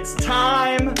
It's time!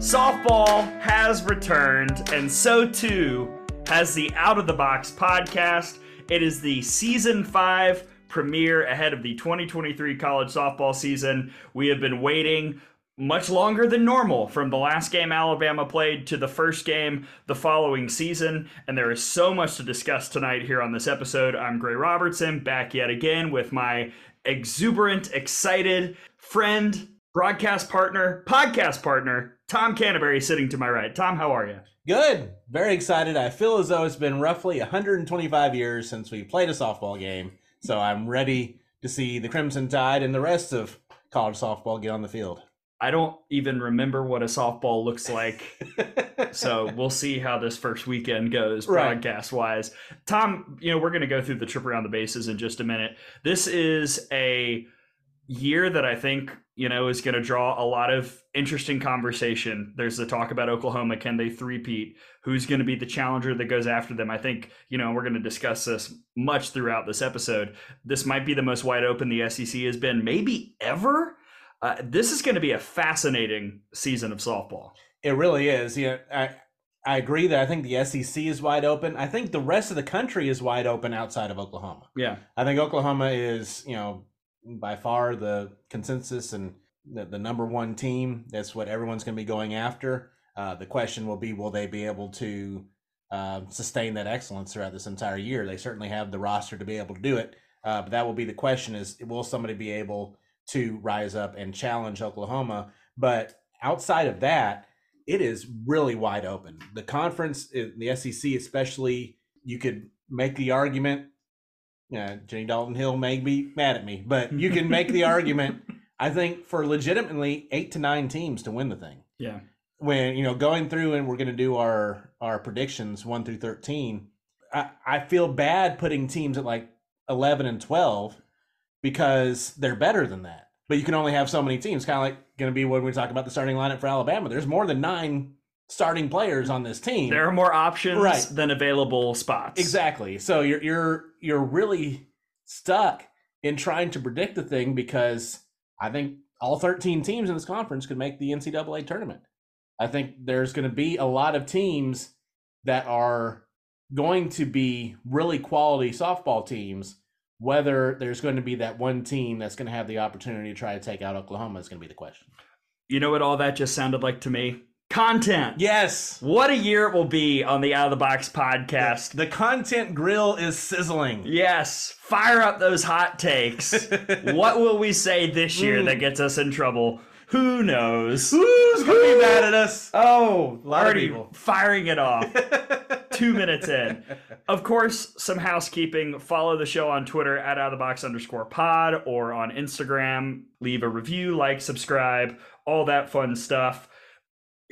Softball has returned, and so too has the Out of the Box podcast. It is the season five premiere ahead of the 2023 college softball season. We have been waiting much longer than normal from the last game Alabama played to the first game the following season. And there is so much to discuss tonight here on this episode. I'm Gray Robertson, back yet again with my exuberant, excited friend, broadcast partner, podcast partner, Tom Canterbury, sitting to my right. Tom, how are you? Good. Very excited. I feel as though it's been roughly 125 years since we played a softball game. So I'm ready to see the Crimson Tide and the rest of college softball get on the field. I don't even remember what a softball looks like. so we'll see how this first weekend goes Right. broadcast wise. Tom, you know, we're going to go through the trip around the bases in just a minute. This is a year that I think, you know, is going to draw a lot of interesting conversation. There's the talk about Oklahoma. Can they three-peat? Who's going to be the challenger that goes after them? I think, you know, we're going to discuss this much throughout this episode. This might be the most wide open the SEC has been, maybe ever. Uh, this is going to be a fascinating season of softball. It really is. You know, I I agree that I think the SEC is wide open. I think the rest of the country is wide open outside of Oklahoma. Yeah. I think Oklahoma is, you know, by far the consensus and the, the number one team. That's what everyone's going to be going after. Uh, the question will be, will they be able to uh, sustain that excellence throughout this entire year? They certainly have the roster to be able to do it. Uh, but that will be the question: is will somebody be able to rise up and challenge Oklahoma? But outside of that, it is really wide open. The conference, uh, the SEC especially, you could make the argument yeah, Jenny Dalton Hill may be mad at me, but you can make the argument. I think for legitimately eight to nine teams to win the thing. Yeah. When you know going through and we're going to do our our predictions one through thirteen, I, I feel bad putting teams at like eleven and twelve because they're better than that. But you can only have so many teams. Kind of like going to be when we talk about the starting lineup for Alabama. There's more than nine starting players on this team. There are more options Right. than available spots. Exactly. So you're you're you're really stuck in trying to predict the thing because I think all 13 teams in this conference could make the NCAA tournament. I think there's going to be a lot of teams that are going to be really quality softball teams. Whether there's going to be that one team that's going to have the opportunity to try to take out Oklahoma is going to be the question. You know what all that just sounded like to me? Content. Yes. What a year it will be on the Out of the Box podcast. The content grill is sizzling. Yes. Fire up those hot takes. what will we say this year Mm. that gets us in trouble? Who knows? Who's going to be mad at us? Oh, lot of already people. firing it off. Two minutes in. Of course, some housekeeping. Follow the show on Twitter at out of the box underscore pod or on Instagram. Leave a review, like, subscribe, all that fun stuff.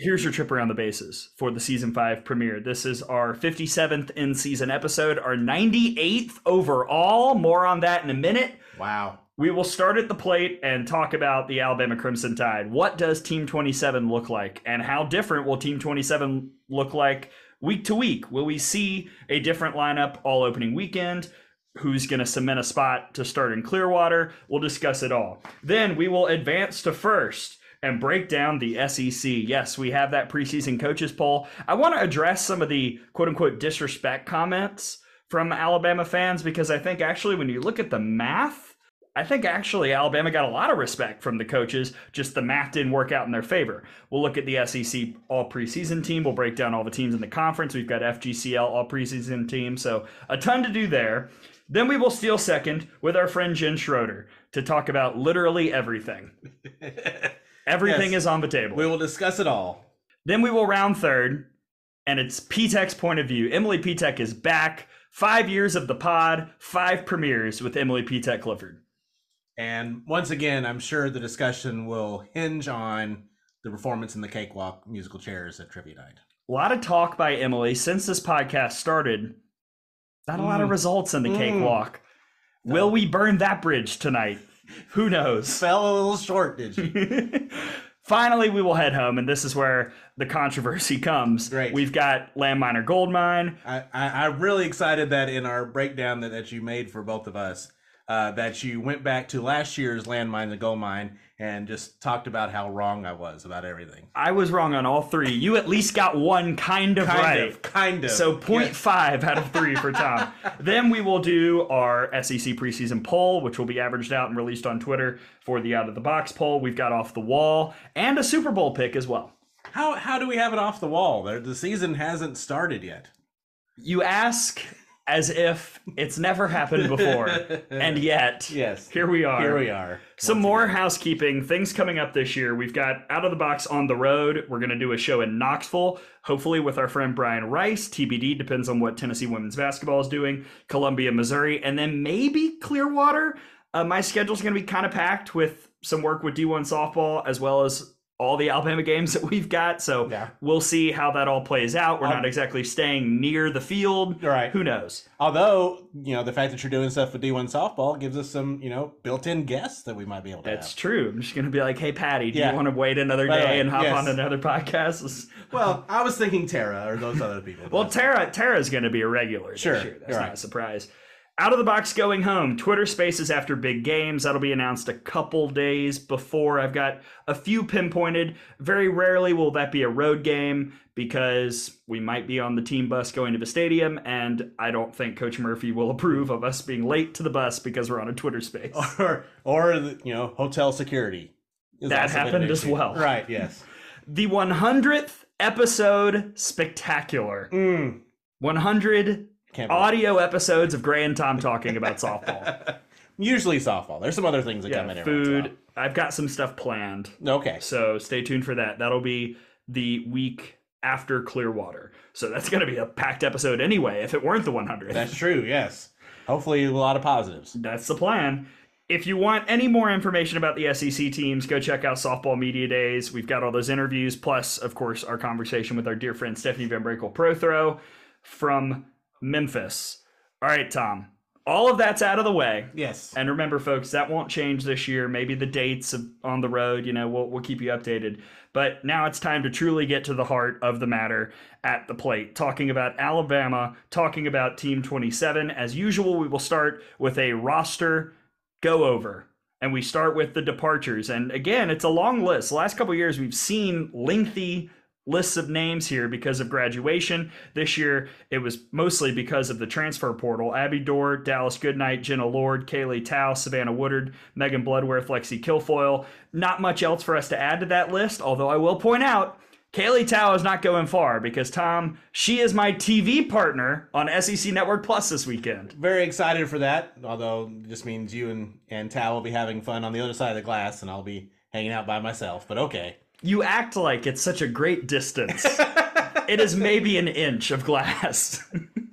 Here's your trip around the bases for the season five premiere. This is our 57th in season episode, our 98th overall. More on that in a minute. Wow. We will start at the plate and talk about the Alabama Crimson Tide. What does Team 27 look like? And how different will Team 27 look like week to week? Will we see a different lineup all opening weekend? Who's going to cement a spot to start in Clearwater? We'll discuss it all. Then we will advance to first and break down the SEC. Yes, we have that preseason coaches poll. I want to address some of the quote unquote disrespect comments from Alabama fans because I think actually when you look at the math, I think actually Alabama got a lot of respect from the coaches, just the math didn't work out in their favor. We'll look at the SEC all preseason team. We'll break down all the teams in the conference. We've got FGCL all preseason team, so a ton to do there. Then we will steal second with our friend Jen Schroeder to talk about literally everything. Everything Yes. is on the table. We will discuss it all. Then we will round third, and it's P-Tech's point of view. Emily P-Tech is back. Five years of the pod, five premieres with Emily P-Tech Clifford. And once again, I'm sure the discussion will hinge on the performance in the cakewalk musical chairs at Trivia Night. A lot of talk by Emily since this podcast started. Not a lot of Mm. results in the Mm. cakewalk. Will we burn that bridge tonight? Who knows? Fell a little short, did you? Finally, we will head home, and this is where the controversy comes. Great. We've got Landminer Gold Mine. I, I, I'm really excited that in our breakdown that, that you made for both of us, uh, that you went back to last year's landmine, the gold mine, and just talked about how wrong I was about everything. I was wrong on all three. You at least got one kind of Kind right. of, kind of. So 0.5 out of 3 for Tom. then we will do our SEC preseason poll, which will be averaged out and released on Twitter for the out of the box poll. We've got off the wall and a Super Bowl pick as well. How how do we have it off the wall? The season hasn't started yet. You ask as if it's never happened before, and yet Yes. here we are. Here we are. Some more again. housekeeping things coming up this year. We've got Out of the Box on the road. We're going to do a show in Knoxville, hopefully with our friend Brian Rice. TBD depends on what Tennessee women's basketball is doing. Columbia, Missouri, and then maybe Clearwater. Uh, my schedule's going to be kind of packed with some work with D1 softball as well as all the Alabama games that we've got. So Yeah. we'll see how that all plays out. We're I'll- not exactly staying near the field. Right. Who knows? Although, you know, the fact that you're doing stuff with D1 softball gives us some, you know, built-in guests that we might be able to That's have. true. I'm just going to be like, hey, Patty, do Yeah. you want to wait another Right, day right. and hop Yes. on another podcast? Well, I was thinking Tara or those other people. Well, Tara Tara's going to be a regular Sure. That's you're not a surprise. Out of the box going home. Twitter Spaces after big games. That'll be announced a couple days before. I've got a few pinpointed. Very rarely will that be a road game because we might be on the team bus going to the stadium, and I don't think Coach Murphy will approve of us being late to the bus because we're on a Twitter space. or or you know, hotel security. That also been an happened as well. Right, yes. The 100th episode spectacular. Mm, 100 can't audio episodes of Gray and Tom talking about softball. Usually softball. There's some other things that come in yeah, once in food. I've got some stuff planned. Okay. so stay tuned for that. That'll be the week after Clearwater. So that's going to be a packed episode anyway. If it weren't the 100th, That's true, yes. Hopefully a lot of positives. That's the plan. If you want any more information about the SEC teams, go check out Softball Media Days. We've got all those interviews, plus, of course, our conversation with our dear friend Stephanie VanBrakle Prothro from Memphis. All right, Tom. All of that's out of the way. Yes. And remember, folks, that won't change this year. Maybe the dates of, on the road, you know, we'll, we'll keep you updated. But now it's time to truly get to the heart of the matter at the plate. Talking about Alabama, talking about Team 27. As usual, we will start with a roster go over. And we start with the departures. And again, it's a long list. The last couple of years, we've seen lengthy lists of names here because of graduation. This year, it was mostly because of the transfer portal. Abby Doerr, Dallas Goodnight, Jenna Lord, Kaylee Tow, Savannah Woodard, Megan Bloodworth, Lexi Kilfoyle. Not much else for us to add to that list, although I will point out Kaylee Tow is not going far because, Tom, she is my TV partner on SEC Network Plus this weekend. Very excited for that. Although it just means you and, and Tal will be having fun on the other side of the glass and I'll be hanging out by myself. But okay. You act like it's such a great distance. it is maybe an inch of glass.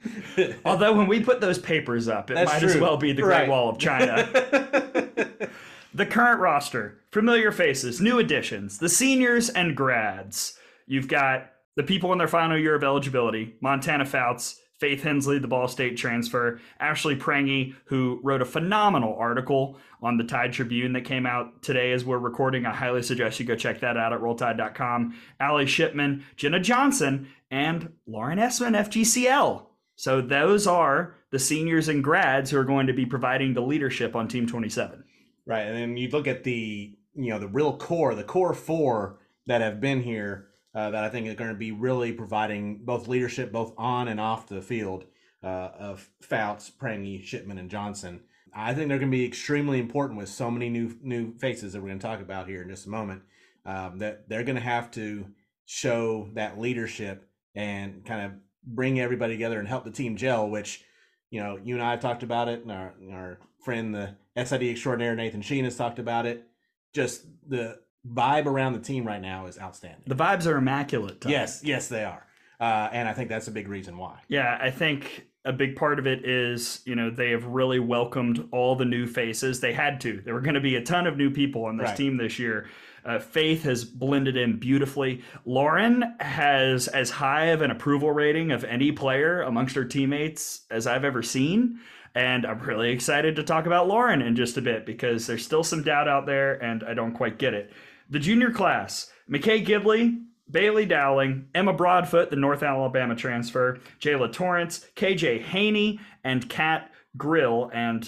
Although when we put those papers up, it That's might as true. well be the Right. Great Wall of China. the current roster, familiar faces, new additions, the seniors and grads. You've got the people in their final year of eligibility, Montana Fouts, Faith Hensley, the Ball State transfer, Ashley Prange, who wrote a phenomenal article on the Tide Tribune that came out today as we're recording. I highly suggest you go check that out at rolltide.com. Allie Shipman, Jenna Johnson, and Lauren Esman, FGCL. So those are the seniors and grads who are going to be providing the leadership on Team 27. Right. And then you look at the you know, the real core, the core four that have been here uh, that I think are going to be really providing both leadership, both on and off the field, uh, of Fouts, Prange, Shipman, and Johnson. I think they're going to be extremely important with so many new new faces that we're going to talk about here in just a moment. Um, that they're going to have to show that leadership and kind of bring everybody together and help the team gel. Which, you know, you and I have talked about it, and our our friend the SID extraordinaire Nathan Sheen has talked about it. Just the vibe around the team right now is outstanding. The vibes are immaculate. Tom. Yes, yes, they are, uh, and I think that's a big reason why. Yeah, I think a big part of it is, you know, they have really welcomed all the new faces. They had to. There were going to be a ton of new people on this Right. team this year. Uh, Faith has blended in beautifully. Lauren has as high of an approval rating of any player amongst her teammates as I've ever seen. And I'm really excited to talk about Lauren in just a bit because there's still some doubt out there and I don't quite get it. The junior class, McKay Gibley, Bailey Dowling, Emma Broadfoot, the North Alabama transfer, Jaala Torrence, KJ Haney, and Kat Grill. And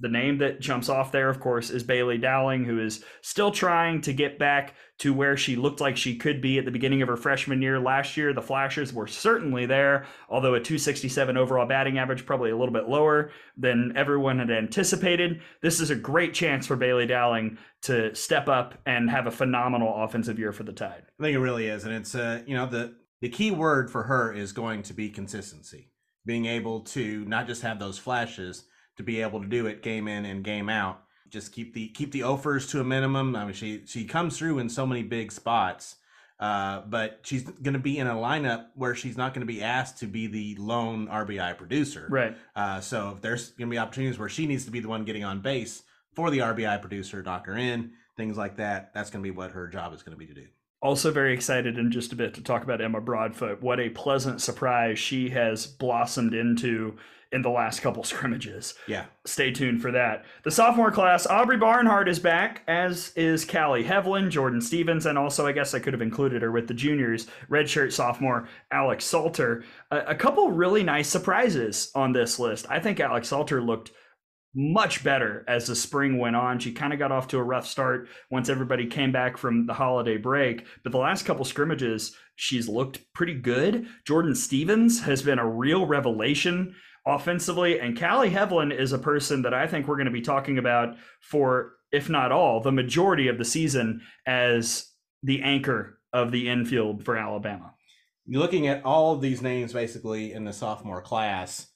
the name that jumps off there, of course, is Bailey Dowling, who is still trying to get back to where she looked like she could be at the beginning of her freshman year. Last year, the flashes were certainly there, although a 267 overall batting average, probably a little bit lower than everyone had anticipated. This is a great chance for Bailey Dowling to step up and have a phenomenal offensive year for the Tide. I think it really is, and it's uh, you know the the key word for her is going to be consistency, being able to not just have those flashes to be able to do it game in and game out. Just keep the keep the offers to a minimum. I mean, she she comes through in so many big spots, uh, but she's going to be in a lineup where she's not going to be asked to be the lone RBI producer. Right. Uh, so if there's going to be opportunities where she needs to be the one getting on base for the RBI producer, knock her in, things like that. That's going to be what her job is going to be to do. Also, very excited in just a bit to talk about Emma Broadfoot. What a pleasant surprise she has blossomed into in the last couple scrimmages. Yeah. Stay tuned for that. The sophomore class, Aubrey Barnhart is back, as is Kali Heivilin, Jordan Stevens, and also I guess I could have included her with the juniors, redshirt sophomore Alex Salter. A, a couple really nice surprises on this list. I think Alex Salter looked much better as the spring went on. She kind of got off to a rough start once everybody came back from the holiday break, but the last couple scrimmages, she's looked pretty good. Jordan Stevens has been a real revelation offensively. And Kali Heivilin is a person that I think we're going to be talking about for, if not all, the majority of the season as the anchor of the infield for Alabama. You're Looking at all of these names basically in the sophomore class,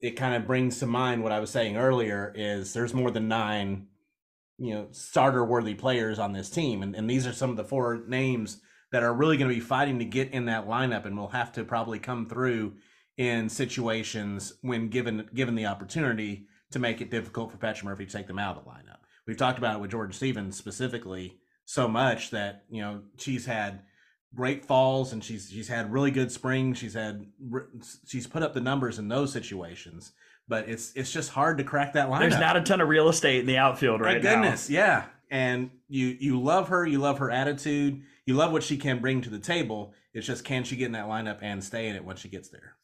it kind of brings to mind what I was saying earlier is there's more than nine, you know, starter worthy players on this team. And, and these are some of the four names that are really going to be fighting to get in that lineup and will have to probably come through in situations when given given the opportunity to make it difficult for Patrick Murphy to take them out of the lineup. We've talked about it with Jordan Stevens specifically so much that you know she's had great falls and she's she's had really good springs. She's had she's put up the numbers in those situations, but it's it's just hard to crack that lineup. There's not a ton of real estate in the outfield right Thank now. goodness, yeah. And you you love her, you love her attitude, you love what she can bring to the table. It's just can she get in that lineup and stay in it when she gets there?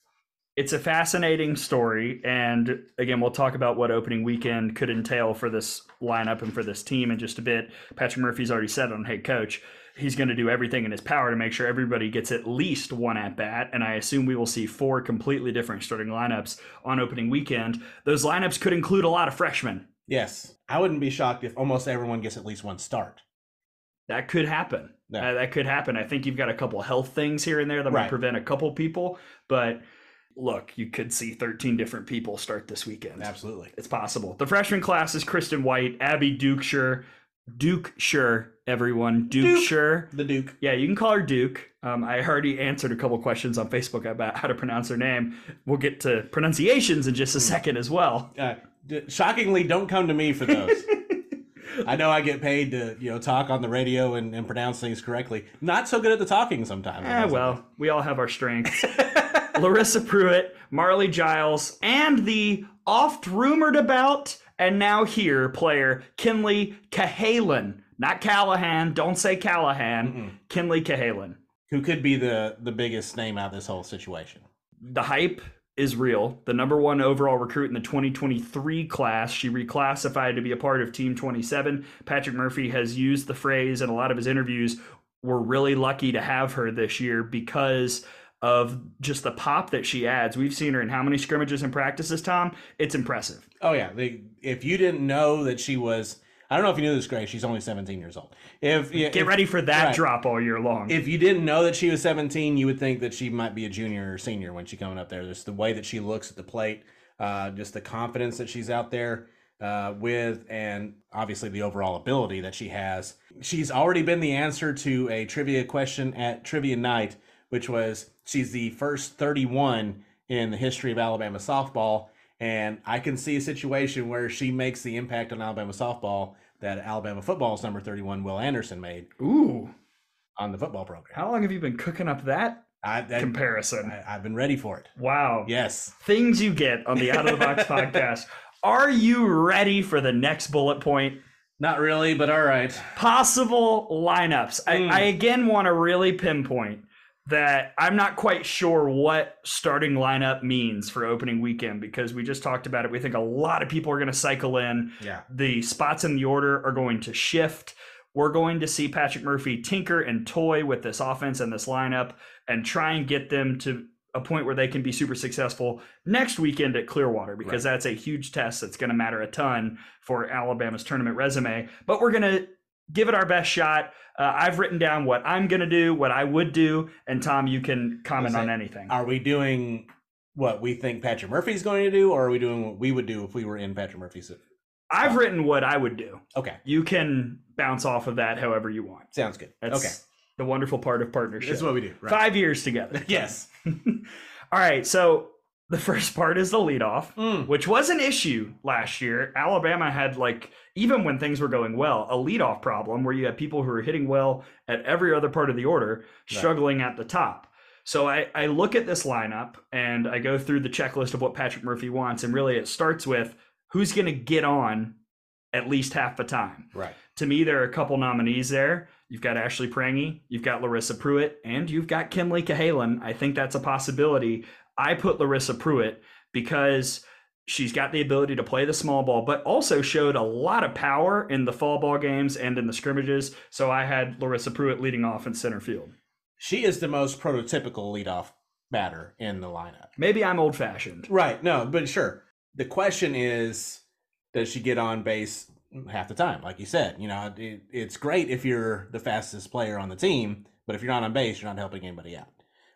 it's a fascinating story and again we'll talk about what opening weekend could entail for this lineup and for this team in just a bit patrick murphy's already said on hey coach he's going to do everything in his power to make sure everybody gets at least one at bat and i assume we will see four completely different starting lineups on opening weekend those lineups could include a lot of freshmen yes i wouldn't be shocked if almost everyone gets at least one start that could happen yeah. uh, that could happen i think you've got a couple health things here and there that right. might prevent a couple people but look, you could see 13 different people start this weekend. Absolutely. It's possible. The freshman class is Kristen White, Abby Dukeshire, Duke Sure, everyone. Duke, Duke Sure. The Duke. Yeah, you can call her Duke. Um, I already answered a couple questions on Facebook about how to pronounce her name. We'll get to pronunciations in just a hmm. second as well. Uh, d- shockingly, don't come to me for those. I know I get paid to you know talk on the radio and, and pronounce things correctly. Not so good at the talking sometimes. Eh, well, we all have our strengths. Larissa Preuitt, Marley Giles, and the oft rumored about and now here player Kenleigh Cahalan. Not Callahan. Don't say Callahan. Mm-mm. Kenleigh Cahalan. Who could be the the biggest name out of this whole situation? The hype is real. The number one overall recruit in the 2023 class. She reclassified to be a part of Team 27. Patrick Murphy has used the phrase in a lot of his interviews. We're really lucky to have her this year because of just the pop that she adds. We've seen her in how many scrimmages and practices, Tom? It's impressive. Oh yeah, they, if you didn't know that she was, I don't know if you knew this, Greg. She's only 17 years old. If get if, ready for that right. drop all year long. If you didn't know that she was 17, you would think that she might be a junior or senior when she's coming up there. Just the way that she looks at the plate, uh, just the confidence that she's out there. Uh, with and obviously the overall ability that she has. She's already been the answer to a trivia question at trivia night, which was she's the first 31 in the history of Alabama softball. And I can see a situation where she makes the impact on Alabama softball that Alabama football's number 31, Will Anderson, made. Ooh. On the football program. How long have you been cooking up that I, that, comparison? I, have been ready for it. Wow. Yes. Things you get on the Out of the Box podcast. Are you ready for the next bullet point? Not really, but all right. Possible lineups. Mm. I, I again want to really pinpoint that I'm not quite sure what starting lineup means for opening weekend because we just talked about it. We think a lot of people are going to cycle in. Yeah. The spots in the order are going to shift. We're going to see Patrick Murphy tinker and toy with this offense and this lineup and try and get them to a point where they can be super successful next weekend at Clearwater because that's a huge test that's going to matter a ton for Alabama's tournament resume. But we're going to give it our best shot. Uh, I've written down what I'm going to do, what I would do, and Tom, you can comment on anything. Are we doing what we think Patrick Murphy's going to do, or are we doing what we would do if we were in Patrick Murphy's? I've written what I would do. Okay, You can bounce off of that however you want. sounds good. That's okay, the wonderful part of partnership. that's what we do. Right. Five years together. Yes. All right. So the first part is the leadoff, Mm. which was an issue last year. Alabama had like even when things were going well, a leadoff problem where you had people who were hitting well at every other part of the order, struggling at the top. So I, I look at this lineup and I go through the checklist of what Patrick Murphy wants, and really it starts with who's going to get on at least half the time. Right. To me, there are a couple nominees there. You've got Ashley Prange, you've got Larissa Preuitt, and you've got Kenleigh Cahalan. I think that's a possibility. I put Larissa Preuitt because she's got the ability to play the small ball, but also showed a lot of power in the fall ball games and in the scrimmages. So I had Larissa Preuitt leading off in center field. She is the most prototypical leadoff batter in the lineup. Maybe I'm old fashioned. Right. No, but sure. The question is, does she get on base half the time? Like you said, you know, it, it's great if you're the fastest player on the team, but if you're not on base, you're not helping anybody out,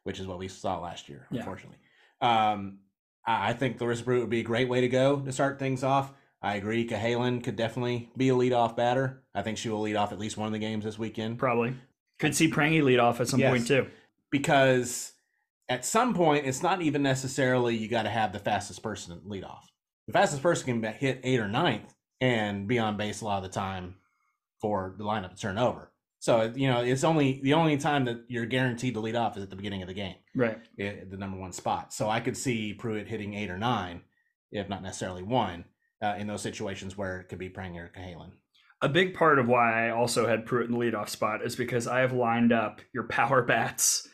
which is what we saw last year, Yeah. unfortunately. Um, I think Larissa Preuitt would be a great way to go to start things off. I agree. Cahalan could definitely be a leadoff batter. I think she will lead off at least one of the games this weekend Probably. Could see Prange lead off at some Yes. point too. because at some point it's not even necessarily you got to have the fastest person lead off. The fastest person can hit eight or ninth and be on base a lot of the time for the lineup to turn over. So you know it's only the only time that you're guaranteed to lead off is at the beginning of the game, Right. i- the number one spot. So I could see Preuitt hitting eight or nine, if not necessarily one, uh, in those situations where it could be Prange or Cahalan. A big part of why I also had Preuitt in the leadoff spot is because I have lined up your power bats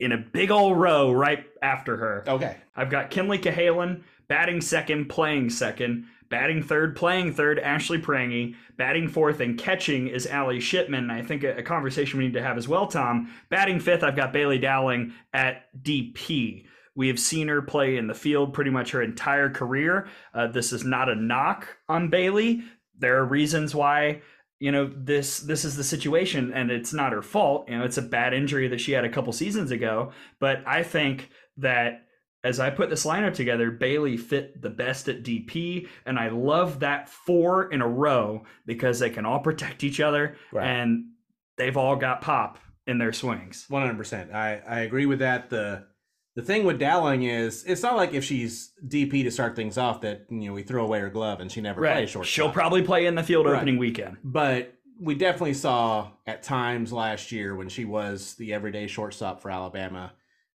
in a big old row right after her. Okay, I've got Kenleigh Cahalan batting second, playing second, batting third, playing third, Ashley Prange, batting fourth, and catching is Allie Shipman. I think a, a conversation we need to have as well, Tom. Batting fifth, I've got Bailey Dowling at DP. We have seen her play in the field pretty much her entire career. Uh, this is not a knock on Bailey. There are reasons why you know this this is the situation and it's not her fault you know it's a bad injury that she had a couple seasons ago but i think that as I put this lineup together, Bailey fit the best at DP, and I love that four in a row because they can all protect each other Right. and they've all got pop in their swings. One hundred percent. I I agree with that. The the thing with Dowling is it's not like if she's DP to start things off that you know we throw away her glove and she never plays short. She'll probably play in the field Right. opening weekend. But we definitely saw at times last year when she was the everyday shortstop for Alabama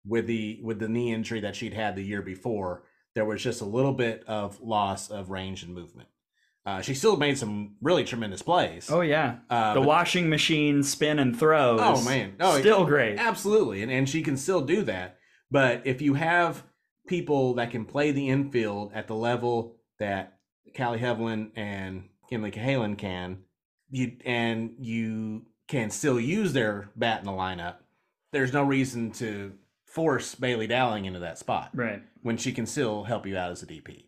with the with the knee injury that she'd had the year before, there was just a little bit of loss of range and movement. Uh, she still made some really tremendous plays. Oh yeah, uh, the washing machine spin and throw. Oh, man. Oh, still great. Absolutely. And, and she can still do that. But if you have people that can play the infield at the level that Kali Heivilin and Kenleigh Cahalan can, you and you can still use their bat in the lineup, there's no reason to force Bailey Dowling into that spot Right. when she can still help you out as a DP.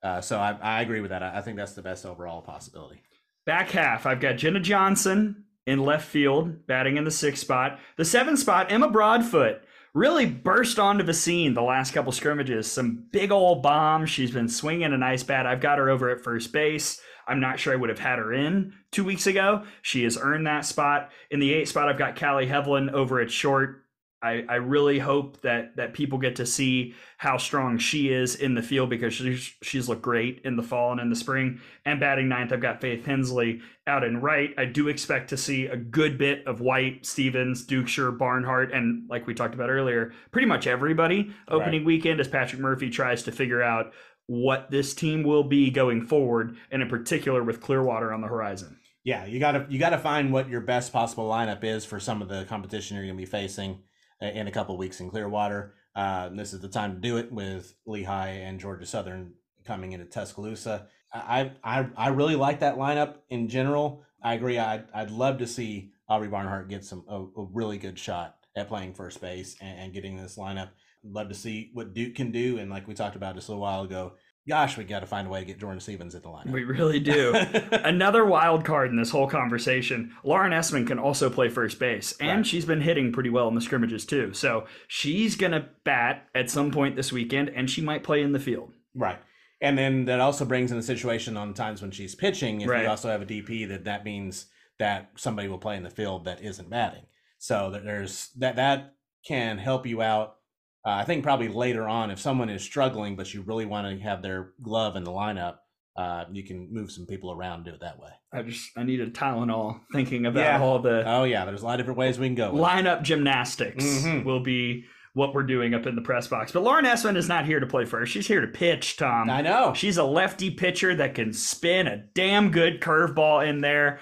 Uh, so I, I agree with that. I, I think that's the best overall possibility. Back half, I've got Jenna Johnson in left field, batting in the sixth spot. The seventh spot, Emma Broadfoot really burst onto the scene the last couple scrimmages. Some big old bombs. She's been swinging a nice bat. I've got her over at first base. I'm not sure I would have had her in two weeks ago. She has earned that spot. In the eighth spot, I've got Kali Heivilin over at short. I, I really hope that that people get to see how strong she is in the field because she's she's looked great in the fall and in the spring. And batting ninth, I've got Faith Hensley out in right. I do expect to see a good bit of White, Stevens, Dukeshire, Barnhart, and like we talked about earlier, pretty much everybody opening weekend as Patrick Murphy tries to figure out what this team will be going forward, and in particular with Clearwater on the horizon. Yeah, you gotta you gotta find what your best possible lineup is for some of the competition you're gonna be facing. In a couple weeks in Clearwater. Uh, this is the time to do it with Lehigh and Georgia Southern coming into Tuscaloosa. I I, I really like that lineup in general. I agree. I'd, I'd love to see Aubrey Barnhart get some a, a really good shot at playing first base and, and getting this lineup. Love to see what Duke can do. And like we talked about just a little while ago, gosh, we got to find a way to get Jordan Stevens at the lineup. We really do. Another wild card in this whole conversation. Lauren Esman can also play first base, and right. she's been hitting pretty well in the scrimmages too. So she's gonna bat at some point this weekend, and she might play in the field. Right. And then that also brings in the situation on times when she's pitching. If right. you also have a DP, that that means that somebody will play in the field that isn't batting. So there's that that can help you out uh, I think probably later on, if someone is struggling, but you really want to have their glove in the lineup, uh, you can move some people around and do it that way. I just I need a Tylenol thinking about yeah. all the oh yeah, there's a lot of different ways we can go. Lineup gymnastics mm-hmm. will be what we're doing up in the press box. But Lauren Esman is not here to play first. She's here to pitch, Tom. I know. She's a lefty pitcher that can spin a damn good curveball in there.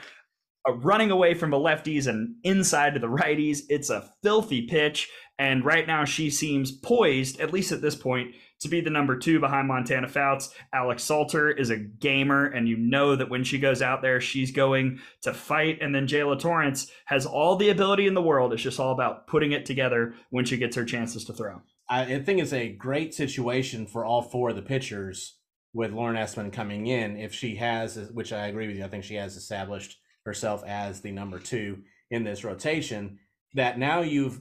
Uh, running away from the lefties and inside to the righties. It's a filthy pitch. And right now, she seems poised, at least at this point, to be the number two behind Montana Fouts. Alex Salter is a gamer, and you know that when she goes out there, she's going to fight. And then Jaala Torrence has all the ability in the world. It's just all about putting it together when she gets her chances to throw. I think it's a great situation for all four of the pitchers with Lauren Esman coming in. If she has, which I agree with you, I think she has established herself as the number two in this rotation, that now you've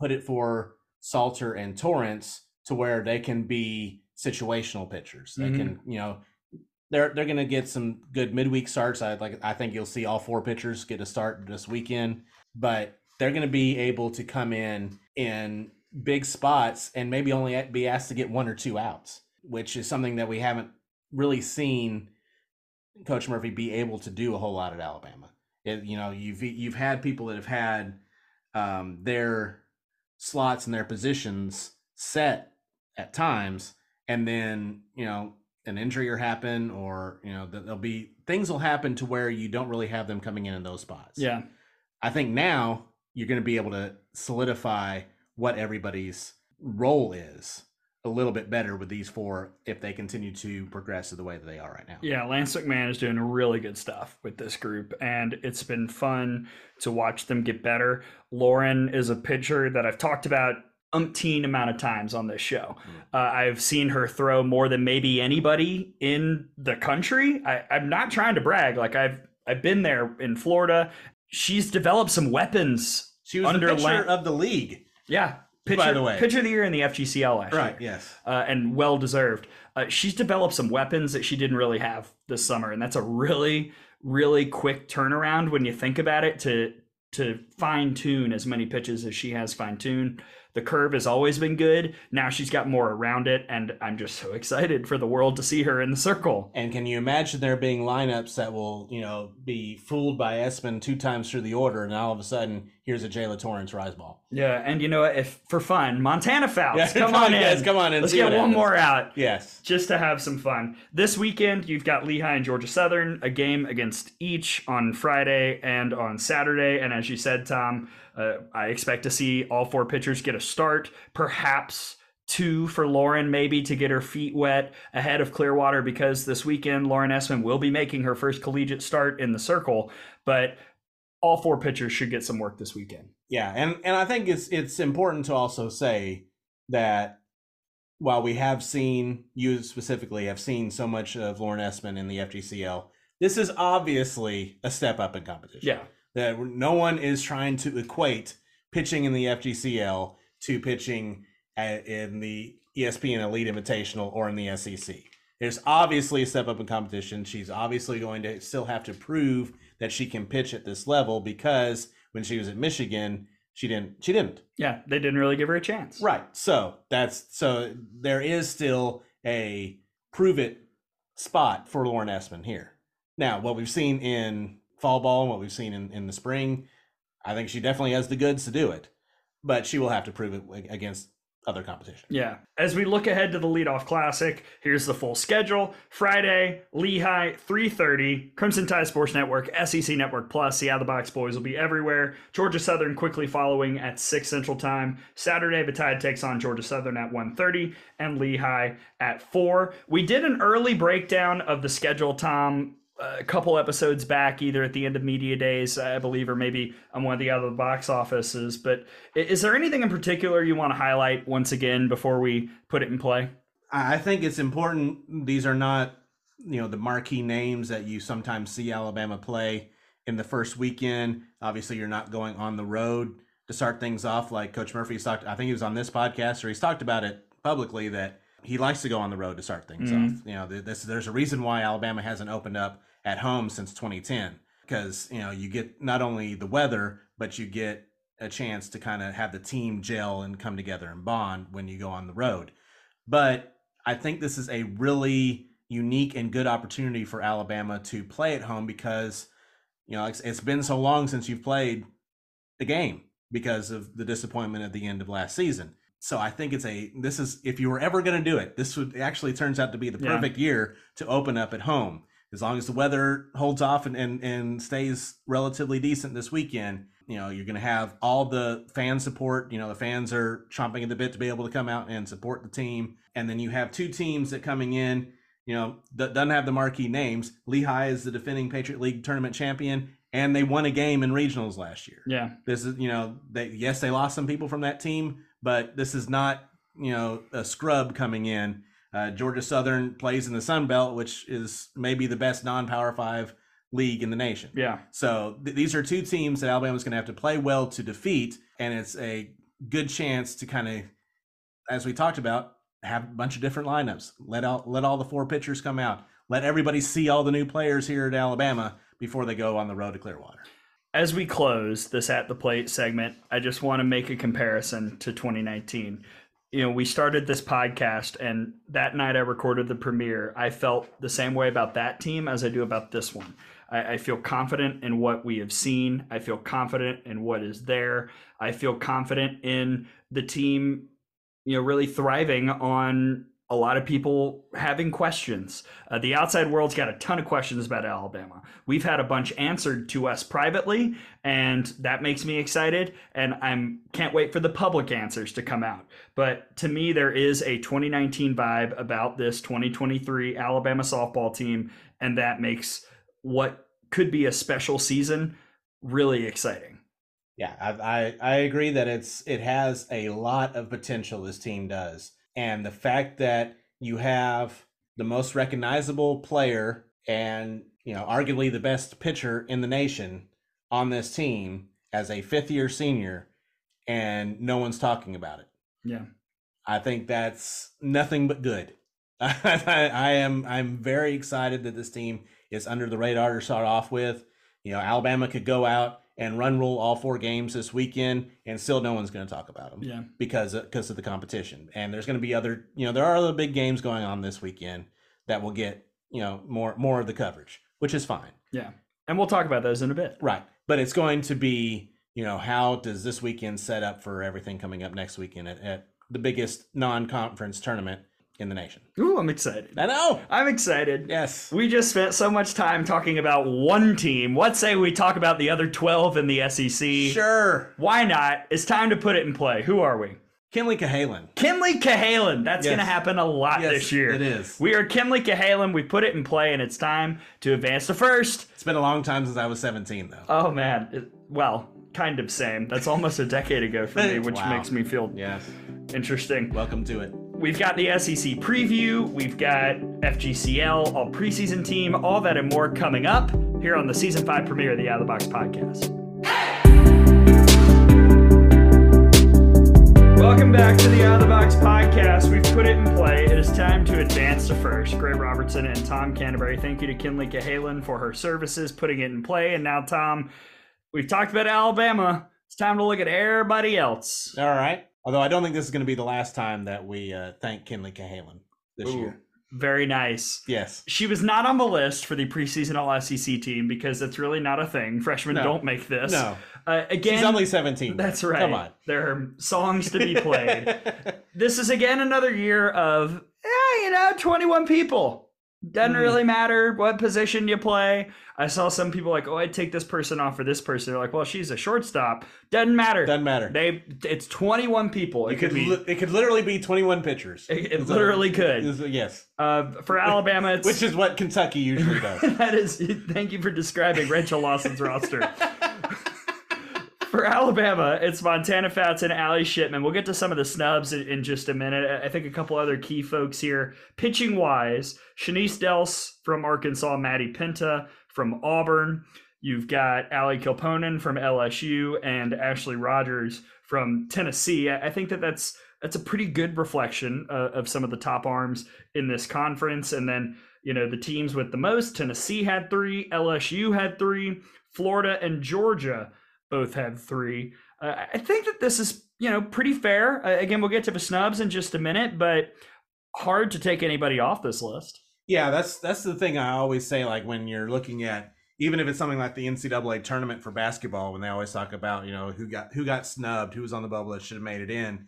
put it for Salter and Torrence to where they can be situational pitchers. They mm-hmm. can, you know, they're they're going to get some good midweek starts. I like I think you'll see all four pitchers get a start this weekend, but they're going to be able to come in in big spots and maybe only be asked to get one or two outs, which is something that we haven't really seen Coach Murphy be able to do a whole lot at Alabama. It, you know, you've you've had people that have had um, their slots and their positions set at times, and then you know an injury or happen, or you know there'll be things will happen to where you don't really have them coming in in those spots. Yeah, I think now you're going to be able to solidify what everybody's role is a little bit better with these four if they continue to progress the way that they are right now. Yeah, Lance McMahon is doing really good stuff with this group, and it's been fun to watch them get better. Lauren is a pitcher that I've talked about umpteen amount of times on this show. Mm. Uh, I've seen her throw more than maybe anybody in the country. I, I'm not trying to brag. Like I've I've been there in Florida. She's developed some weapons. She was under the pitcher of the league. Yeah, Pitcher, By the way, pitcher of the year in the FGCL last right, year. Yes, uh, and well deserved. Uh, she's developed some weapons that she didn't really have this summer, and that's a really, really quick turnaround when you think about it. To to fine tune as many pitches as she has fine tuned. The curve has always been good. Now she's got more around it, and I'm just so excited for the world to see her in the circle. And can you imagine there being lineups that will, you know, be fooled by Esman two times through the order, and all of a sudden here's a Jaala Torrence rise ball. Yeah, and you know if for fun, Montana Fouts, yeah, come, on, in, come on in. Let's get one happens. more out. Yes, just to have some fun. This weekend you've got Lehigh and Georgia Southern, a game against each on Friday and on Saturday, and as you said, Tom. Uh, I expect to see all four pitchers get a start, perhaps two for Lauren, maybe to get her feet wet ahead of Clearwater, because this weekend Lauren Esman will be making her first collegiate start in the circle. But all four pitchers should get some work this weekend. Yeah, and and I think it's it's important to also say that while we have seen you specifically have seen so much of Lauren Esman in the FGCL, this is obviously a step up in competition. Yeah that no one is trying to equate pitching in the FGCL to pitching at, in the ESPN Elite Invitational or in the SEC. There's obviously a step up in competition. She's obviously going to still have to prove that she can pitch at this level because when she was at Michigan, she didn't she didn't. Yeah, they didn't really give her a chance. Right. So, that's so there is still a prove it spot for Lauren Esman here. Now, what we've seen in fall ball and what we've seen in, in the spring, I think she definitely has the goods to do it. But she will have to prove it against other competition. Yeah. As we look ahead to the leadoff classic, here's the full schedule. Friday, Lehigh, 3:30, Crimson Tide Sports Network, SEC Network Plus, the Out of the Box Boys will be everywhere. Georgia Southern quickly following at 6 Central Time. Saturday, the Tide takes on Georgia Southern at 1:30 and Lehigh at 4. We did an early breakdown of the schedule, Tom, a couple episodes back, either at the end of media days, I believe, or maybe on one of the other box offices. But is there anything in particular you want to highlight once again before we put it in play? I think it's important. These are not, you know, the marquee names that you sometimes see Alabama play in the first weekend. Obviously, you're not going on the road to start things off like Coach Murphy's talked. I think he was on this podcast or he's talked about it publicly that he likes to go on the road to start things Mhm. off. You know, this, there's a reason why Alabama hasn't opened up at home since 2010 because you know you get not only the weather but you get a chance to kind of have the team gel and come together and bond when you go on the road. But I think this is a really unique and good opportunity for Alabama to play at home because you know it's, it's been so long since you've played a game because of the disappointment at the end of last season. So I think it's a this is if you were ever going to do it, this would actually turns out to be the Yeah. perfect year to open up at home. As long as the weather holds off and, and, and stays relatively decent this weekend, you know, you're going to have all the fan support. You know, the fans are chomping at the bit to be able to come out and support the team. And then you have two teams that coming in, you know, that doesn't have the marquee names. Lehigh is the defending Patriot League tournament champion, and they won a game in regionals last year. Yeah. This is, you know, they yes, they lost some people from that team, but this is not, you know, a scrub coming in. Uh, Georgia Southern plays in the Sun Belt, which is maybe the best non-power five league in the nation. Yeah. So th- these are two teams that Alabama's going to have to play well to defeat, and it's a good chance to kind of, as we talked about, have a bunch of different lineups. Let out, let all the four pitchers come out. Let everybody see all the new players here at Alabama before they go on the road to Clearwater. As we close this at the plate segment, I just want to make a comparison to 2019. You know, we started this podcast, and that night I recorded the premiere. I felt the same way about that team as I do about this one. I, I feel confident in what we have seen. I feel confident in what is there. I feel confident in the team, you know, really thriving on a lot of people having questions. Uh, the outside world's got a ton of questions about Alabama. We've had a bunch answered to us privately, and that makes me excited. And I'm can't wait for the public answers to come out. But to me, there is a 2019 vibe about this 2023 Alabama softball team, and that makes what could be a special season really exciting. Yeah, I, I I agree that it's it has a lot of potential. This team does, and the fact that you have the most recognizable player and you know arguably the best pitcher in the nation on this team as a fifth year senior, and no one's talking about it. Yeah. I think that's nothing but good. I, I am I'm very excited that this team is under the radar to start off with. You know, Alabama could go out and run rule all four games this weekend, and still no one's going to talk about them Yeah. because uh, of, because of the competition. And there's going to be other, you know, there are other big games going on this weekend that will get you know more more of the coverage, which is fine, Yeah. And we'll talk about those in a bit. right? But it's going to be, you know, how does this weekend set up for everything coming up next weekend at, at the biggest non-conference tournament in the nation? Ooh, I'm excited. I know. I'm excited. Yes. We just spent so much time talking about one team. What say we talk about the other 12 in the SEC? Sure. Why not? It's time to put it in play. Who are we? Kenleigh Cahalan. Kenleigh Cahalan. That's Yes. going to happen a lot Yes, this year. it is. We are Kenleigh Cahalan. We put it in play, and it's time to advance to first. It's been a long time since I was 17, though. Oh, man. It- well, kind of same. That's almost a decade ago for me, which Wow. makes me feel Yes. interesting. Welcome to it. We've got the SEC preview, we've got FGCL, all preseason team, all that and more coming up here on the season five premiere of the Out of the Box podcast. Welcome back to the Out of the Box podcast. We've put it in play. It is time to advance to first. Gray Robertson and Tom Canterbury. Thank you to Kenleigh Cahalan for her services putting it in play. And now, Tom, we've talked about Alabama. It's time to look at everybody else. All right. Although I don't think this is going to be the last time that we uh, thank Kenleigh Cahalan this Ooh. year. Very nice. Yes. She was not on the list for the preseason All SEC team because that's really not a thing. Freshmen No. don't make this. No. Uh, again, She's only 17. that's right. Come on. There are songs to be played. this is again another year of, yeah, you know, 21 people. Doesn't Mhm. really matter what position you play. I saw some people like, oh, I'd take this person off for this person. They're like, well, she's a shortstop. Doesn't matter. Doesn't matter. They, it's 21 people. It it could could be. li- it could literally be 21 pitchers. It, it literally could. is- Yes. Uh, for Alabama, it's Which is what Kentucky usually does. that is. Thank you for describing Rachel Lawson's roster. For Alabama, it's Montana Fouts and Ali Shipman. We'll get to some of the snubs in, in just a minute. I think a couple other key folks here. Pitching wise, Chenise Delce from Arkansas, Maddie Penta from Auburn. You've got Ali Kilponen from LSU and Ashley Rogers from Tennessee. I think that that's that's a pretty good reflection uh, of some of the top arms in this conference. And then you know the teams with the most: Tennessee had three, LSU had three, Florida and Georgia both had three. Uh, I think that this is you know pretty fair. Uh, again, we'll get to the snubs in just a minute, but hard to take anybody off this list. Yeah, that's that's the thing I always say. Like when you're looking at, even if it's something like the NCAA tournament for basketball, when they always talk about, you know, who got who got snubbed, who was on the bubble that should have made it in.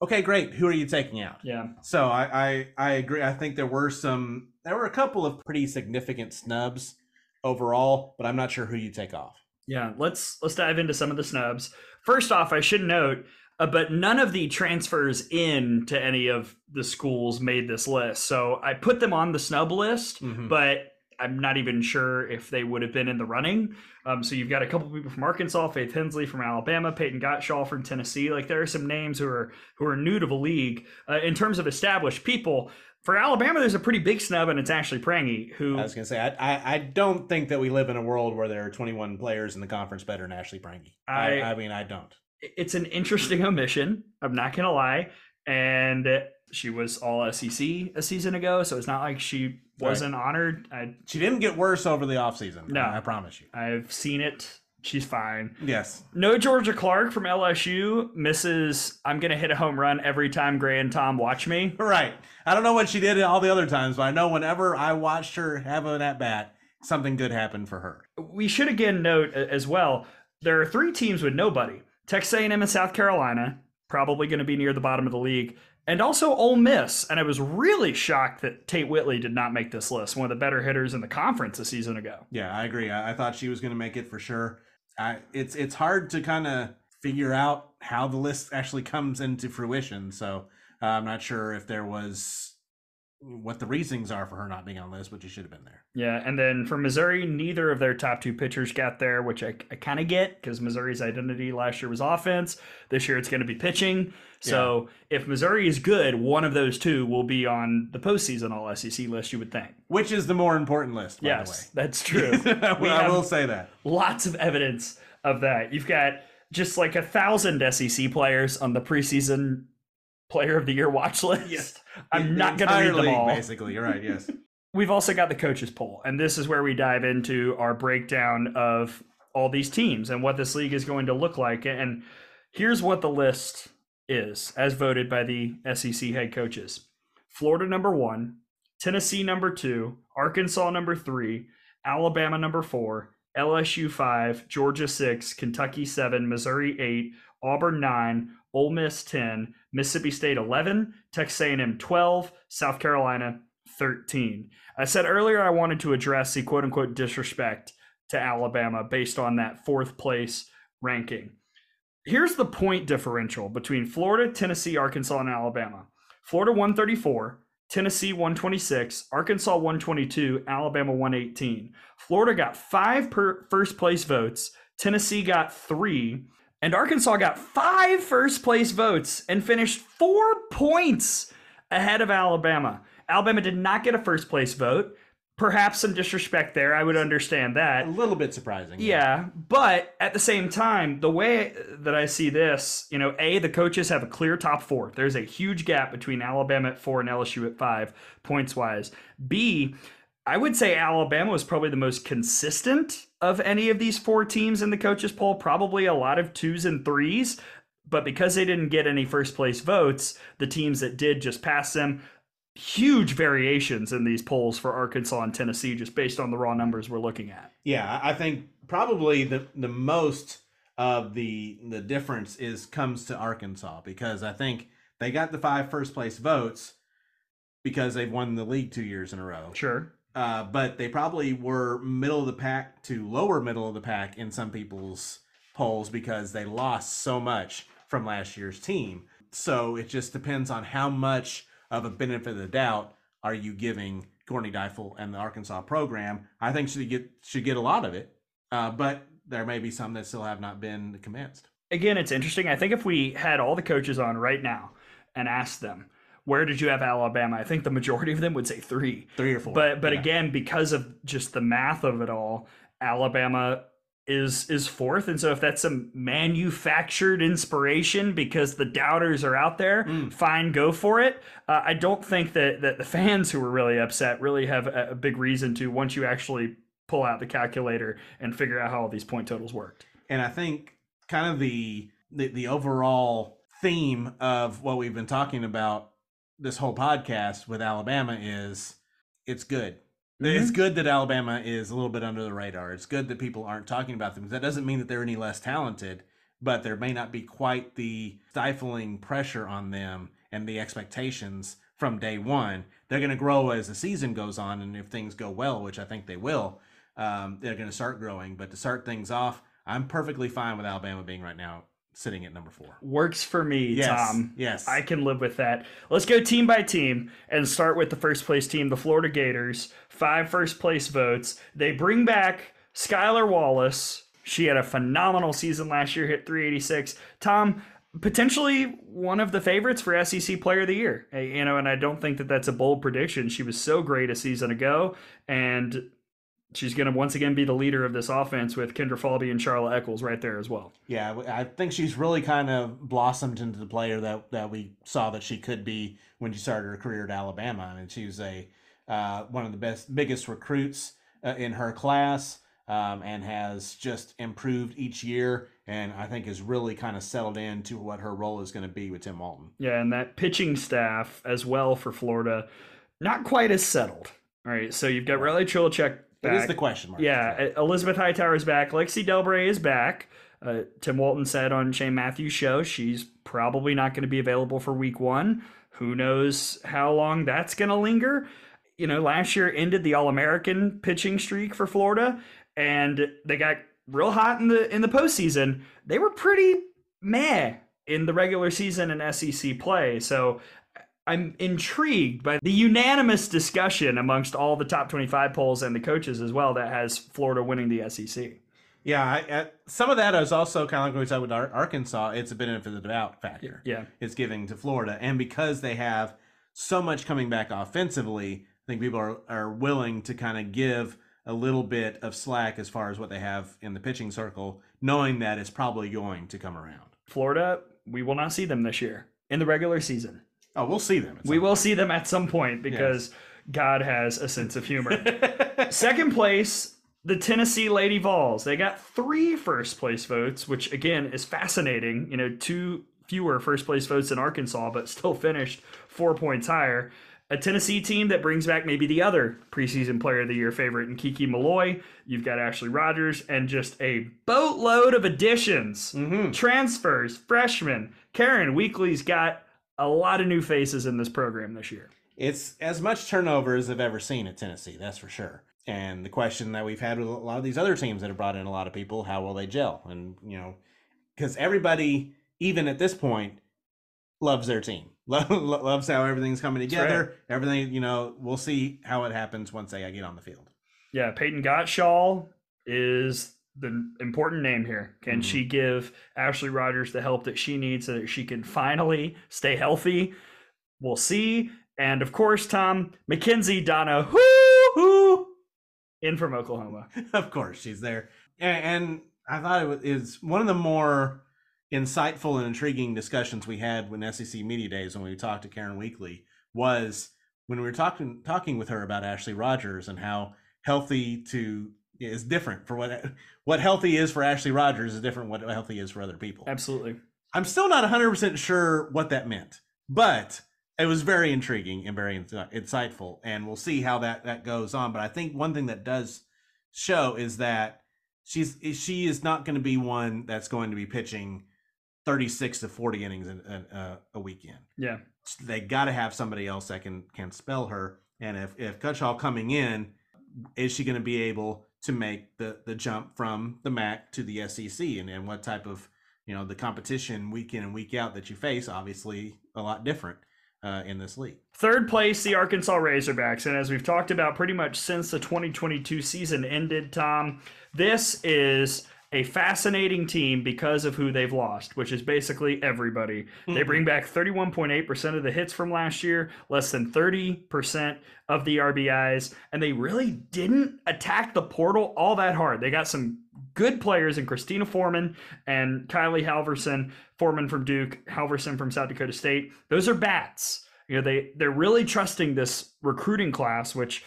Okay, great. Who are you taking out? Yeah. So I, I I agree. I think there were some, there were a couple of pretty significant snubs overall, but I'm not sure who you take off. Yeah, let's let's dive into some of the snubs. First off, I should note, uh, but none of the transfers in to any of the schools made this list. So I put them on the snub list, Mhm. but I'm not even sure if they would have been in the running. Um, so you've got a couple people from Arkansas, Faith Hensley from Alabama, Peyton Gottshall from Tennessee. Like there are some names who are who are new to the league. Uh, in terms of established people, for Alabama, there's a pretty big snub, and it's Ashley Prange, who I was gonna say I, I I don't think that we live in a world where there are 21 players in the conference better than Ashley Prange. I I- I mean I don't. it's an interesting omission. I'm not gonna lie, and she was all SEC a season ago, so it's not like she wasn't honored. I She didn't get worse over the offseason. No. I promise you. I've seen it. She's fine. Yes. No Georgia Clark from LSU misses. I'm gonna hit a home run every time Gray and Tom watch me. Right. I don't know what she did all the other times, but I know whenever I watched her have an at bat, something good happened for her. We should again note as well. There are three teams with nobody. Texas A&M and South Carolina, probably going to be near the bottom of the league, and also Ole Miss. And I was really shocked that Tate Whitley did not make this list. One of the better hitters in the conference a season ago. Yeah, I agree. I, I thought she was going to make it for sure. I, it's it's hard to kind of figure out how the list actually comes into fruition. So uh, I'm not sure if there was what the reasons are for her not being on the list, but she should have been there. Yeah, and then for Missouri, neither of their top two pitchers got there, which I, I kind of get because Missouri's identity last year was offense. This year it's going to be pitching. So if Missouri is good, one of those two will be on the postseason All SEC list, you would think. Which is the more important list, by yes, that's true. the way. We I will say that. lots of evidence of that. You've got just like a thousand SEC players on the preseason player of the year watch list. Yes. I'm The not going to read them league, all. Basically, you're right. Yes. We've also got the coaches poll, and this is where we dive into our breakdown of all these teams and what this league is going to look like. And here's what the list is as voted by the SEC head coaches Florida number one, Tennessee number two, Arkansas number three, Alabama number four, LSU five, Georgia six, Kentucky seven, Missouri eight, Auburn nine, Ole Miss ten, Mississippi State eleven, Texas A&M twelve, South Carolina 13. I said earlier I wanted to address the quote unquote disrespect to Alabama based on that fourth place ranking. Here's the point differential between Florida, Tennessee, Arkansas, and Alabama Florida 134, Tennessee 126, Arkansas 122, Alabama 118. Florida got five per first place votes, Tennessee got three, and Arkansas got five first place votes and finished four points ahead of Alabama. Alabama did not get a first place vote. Perhaps some disrespect there. I would understand that. A little bit surprising. Yeah, but at the same time, the way that I see this, you know, A, the coaches have a clear top four. There's a huge gap between Alabama at four and LSU at five, points wise. B, I would say Alabama was probably the most consistent of any of these four teams in the coaches poll, probably a lot of twos and threes. But because they didn't get any first place votes, the teams that did just passed them. huge variations in these polls for Arkansas and Tennessee just based on the raw numbers we're looking at. Yeah, I think probably the the most of the the difference is comes to Arkansas because I think they got the five first place votes because they've won the league two years in a row. Sure. Uh, but they probably were middle of the pack to lower middle of the pack in some people's polls because they lost so much from last year's team. So it just depends on how much of a benefit of the doubt are you giving Courtney Deifel and the Arkansas program. I think should get should get a lot of it, uh, but there may be some that still have not been commenced. Again, it's interesting. I think if we had all the coaches on right now and asked them, where did you have Alabama? I think the majority of them would say three. Three or four. But but Yeah. again, because of just the math of it all, Alabama is is fourth. And so if that's some manufactured inspiration because the doubters are out there, Mm. fine, go for it. Uh, I don't think that that the fans who were really upset really have a, a big reason to once you actually pull out the calculator and figure out how all these point totals worked. and I think kind of the, the the overall theme of what we've been talking about this whole podcast with Alabama is it's good. It's good that Alabama is a little bit under the radar. It's good that people aren't talking about them. That doesn't mean that they're any less talented, but there may not be quite the stifling pressure on them and the expectations from day one. They're going to grow as the season goes on, and if things go well, which I think they will, um, they're going to start growing. But to start things off, I'm perfectly fine with Alabama being right now sitting at number four. Works for me, Yes, Tom. yes. I can live with that. Let's go team by team and start with the first place team, the Florida Gators. Five first place votes. They bring back Skylar Wallace. She had a phenomenal season last year, hit 386. Tom, potentially one of the favorites for SEC Player of the Year. Uh, You know, and I don't think that that's a bold prediction. She was so great a season ago, and she's going to once again be the leader of this offense with Kendra Falby and Charla Echols right there as well. Yeah, I think she's really kind of blossomed into the player that, that we saw that she could be when she started her career at Alabama. I mean, she was a uh, one of the best, biggest recruits uh, in her class, um, and has just improved each year. And I think has really kind of settled into what her role is going to be with Tim Walton. Yeah, and that pitching staff as well for Florida, not quite as settled. All right, so you've got Riley Trilichek That is the question mark. yeah, Elizabeth Hightower is back. Lexi Delbray is back. Uh, Tim Walton said on Shane Matthews' show she's probably not going to be available for week one. Who knows how long that's going to linger? You know, last year ended the All American pitching streak for Florida, and they got real hot in the in the postseason. They were pretty meh in the regular season and SEC play. So I'm intrigued by the unanimous discussion amongst all the top 25 polls and the coaches as well that has Florida winning the SEC. Yeah, I, I, some of that is also kind of like we said with Ar- Arkansas. It's a benefit of the doubt factor. Yeah. It's giving to Florida, and because they have so much coming back offensively, I think people are are willing to kind of give a little bit of slack as far as what they have in the pitching circle, knowing that it's probably going to come around. Florida, we will not see them this year in the regular season. Oh, we'll see them. We will see them at some point because God has a sense of humor. Second place, the Tennessee Lady Vols. They got three first place votes, which again is fascinating. You know, two fewer first place votes in Arkansas, but still finished four points higher. A Tennessee team that brings back maybe the other preseason player of the year favorite in Kiki Milloy. You've got Ashley Rogers and just a boatload of additions, Mhm. transfers, freshmen. Karen Weekly's got a lot of new faces in this program this year. It's as much turnover as I've ever seen at Tennessee, that's for sure. And the question that we've had with a lot of these other teams that have brought in a lot of people, how will they gel? And, you know, because everybody, even at this point, loves their team, Lo- lo- loves how everything's coming together. Everything, you know, we'll see how it happens once they get on the field. Yeah, Peyton Gottshall is the important name here. Can Mhm. she give Ashley Rogers the help that she needs so that she can finally stay healthy? We'll see. And of course, Tom McKenzie Donna, whoo, in from Oklahoma. of course, she's there. And, and I thought it was is one of the more insightful and intriguing discussions we had when SEC Media Days when we talked to Karen Weekly was when we were talking talking with her about Ashley Rogers and how healthy to is different for what what healthy is for Ashley Rogers is different what healthy is for other people. Absolutely. I'm still not 100% sure what that meant, but it was very intriguing and very insightful, and we'll see how that that goes on. But I think one thing that does show is that she's she is not going to be one that's going to be pitching 36 to 40 innings in, in, uh, a weekend. Yeah, they got to have somebody else that can can spell her. And if if Gottshall coming in, is she going to be able to make the the jump from the MAC to the SEC? And and what type of you know the competition week in and week out that you face? Obviously, a lot different uh, in this league. Third place, the Arkansas Razorbacks. And as we've talked about pretty much since the 2022 season ended, Tom, this is a fascinating team because of who they've lost, which is basically everybody. Mm-hmm. They bring back 31.8% of the hits from last year, less than 30% of the RBIs, and they really didn't attack the portal all that hard. They got some good players in Christina Foreman and Kylie Halverson, Foreman from Duke, Halverson from South Dakota State. Those are bats. You know, they they're really trusting this recruiting class, which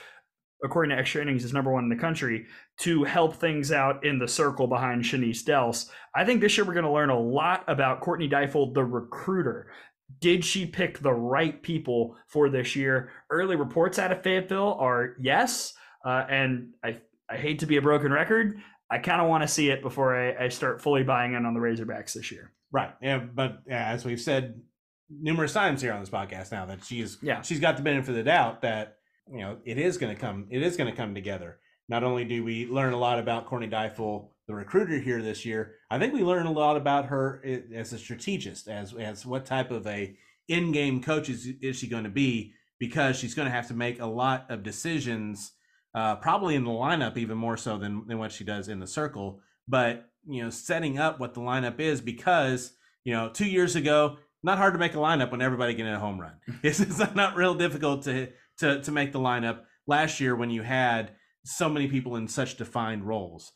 according to extra innings, is number one in the country, to help things out in the circle behind Chenise Delce. I think this year we're going to learn a lot about Courtney Deifel, the recruiter. Did she pick the right people for this year? Early reports out of Fayetteville are yes. Uh, and I, I hate to be a broken record. I kind of want to see it before I, I, start fully buying in on the Razorbacks this year. Right. Yeah. But yeah, as we've said numerous times here on this podcast now, that she's yeah she's got the benefit of the doubt that you know it is going to come it is going to come together not only do we learn a lot about Courtney Deifel, the recruiter here this year, I think we learn a lot about her as a strategist, as as what type of a in-game coach is, is she going to be, because she's going to have to make a lot of decisions, uh, probably in the lineup even more so than than what she does in the circle. But you know, setting up what the lineup is, because you know, two years ago, not hard to make a lineup when everybody getting a home run. It's not real difficult to to to make the lineup last year when you had so many people in such defined roles.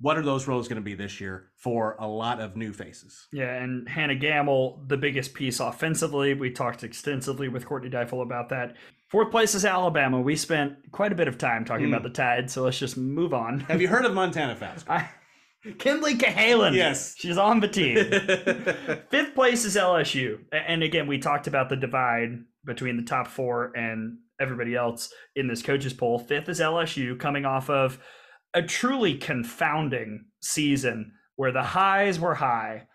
What are those roles going to be this year for a lot of new faces? Yeah, and Hannah Gammill, the biggest piece offensively. We talked extensively with Courtney Deifel about that. Fourth place is Alabama. We spent quite a bit of time talking mm. about the Tide, so let's just move on. Have you heard of Montana Fouts? I, Kenleigh Cahalan. Yes. She's on the team. Fifth place is LSU. And again, we talked about the divide between the top four and everybody else in this coaches poll. Fifth is LSU, coming off of a truly confounding season where the highs were high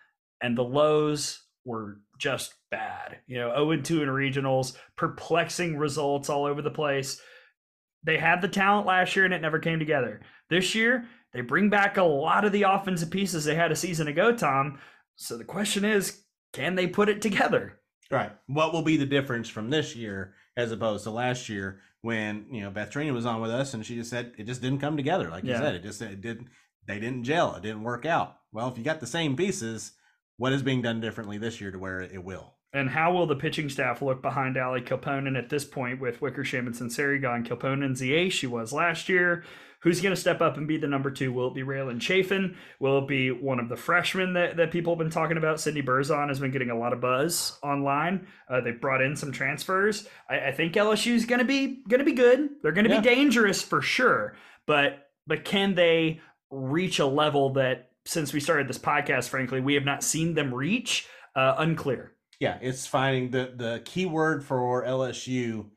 and the lows were just bad. You know, 0 2 in regionals, perplexing results all over the place. They had the talent last year and it never came together. This year, they bring back a lot of the offensive pieces they had a season ago, Tom. So the question is, can they put it together? Right. What will be the difference from this year as opposed to last year when you know Beth Torina was on with us and she just said it just didn't come together. Like yeah. you said, it just it didn't they didn't gel. It didn't work out. Well, if you got the same pieces, what is being done differently this year to where it will? And how will the pitching staff look behind Ali Kilponen at this point with Wickersham and Sunseri gone? Kilponen's the ace she was last year. Who's going to step up and be the number two? Will it be Raylan Chafin? Will it be one of the freshmen that, that people have been talking about? Sydney Berzon has been getting a lot of buzz online. Uh, they've brought in some transfers. I, I think LSU is going to be going to be good. They're going to yeah. be dangerous for sure. But but can they reach a level that since we started this podcast, frankly, we have not seen them reach? Uh, unclear. Yeah, it's finding the the key word for LSU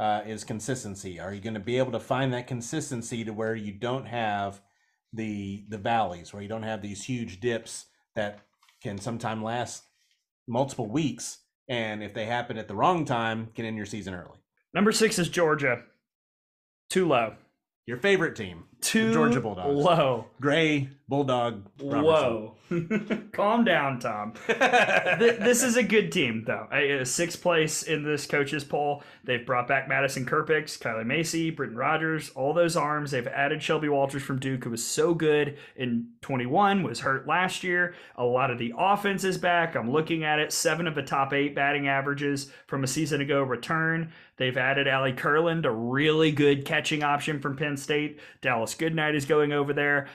uh, is consistency. Are you going to be able to find that consistency to where you don't have the the valleys, where you don't have these huge dips that can sometimes last multiple weeks, and if they happen at the wrong time, can end your season early. Number six is Georgia. Too low. Your favorite team, Too Georgia Bulldogs. Low. Gray Bulldog. Robertson. Whoa. Calm down, Tom. this is a good team, though. A uh, sixth place in this coaches poll. They've brought back Madison Kerpics, Kylie Macy, Britton Rogers, all those arms. They've added Shelby Walters from Duke, who was so good in 21, was hurt last year. A lot of the offense is back. I'm looking at it. Seven of the top eight batting averages from a season ago return. They've added Allie Kurland, a really good catching option from Penn State. Dallas Goodnight is going over there.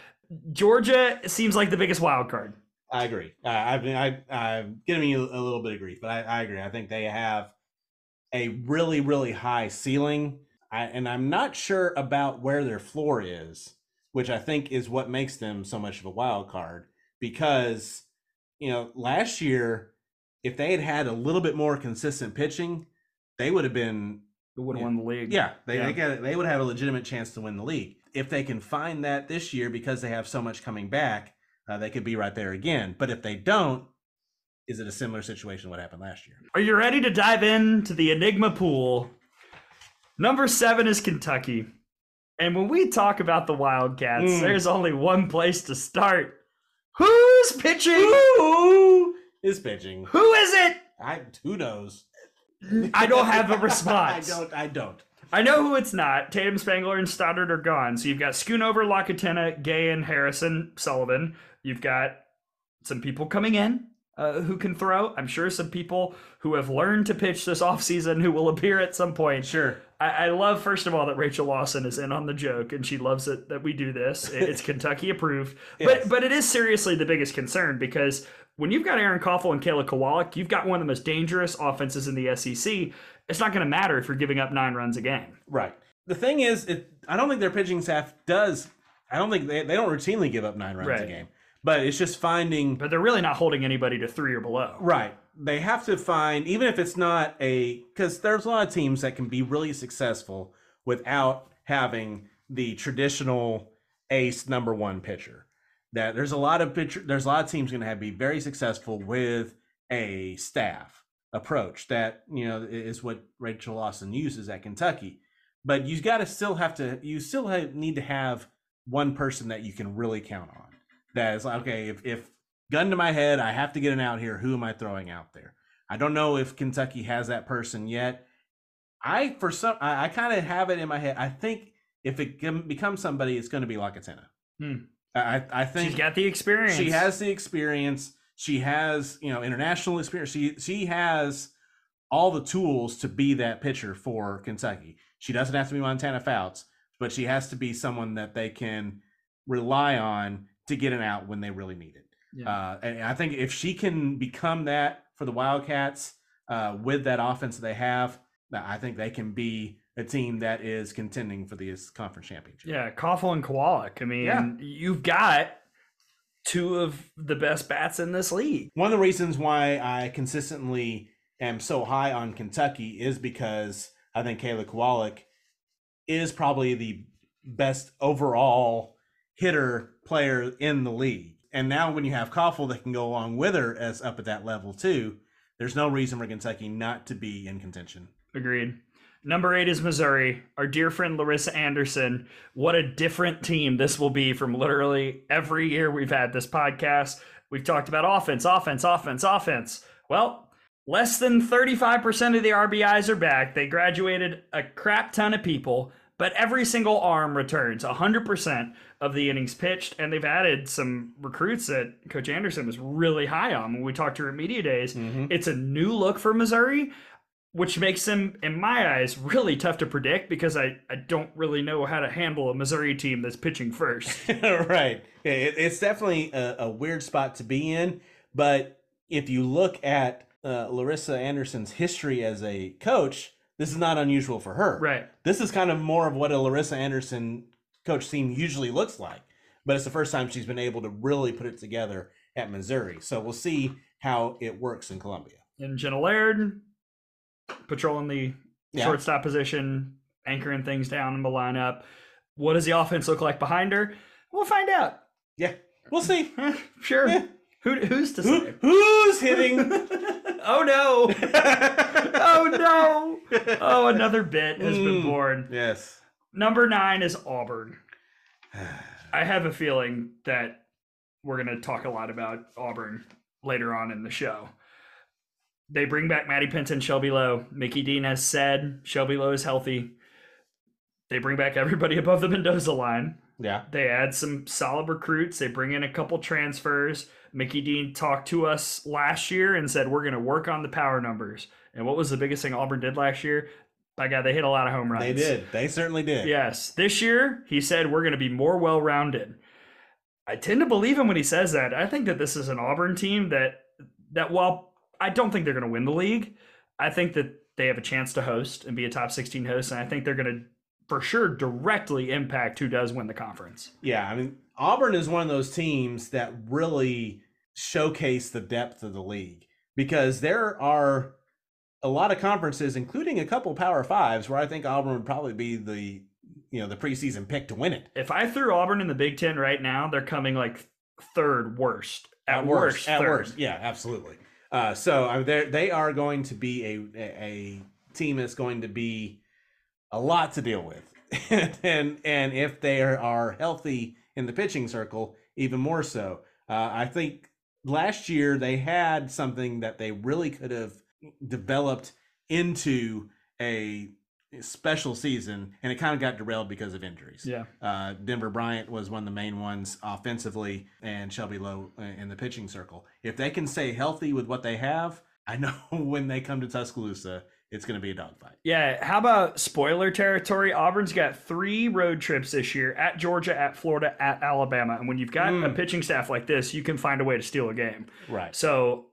Georgia seems like the biggest wild card. I agree. Uh, I've been I, I'm giving you a little bit of grief, but I, I agree. I think they have a really really high ceiling, I, and I'm not sure about where their floor is, which I think is what makes them so much of a wild card. Because you know last year, if they had had a little bit more consistent pitching, they would have been Who would have won the league? yeah they Yeah. they, got, they would have a legitimate chance to win the league if they can find that this year because they have so much coming back. Uh, they could be right there again. But if they don't, is it a similar situation to what happened last year? Are you ready to dive into the Enigma pool? Number seven is Kentucky. And when we talk about the Wildcats, Mm. there's only one place to start. Who's pitching? Who is pitching? Who is it? I who knows? I don't have a response. I don't. I don't. I know who it's not. Tatum Spangler and Stoddard are gone. So you've got Schoonover, Lacatena, Gay, and Harrison, Sullivan. You've got some people coming in uh, who can throw. I'm sure some people who have learned to pitch this offseason who will appear at some point. Sure. I, I love, first of all, that Rachel Lawson is in on the joke, and she loves it that we do this. It's Kentucky approved, Yes. but but it is seriously the biggest concern because when you've got Erin Coffel and Kayla Kowalik, you've got one of the most dangerous offenses in the SEC. It's not going to matter if you're giving up nine runs a game. Right. The thing is, it, I don't think their pitching staff does. I don't think they, they don't routinely give up nine runs a game. But it's just finding But they're really not holding anybody to three or below. right. They have to find even if it's not a because there's a lot of teams that can be really successful without having the traditional ace number one pitcher. That there's a lot of pitcher. There's a lot of teams going to have be very successful with a staff approach that you know is what Rachel Lawson uses at Kentucky. But you've got to still have to. You still have, need to have one person that you can really count on. That is like okay, if if gun to my head, I have to get an out here. Who am I throwing out there? I don't know if Kentucky has that person yet. I for some I, I kind of have it in my head. I think if it becomes somebody, it's going to be Lacatena. Hmm. I I think She's got the experience. she has the experience. She has, you know, international experience. She she has all the tools to be that pitcher for Kentucky. She doesn't have to be Montana Fouts, but she has to be someone that they can rely on to get an out when they really need it. Yeah. Uh, and I think if she can become that for the Wildcats uh, with that offense that they have, I think they can be a team that is contending for this conference championship. Yeah, Coffel and Kowalik. I mean, Yeah. you've got two of the best bats in this league. One of the reasons why I consistently am so high on Kentucky is because I think Kayla Kowalik is probably the best overall hitter player in the league. And now when you have Coffel that can go along with her as up at that level too, there's no reason for Kentucky not to be in contention. Agreed. Number eight is Missouri. Our dear friend Larissa Anderson. What a different team this will be from literally every year we've had this podcast. We've talked about offense, offense, offense, offense. Well, less than 35% of the RBIs are back. They graduated a crap ton of people, but every single arm returns 100% of the innings pitched. And they've added some recruits that Coach Anderson was really high on when we talked to her at Media Days. Mm-hmm. It's a new look for Missouri which makes them, in my eyes, really tough to predict because I, I don't really know how to handle a Missouri team that's pitching first. right. It, it's definitely a, a weird spot to be in. But if you look at uh, Larissa Anderson's history as a coach, this is not unusual for her. right. This is kind of more of what a Larissa Anderson coach team usually looks like. But it's the first time she's been able to really put it together at Missouri. So we'll see how it works in Columbia. And Jenna Laird patrolling the Yeah. shortstop position, anchoring things down in the lineup. What does the offense look like behind her? We'll find out. Yeah. We'll see. Sure. Yeah. Who, who's to Who, say? who's hitting? oh no! Oh no! Oh, another bit has been Mm. born. Yes. Number nine is Auburn. I have a feeling that we're going to talk a lot about Auburn later on in the show. They bring back Maddie Penta and Shelby Lowe. Mickey Dean has said Shelby Lowe is healthy. They bring back everybody above the Mendoza line. Yeah. They add some solid recruits. They bring in a couple transfers. Mickey Dean talked to us last year and said, We're going to work on the power numbers. And what was the biggest thing Auburn did last year? By God, they hit a lot of home runs. They did. They certainly did. Yes. This year, he said we're going to be more well rounded. I tend to believe him when he says that. I think that this is an Auburn team that, that while I don't think they're going to win the league, I think that they have a chance to host and be a top 16 host. And I think they're going to, for sure, directly impact who does win the conference. Yeah, I mean Auburn is one of those teams that really showcase the depth of the league because there are a lot of conferences, including a couple Power Fives, where I think Auburn would probably be the you know the preseason pick to win it. If I threw Auburn in the Big Ten right now, they're coming like third worst at, worst. at third. worst, yeah, absolutely. Uh, so I mean, they they are going to be a, a team that's going to be a lot to deal with, and and if they are, are healthy in the pitching circle, even more so. Uh, I think last year they had something that they really could have developed into a special season, and it kind of got derailed because of injuries. Yeah. Uh, Denver Bryant was one of the main ones offensively, and Shelby Lowe uh, in the pitching circle. If they can stay healthy with what they have, I know when they come to Tuscaloosa, it's going to be a dogfight. Yeah, how about spoiler territory? Auburn's got three road trips this year at Georgia, at Florida, at Alabama. And when you've got a Mm. pitching staff like this, you can find a way to steal a game. Right. So,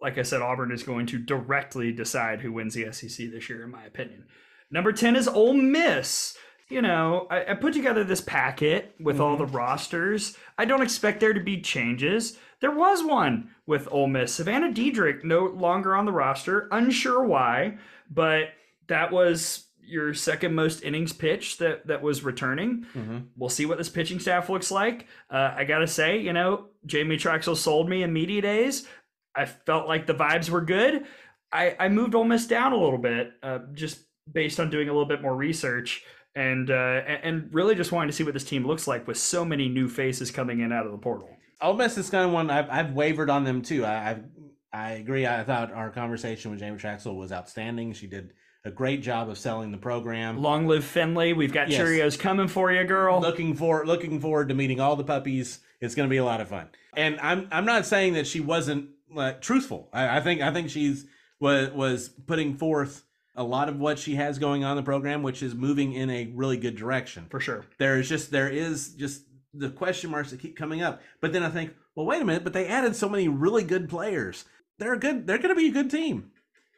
like I said, Auburn is going to directly decide who wins the SEC this year, in my opinion. Number 10 is Ole Miss. You know, I, I put together this packet with all the rosters. I don't expect there to be changes. There was one with Ole Miss. Savannah Diedrich no longer on the roster. Unsure why, but that was your second most innings pitch that, that was returning. Mm-hmm. We'll see what this pitching staff looks like. Uh, I gotta say, you know, Jamie Trachsel sold me in media days. I felt like the vibes were good. I, I moved Ole Miss down a little bit, uh, just based on doing a little bit more research and uh, and really just wanting to see what this team looks like with so many new faces coming in out of the portal. Ole Miss is kind of one I've, I've wavered on them too. I, I've I agree. I thought our conversation with Jamie Trachsel was outstanding. She did a great job of selling the program. Long live Finley. We've got Yes. Cheerios coming for you, girl. looking for looking forward to meeting all the puppies. It's going to be a lot of fun. And I'm I'm not saying that she wasn't truthful. I, I think I think she's was was putting forth a lot of what she has going on in the program, which is moving in a really good direction. for sure. There is just there is just the question marks that keep coming up. But then I think, well, wait a minute. But they added so many really good players. They're a good. They're going to be a good team.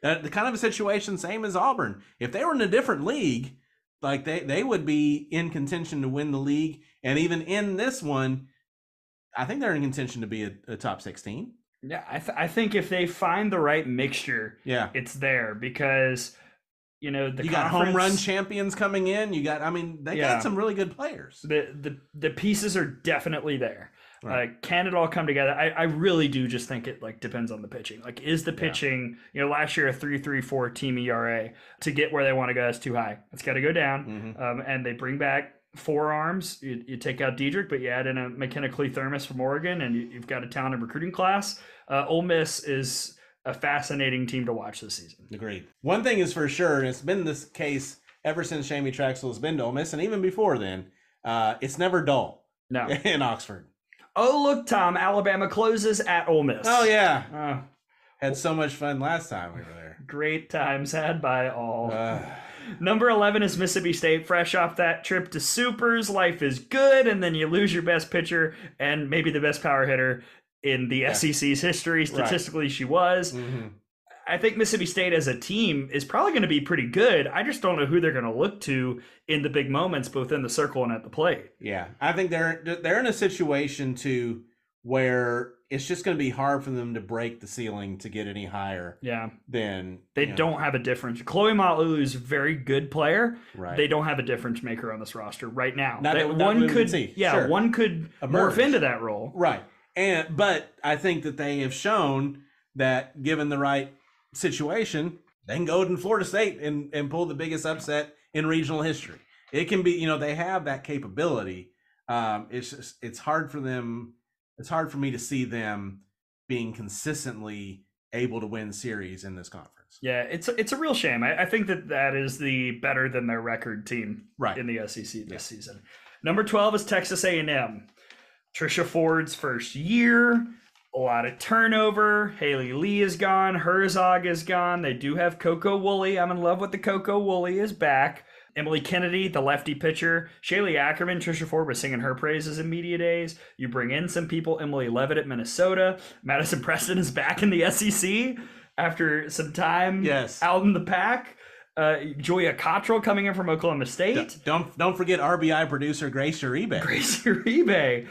Uh, the kind of a situation same as Auburn. If they were in a different league, like they they would be in contention to win the league, and even in this one, I think they're in contention to be a, a top sixteen. Yeah, I, th- I think if they find the right mixture, Yeah, it's there because you know the you got home run champions coming in. You got, I mean, they Yeah. got some really good players. the the the pieces are definitely there. Right. Uh, can it all come together? I, I really do just think it like depends on the pitching. Like, is the Yeah. pitching? You know, last year a three three four team ERA to get where they want to go is too high. It's got to go down. Mhm. Um, and they bring back forearms. You, you take out Diedrich, but you add in a McKenna Thermos from Oregon, and you, you've got a talented recruiting class. Uh, Ole Miss is a fascinating team to watch this season. Agreed. One thing is for sure, and it's been this case ever since Jamie Trachsel has been to Ole Miss, and even before then, uh, it's never dull No. in Oxford. oh look, Tom! Alabama closes at Ole Miss. Oh yeah, Oh, had so much fun last time we were there. great times had by all. Uh, Number 11 is Mississippi State, fresh off that trip to Supers. Life is good, and then you lose your best pitcher and maybe the best power hitter in the Yeah. SEC's history. Statistically, she was. mhm. I think Mississippi State as a team is probably going to be pretty good. I just don't know who they're going to look to in the big moments, both in the circle and at the plate. Yeah, I think they're they're in a situation to where it's just going to be hard for them to break the ceiling to get any higher Yeah, Then they you know, don't have a difference. Chloe Malulu is a very good player. Right. They don't have a difference maker on this roster right now. Not They- that- one that could, see. yeah, Sure. one could Emerge. morph into that role. Right. And but I think that they have shown that given the right situation, they can go to Florida State and, and pull the biggest upset in regional history. It can be, you know, they have that capability. Um, it's just it's hard for them. It's hard for me to see them being consistently able to win series in this conference. Yeah, it's it's a real shame. I, I think that that is the better than their record team Right. in the SEC this Yeah. season. Number twelve is Texas A and M. Trisha Ford's first year, a lot of turnover. Haley Lee is gone. Herzog is gone. They do have Coco Woolley. I'm in love with the Coco Woolley is back. Emily Kennedy, the lefty pitcher. Shaylee Ackerman, Trisha Ford was singing her praises in media days. You bring in some people. Emily Levitt at Minnesota. Madison Preston is back in the SEC after some time Yes. out in the pack. Uh, Julia Cottrell coming in from Oklahoma State. Don't don't forget RBI producer Grace Uribe. Gracie Uribe.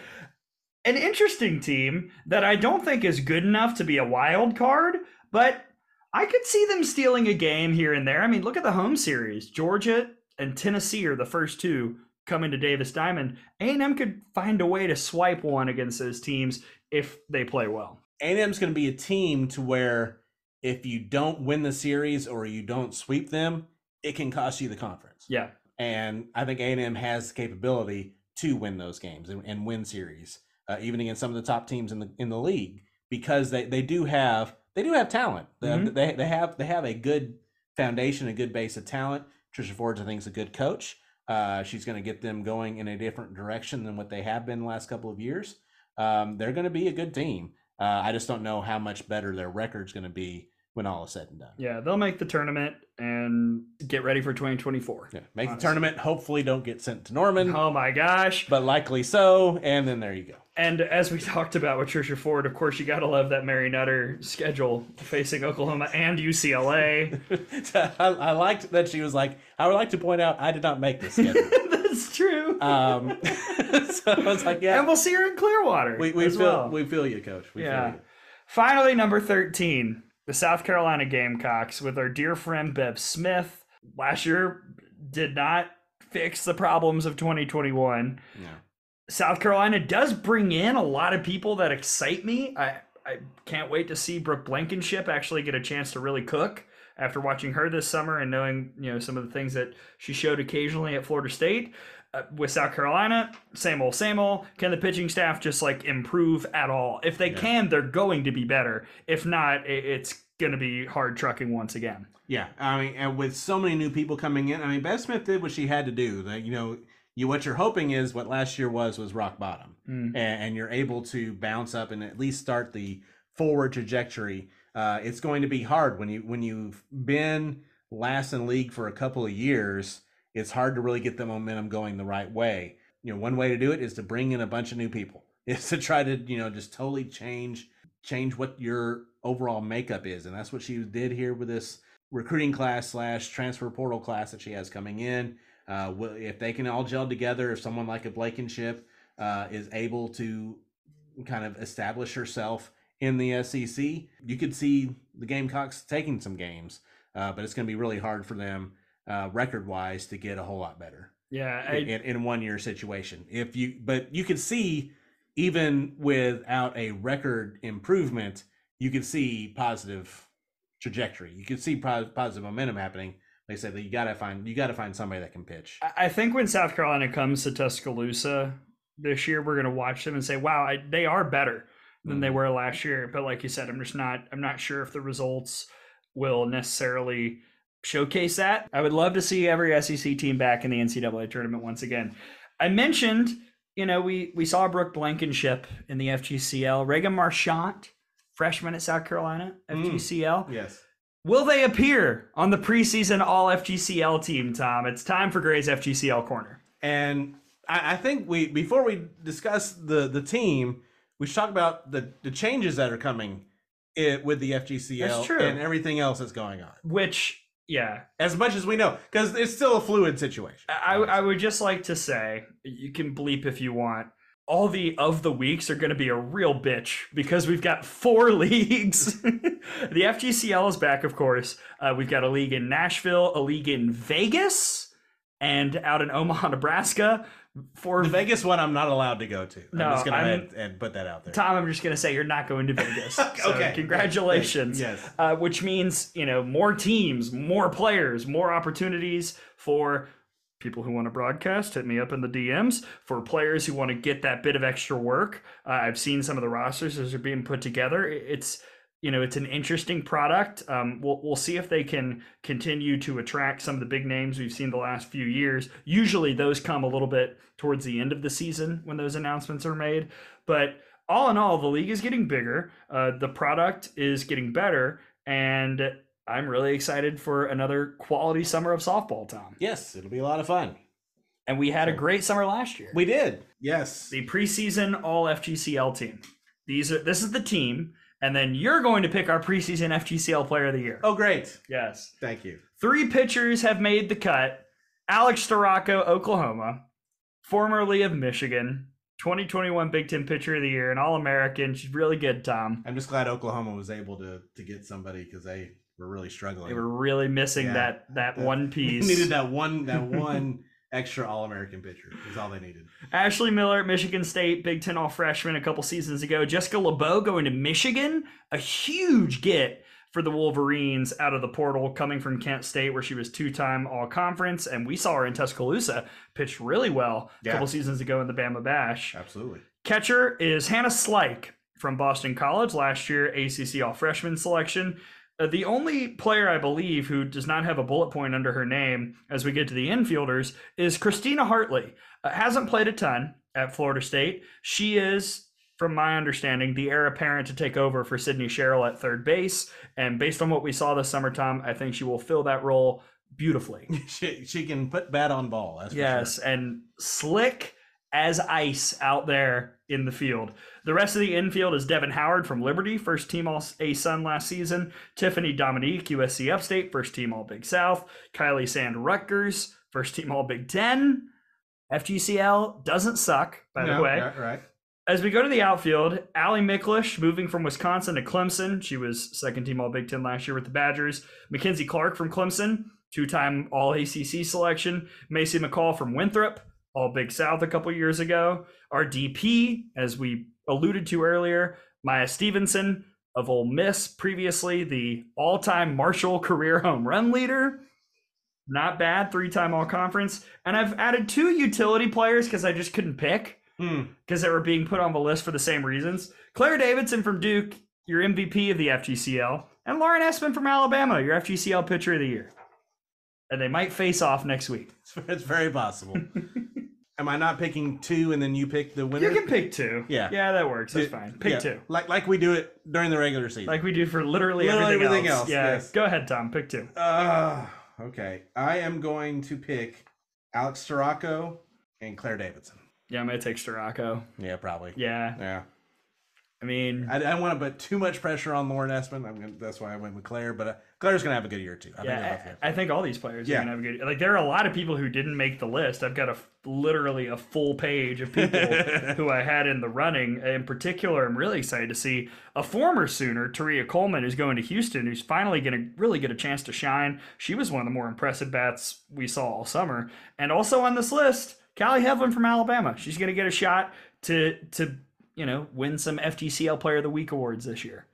An interesting team that I don't think is good enough to be a wild card, but I could see them stealing a game here and there. I mean, look at the home series. Georgia and Tennessee are the first two coming to Davis Diamond. A&M could find a way to swipe one against those teams if they play well. A&M's going to be a team to where if you don't win the series or you don't sweep them, it can cost you the conference. Yeah. And I think A&M has the capability to win those games and, and win series, uh, even against some of the top teams in the in the league, because they, they do have they do have talent. Mhm. They, they have they have a good foundation, a good base of talent. Trisha Ford, I think, is a good coach. Uh, she's going to get them going in a different direction than what they have been the last couple of years. Um, they're going to be a good team. Uh, I just don't know how much better their record's going to be when all is said and done. Yeah, they'll make the tournament and get ready for 2024. Yeah, make Honestly. the tournament. Hopefully, don't get sent to Norman, Oh my gosh. but likely so. And then there you go. And as we talked about with Trisha Ford, of course, you got to love that Mary Nutter schedule facing Oklahoma and UCLA. I, I liked that she was like, I would like to point out I did not make this schedule. That's true. um, so I was like, yeah, and we'll see her in Clearwater we, we feel well. we feel you, coach. We Yeah. feel you. Finally, number 13, the South Carolina Gamecocks with our dear friend Bev Smith. Last year did not fix the problems of 2021. Yeah. South Carolina does bring in a lot of people that excite me. I, I can't wait to see Brooke Blankenship actually get a chance to really cook after watching her this summer and knowing you know some of the things that she showed occasionally at Florida State. Uh, with South Carolina, same old, same old. Can the pitching staff just like improve at all? If they Yeah. can, they're going to be better. If not, i- it's going to be hard trucking once again. Yeah, I mean, and with so many new people coming in, I mean, Beth Smith did what she had to do. That you know, you what you're hoping is what last year was was rock bottom, Mm. and, and you're able to bounce up and at least start the forward trajectory. Uh, it's going to be hard when you when you've been last in league for a couple of years. It's hard to really get the momentum going the right way. You know, one way to do it is to bring in a bunch of new people. Is to try to you know just totally change change what your overall makeup is, and that's what she did here with this recruiting class slash transfer portal class that she has coming in. Uh, if they can all gel together, if someone like a Blankenship uh, is able to kind of establish herself in the SEC, you could see the Gamecocks taking some games, uh, but it's going to be really hard for them uh, record wise to get a whole lot better Yeah, I, in, in one year situation. If you, but you could see even without a record improvement, you could see positive trajectory. You could see po- positive momentum happening. Like I said, that you gotta find you gotta find somebody that can pitch. I- think when South Carolina comes to Tuscaloosa this year, we're going to watch them and say, "Wow, I, they are better than they Mhm. were last year." But like you said, I'm just not. I'm not sure if the results will necessarily showcase that. I would love to see every SEC team back in the NCAA tournament once again. I mentioned, you know, we we saw Brooke Blankenship in the FGCL. Reagan Marchant, freshman at South Carolina, Mm. FGCL. Yes. Will they appear on the preseason All FGCL team, Tom? It's time for Gray's FGCL corner. And I, I think we before we discuss the the team, we should talk about the the changes that are coming it, with the FGCL That's true. and everything else that's going on. Which, yeah, As much as we know, because it's still a fluid situation. I, I would just like to say you can bleep if you want. All the of the weeks are going to be a real bitch because we've got four leagues. the FGCL is back, of course. Uh, we've got a league in Nashville, a league in Vegas, and out in Omaha, Nebraska. For Vegas one, I'm not allowed to go to. No, I'm just gonna I'm- and put that out there. Tom, I'm just going to say you're not going to Vegas. So Okay. congratulations. Yes. uh, which means you know more teams, more players, more opportunities for people who want to broadcast. Hit me up in the DMs for players who want to get that bit of extra work. Uh, I've seen some of the rosters as they're being put together. It's you know it's an interesting product. Um, we'll we'll see if they can continue to attract some of the big names we've seen the last few years. Usually those come a little bit towards the end of the season when those announcements are made, but all in all, the league is getting bigger. Uh, the product is getting better, and I'm really excited for another quality summer of softball, Tom. Yes, it'll be a lot of fun. And we had a great summer last year. We did. Yes. the preseason All FGCL team. These are this is the team, and then you're going to pick our preseason FGCL Player of the Year. Oh, great. yes. Thank you. Three pitchers have made the cut. Alex Storako, Oklahoma, formerly of Michigan, 2021 Big Ten Pitcher of the Year, an All American. She's really good, Tom. I'm just glad Oklahoma was able to to get somebody because they were really struggling. They were really missing Yeah. that that That- one piece. needed that one that one extra All American pitcher. Is all they needed. Ashley Miller at Michigan State, Big Ten All Freshman a couple seasons ago. Jessica LeBeau going to Michigan, a huge get for the Wolverines out of the portal, coming from Kent State, where she was two-time All Conference, and we saw her in Tuscaloosa pitch really well a Yeah. couple seasons ago in the Bama Bash. Absolutely. Catcher is Hannah Slyke from Boston College, last year ACC All Freshman selection. Uh, the only player I believe who does not have a bullet point under her name as we get to the infielders is Christina Hartley. Uh, hasn't played a ton at Florida State. She is, from my understanding, the heir apparent to take over for Sydney Sherrill at third base. And based on what we saw this summer, Tom, I think she will fill that role beautifully. she she can put bat on ball. Yes, sure. and slick as ice out there in the field. The rest of the infield is Devin Howard from Liberty, first team All A Sun last season. Tiffany Dominique, USC Upstate, first team All Big South. Kylie Sand Rutgers, first team All Big Ten. FGCL doesn't suck, by the way. right, right. As we go to the outfield, Allie Miklish moving from Wisconsin to Clemson. She was second team All Big Ten last year with the Badgers. Mackenzie Clark from Clemson, two time All ACC selection. Macy McCall from Winthrop, All Big South a couple years ago. Our DP, as we alluded to earlier, Maya Stevenson of Ole Miss, previously the all time Marshall career home run leader. Not bad, three time All Conference. And I've added two utility players because I just couldn't pick Hmm. because they were being put on the list for the same reasons. Claire Davidson from Duke, your MVP of the FGCL, and Lauren Esman from Alabama, your FGCL Pitcher of the Year. And they might face off next week. It's, very possible. Am I not picking two and then you pick the winner? You can pick two. Yeah. yeah, that works. That's fine. Pick yeah, two, Like like we do it during the regular season. like we do for literally, Literally everything, everything else. else, Yeah, yes. go ahead, Tom. Pick two. Uh, okay. I am going to pick Alex Storako and Claire Davidson. Yeah, I'm gonna take Storako. Yeah, probably. Yeah, Yeah. I mean, I, I don't want to put too much pressure on Lauren Esman. I'm gonna, that's why I went with Claire. But uh, Claire's gonna have a good year too. I think yeah, good. I, I think all these players Yeah. are gonna have a good. Like, there are a lot of people who didn't make the list. I've got a literally a full page of people who I had in the running. In particular, I'm really excited to see a former Sooner, Taria Coleman, who's going to Houston, who's finally going to really get a chance to shine. She was one of the more impressive bats we saw all summer. And also on this list, Kali Heivilin from Alabama. She's going to get a shot to to you know win some FGCL Player of the Week awards this year.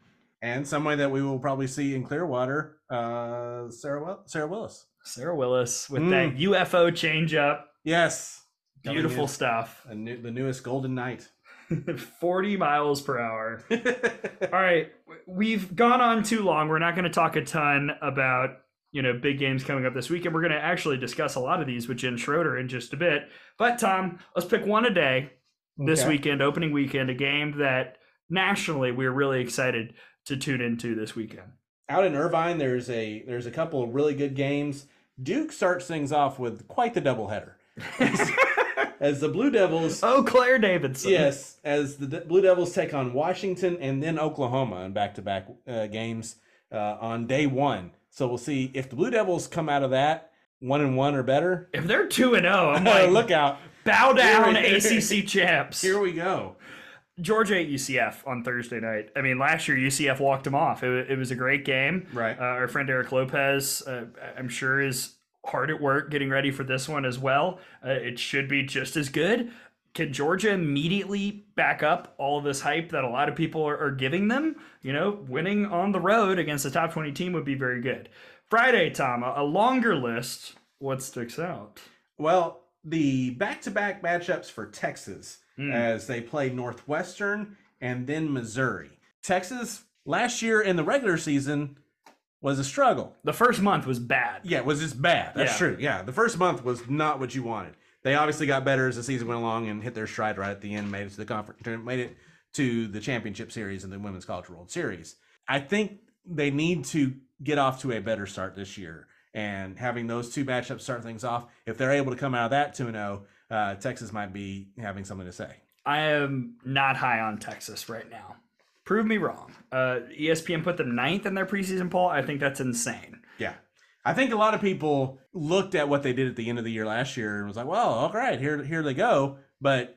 and someone that we will probably see in Clearwater, uh, Sarah Will- Sarah Willis. Sarah Willis with Mm. that UFO changeup. Yes, Beautiful stuff. a new, the newest Golden Knight. 40 miles per hour. All right, we've gone on too long. We're not going to talk a ton about you know big games coming up this week. And We're going to actually discuss a lot of these with Jen Schroeder in just a bit. But Tom, let's pick one a day this Okay. weekend, opening weekend, a game that nationally we're really excited to tune into this weekend. Out in Irvine, there's a there's a couple of really good games. Duke starts things off with quite the doubleheader. As the Blue Devils Oh, Claire Davidson. Yes, as the Blue Devils take on Washington and then Oklahoma in back-to-back uh, games uh, on day one. So we'll see if the Blue Devils come out of that one and one or better. If they're two and zero, I'm like, Look out! Bow down, Here- ACC champs. Here we go. Georgia at UCF on Thursday night. I mean, last year UCF walked them off. It, it was a great game. Right. Uh, our friend Eric Lopez, uh, I'm sure, is hard at work getting ready for this one as well. Uh, it should be just as good. Can Georgia immediately back up all of this hype that a lot of people are, are giving them? You know, winning on the road against a top 20 team would be very good. Friday, Tom, a, a longer list. What sticks out? Well, the back-to-back matchups for Texas Hmm. as they play Northwestern and then Missouri. Texas last year in the regular season was a struggle. The first month was bad. Yeah, it was just bad. That's Yeah. true. Yeah, the first month was not what you wanted. They obviously got better as the season went along and hit their stride right at the end. Made it to the conference, made it to the championship series and the Women's College World Series. I think they need to get off to a better start this year. And having those two matchups start things off, if they're able to come out of that 2 0, uh, Texas might be having something to say. I am not high on Texas right now. Prove me wrong. Uh, ESPN put them ninth in their preseason poll. I think that's insane. Yeah. I think a lot of people looked at what they did at the end of the year last year and was like, well, all right, here, here they go. But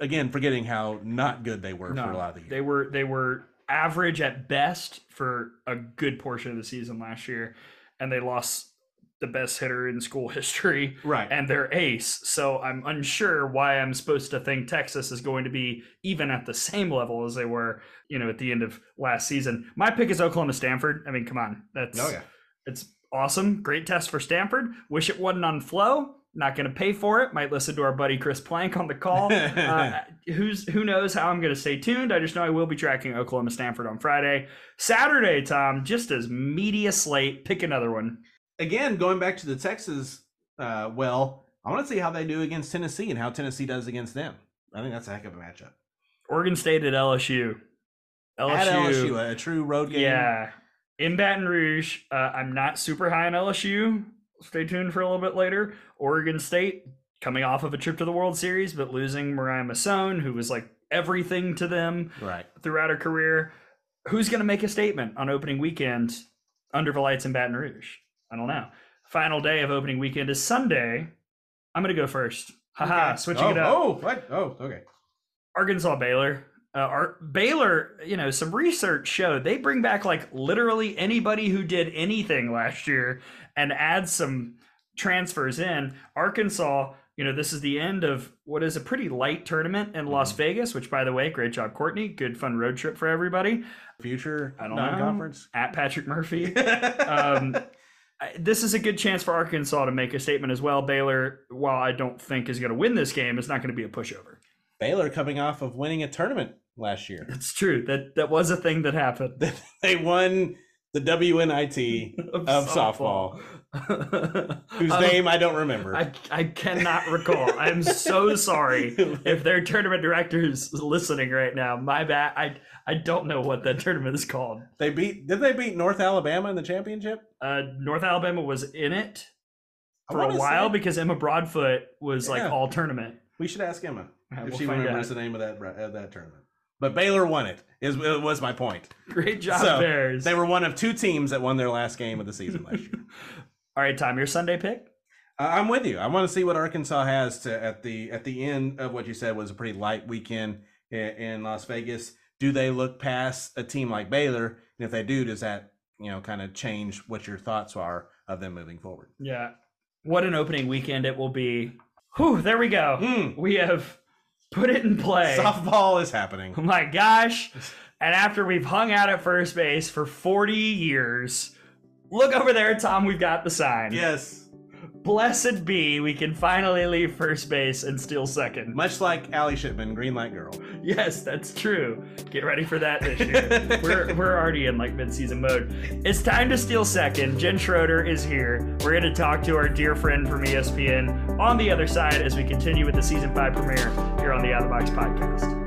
again, forgetting how not good they were for a lot of the year. They were they were average at best for a good portion of the season last year, and they lost the best hitter in school history Right. and their ace. So I'm unsure why I'm supposed to think Texas is going to be even at the same level as they were, you know, at the end of last season. My pick is Oklahoma Stanford. I mean, come on, that's oh yeah. it's awesome. Great test for Stanford. Wish it wasn't on flow. Not going to pay for it. Might listen to our buddy Chris Plank on the call. uh, who's who knows how I'm going to stay tuned. I just know I will be tracking Oklahoma Stanford on Friday. Saturday, Tom, just as media slate. Pick another one. Again, going back to the Texas, uh, well, I want to see how they do against Tennessee and how Tennessee does against them. I think that's a heck of a matchup. Oregon State at LSU. At LSU, a true road game. Yeah. In Baton Rouge, uh, I'm not super high on LSU. Stay tuned for a little bit later. Oregon State coming off of a trip to the World Series, but losing Mariah Mazon, who was like everything to them Right. throughout her career. Who's going to make a statement on opening weekend under the lights in Baton Rouge? I don't know. Final day of opening weekend is Sunday. I'm going to go first. Haha, Okay. switching oh, it up. Oh, what? Oh, okay. Arkansas Baylor. Uh, Ar- Baylor, you know, some research showed they bring back like literally anybody who did anything last year and add some transfers in. Arkansas, you know, this is the end of what is a pretty light tournament in Las Mhm. Vegas, which, by the way, great job, Courtney. Good fun road trip for everybody. Future I don't non-conference. At Patrick Murphy. um, this is a good chance for Arkansas to make a statement as well. Baylor, while I don't think is going to win this game, it's not going to be a pushover. Baylor coming off of winning a tournament last year. It's true that that was a thing that happened. they won the WNIT, Of softball. whose Um, name I don't remember. I, I cannot recall. I'm so sorry if their tournament directors listening right now. My bad. I I don't know what that tournament is called. they beat. Did they beat North Alabama in the championship? Uh, North Alabama was in it for a while say- because Emma Broadfoot was like all tournament. we should ask Emma Yeah, if we'll she remembers out. the name of that of that tournament. But Baylor won it. Is it was my point. Great job, So, Bears. They were one of two teams that won their last game of the season last year. all right, Tom. Your Sunday pick. Uh, I'm with you. I want to see what Arkansas has to at the at the end of what you said was a pretty light weekend in, in Las Vegas. Do they look past a team like Baylor? And if they do, does that you know kind of change what your thoughts are of them moving forward? Yeah. What an opening weekend it will be. Whew, there we go. Mm, We have put it in play. softball is happening. Oh my gosh. And after we've hung out at first base for 40 years, look over there, Tom, we've got the sign. Yes, Blessed be, we can finally leave first base and steal second. much like Allie Shipman, Green Light Girl. Yes, that's true. Get ready for that this year. we're, we're already in like mid-season mode. It's time to steal second. Jen Schroeder is here. We're going to talk to our dear friend from ESPN on the other side as we continue with the season five premiere here on the Out of the Box podcast.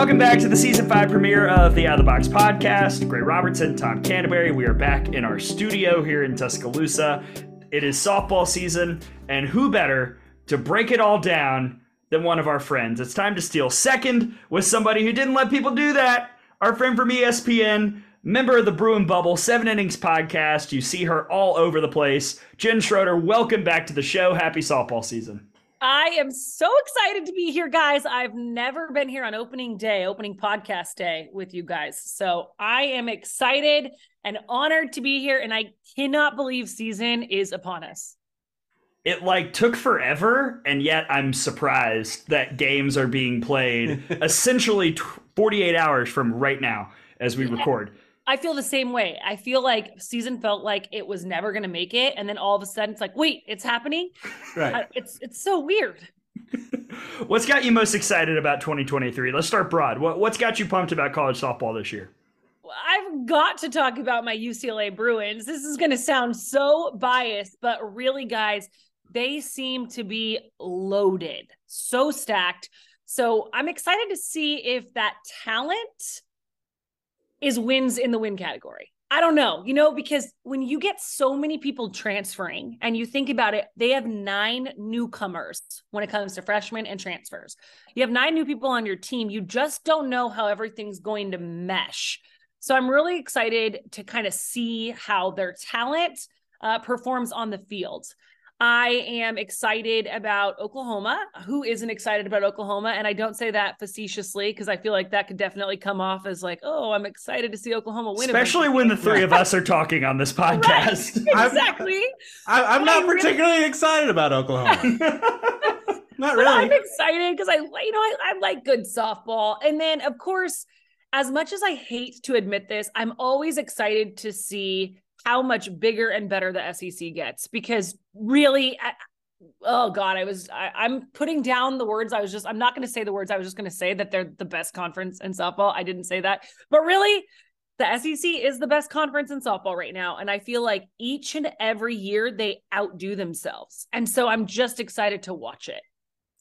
Welcome back to the season five premiere of the Out of the Box podcast. Gray Robertson, Tom Canterbury. We are back in our studio here in Tuscaloosa. It is softball season, and who better to break it all down than one of our friends? It's time to steal second with somebody who didn't let people do that. Our friend from ESPN, member of the Bruin Bubble, Seven Innings podcast. You see her all over the place. Jen Schroeder, welcome back to the show. Happy softball season. I am so excited to be here, guys. I've never been here on opening day, opening podcast day with you guys. So I am excited and honored to be here. And I cannot believe season is upon us. it like took forever and yet i'm surprised that games are being played essentially 48 hours from right now as we record I feel the same way. I feel like season felt like it was never going to make it. And then all of a sudden it's like, wait, it's happening. Right. I- it's, it's so weird. What's got you most excited about 2023? Let's start broad. What, what's got you pumped about college softball this year? I've got to talk about my UCLA Bruins. This is going to sound so biased, but really, guys, they seem to be loaded, so stacked. So I'm excited to see if that talent is wins in the win category. I don't know, you know, because when you get so many people transferring and you think about it, they have nine newcomers when it comes to freshmen and transfers. You have nine new people on your team. You just don't know how everything's going to mesh. So I'm really excited to kind of see how their talent uh, performs on the field. I am excited about Oklahoma. Who isn't excited about Oklahoma? And I don't say that facetiously because I feel like that could definitely come off as like, oh, I'm excited to see Oklahoma win. Especially when the three of us are talking on this podcast. Right, exactly. I'm, I'm not particularly excited about Oklahoma. not really. I'm excited because I, you know, I, I like good softball. And then, of course, as much as I hate to admit this, I'm always excited to see how much bigger and better the SEC gets because really, I, oh God, I was, I, am putting down the words. I was just, I'm not going to say the words. I was just going to say that they're the best conference in softball. I didn't say that, but really, the SEC is the best conference in softball right now. And I feel like each and every year they outdo themselves. And so I'm just excited to watch it.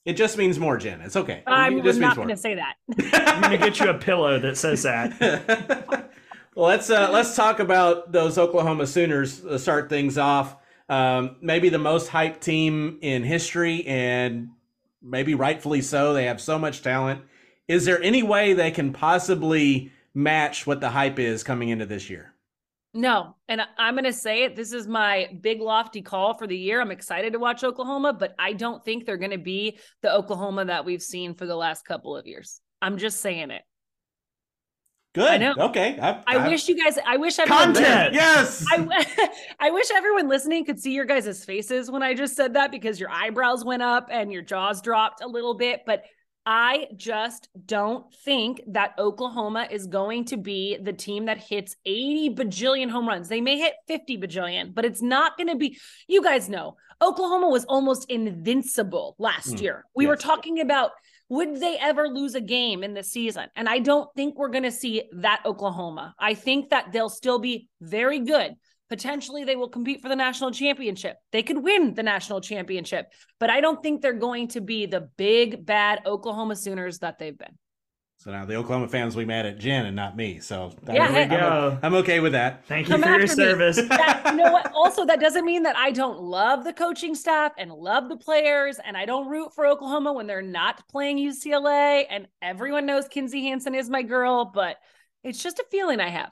It just means more, Jen. It's okay. I'm just not going to say that. I'm going to get you a pillow that says that. Well, let's uh, let's talk about those Oklahoma Sooners. To start things off. Um, maybe the most hyped team in history, and maybe rightfully so. They have so much talent. Is there any way they can possibly match what the hype is coming into this year? No, and I'm going to say it. This is my big lofty call for the year. I'm excited to watch Oklahoma, but I don't think they're going to be the Oklahoma that we've seen for the last couple of years. I'm just saying it. Good. I know. Okay. I, I, I wish you guys. I wish everyone. Content. Yes. I, I wish everyone listening could see your guys' faces when I just said that because your eyebrows went up and your jaws dropped a little bit. But I just don't think that Oklahoma is going to be the team that hits 80 bajillion home runs. They may hit 50 bajillion, but it's not going to be. You guys know Oklahoma was almost invincible last mm, year. We yes. were talking about would they ever lose a game in the season? And I don't think we're going to see that Oklahoma. I think that they'll still be very good. Potentially, they will compete for the national championship. They could win the national championship, but I don't think they're going to be the big, bad Oklahoma Sooners that they've been. So now the Oklahoma fans will be mad at Jen and not me. So yeah, there we go. I'm, I'm, okay with that. Thank you Come for your service. That, you know what? Also, that doesn't mean that I don't love the coaching staff and love the players, and I don't root for Oklahoma when they're not playing UCLA. And everyone knows Kinzie Hansen is my girl, but it's just a feeling I have.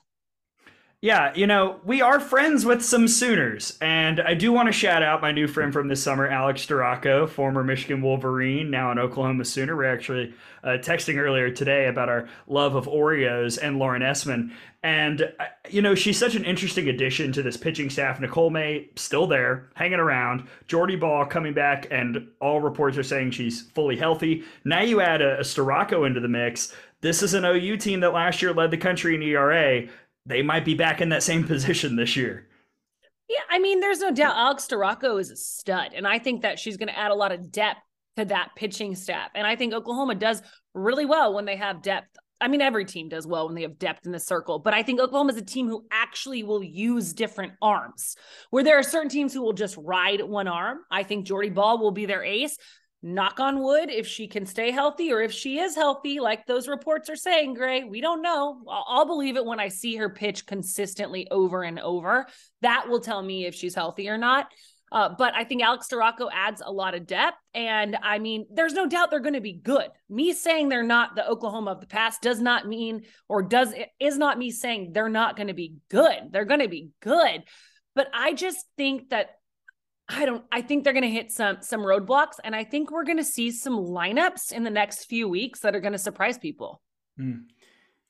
Yeah, you know, we are friends with some Sooners, and I do want to shout out my new friend from this summer, Alex Storako, former Michigan Wolverine, now an Oklahoma Sooner. We're actually uh, texting earlier today about our love of Oreos and Lauren Esman. And, uh, you know, she's such an interesting addition to this pitching staff. Nicole May still there, hanging around. Jordy Bahl coming back, and all reports are saying she's fully healthy. Now you add a, a Storako into the mix. This is an OU team that last year led the country in ERA they might be back in that same position this year. Yeah, I mean, there's no doubt Alex Storako is a stud, and I think that she's going to add a lot of depth to that pitching staff. And I think Oklahoma does really well when they have depth. I mean, every team does well when they have depth in the circle, but I think Oklahoma is a team who actually will use different arms. Where there are certain teams who will just ride one arm. I think Jordy Bahl will be their ace knock on wood, if she can stay healthy or if she is healthy, like those reports are saying, Gray, we don't know. I'll, I'll, believe it when I see her pitch consistently over and over. That will tell me if she's healthy or not. Uh, but I think Alex Storako adds a lot of depth. And I mean, there's no doubt they're going to be good. Me saying they're not the Oklahoma of the past does not mean, or does is not me saying they're not going to be good. They're going to be good. But I just think that I don't I think they're going to hit some some roadblocks and I think we're going to see some lineups in the next few weeks that are going to surprise people. Mm.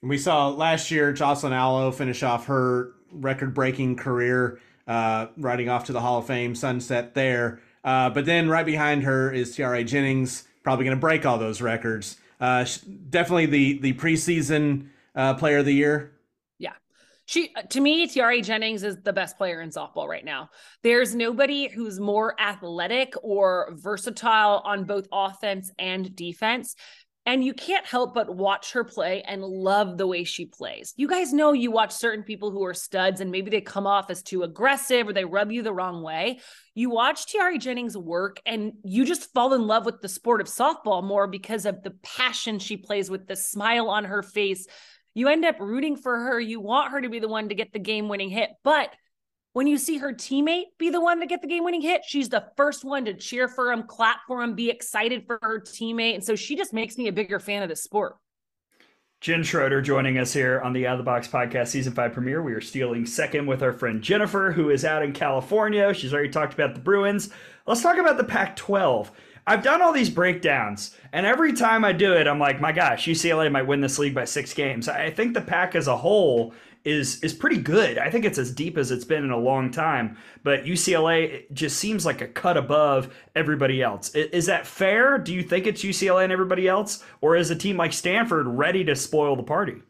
We saw last year Jocelyn Alo finish off her record-breaking career uh, riding off to the Hall of Fame sunset there. Uh, but then right behind her is Tiare Jennings, probably going to break all those records. Uh, definitely the the preseason uh, player of the year She uh, to me, Tiare Jennings is the best player in softball right now. There's nobody who's more athletic or versatile on both offense and defense. And you can't help but watch her play and love the way she plays. You guys know you watch certain people who are studs and maybe they come off as too aggressive or they rub you the wrong way. You watch Tiare Jennings work and you just fall in love with the sport of softball more because of the passion she plays with, the smile on her face. You end up rooting for her. You want her to be the one to get the game winning hit. But when you see her teammate be the one to get the game winning hit, she's the first one to cheer for him, clap for him, be excited for her teammate. And so she just makes me a bigger fan of the sport. Jen Schroeder joining us here on the Out of the Box podcast season five premiere. We are stealing second with our friend Jennifer, who is out in California. She's already talked about the Bruins. Let's talk about the Pac 12. I've done all these breakdowns, and every time I do it, I'm like, my gosh, UCLA might win this league by six games. I think the pack as a whole is is pretty good. I think it's as deep as it's been in a long time. But UCLA just seems like a cut above everybody else. Is, is that fair? Do you think it's UCLA and everybody else, or is a team like Stanford ready to spoil the party?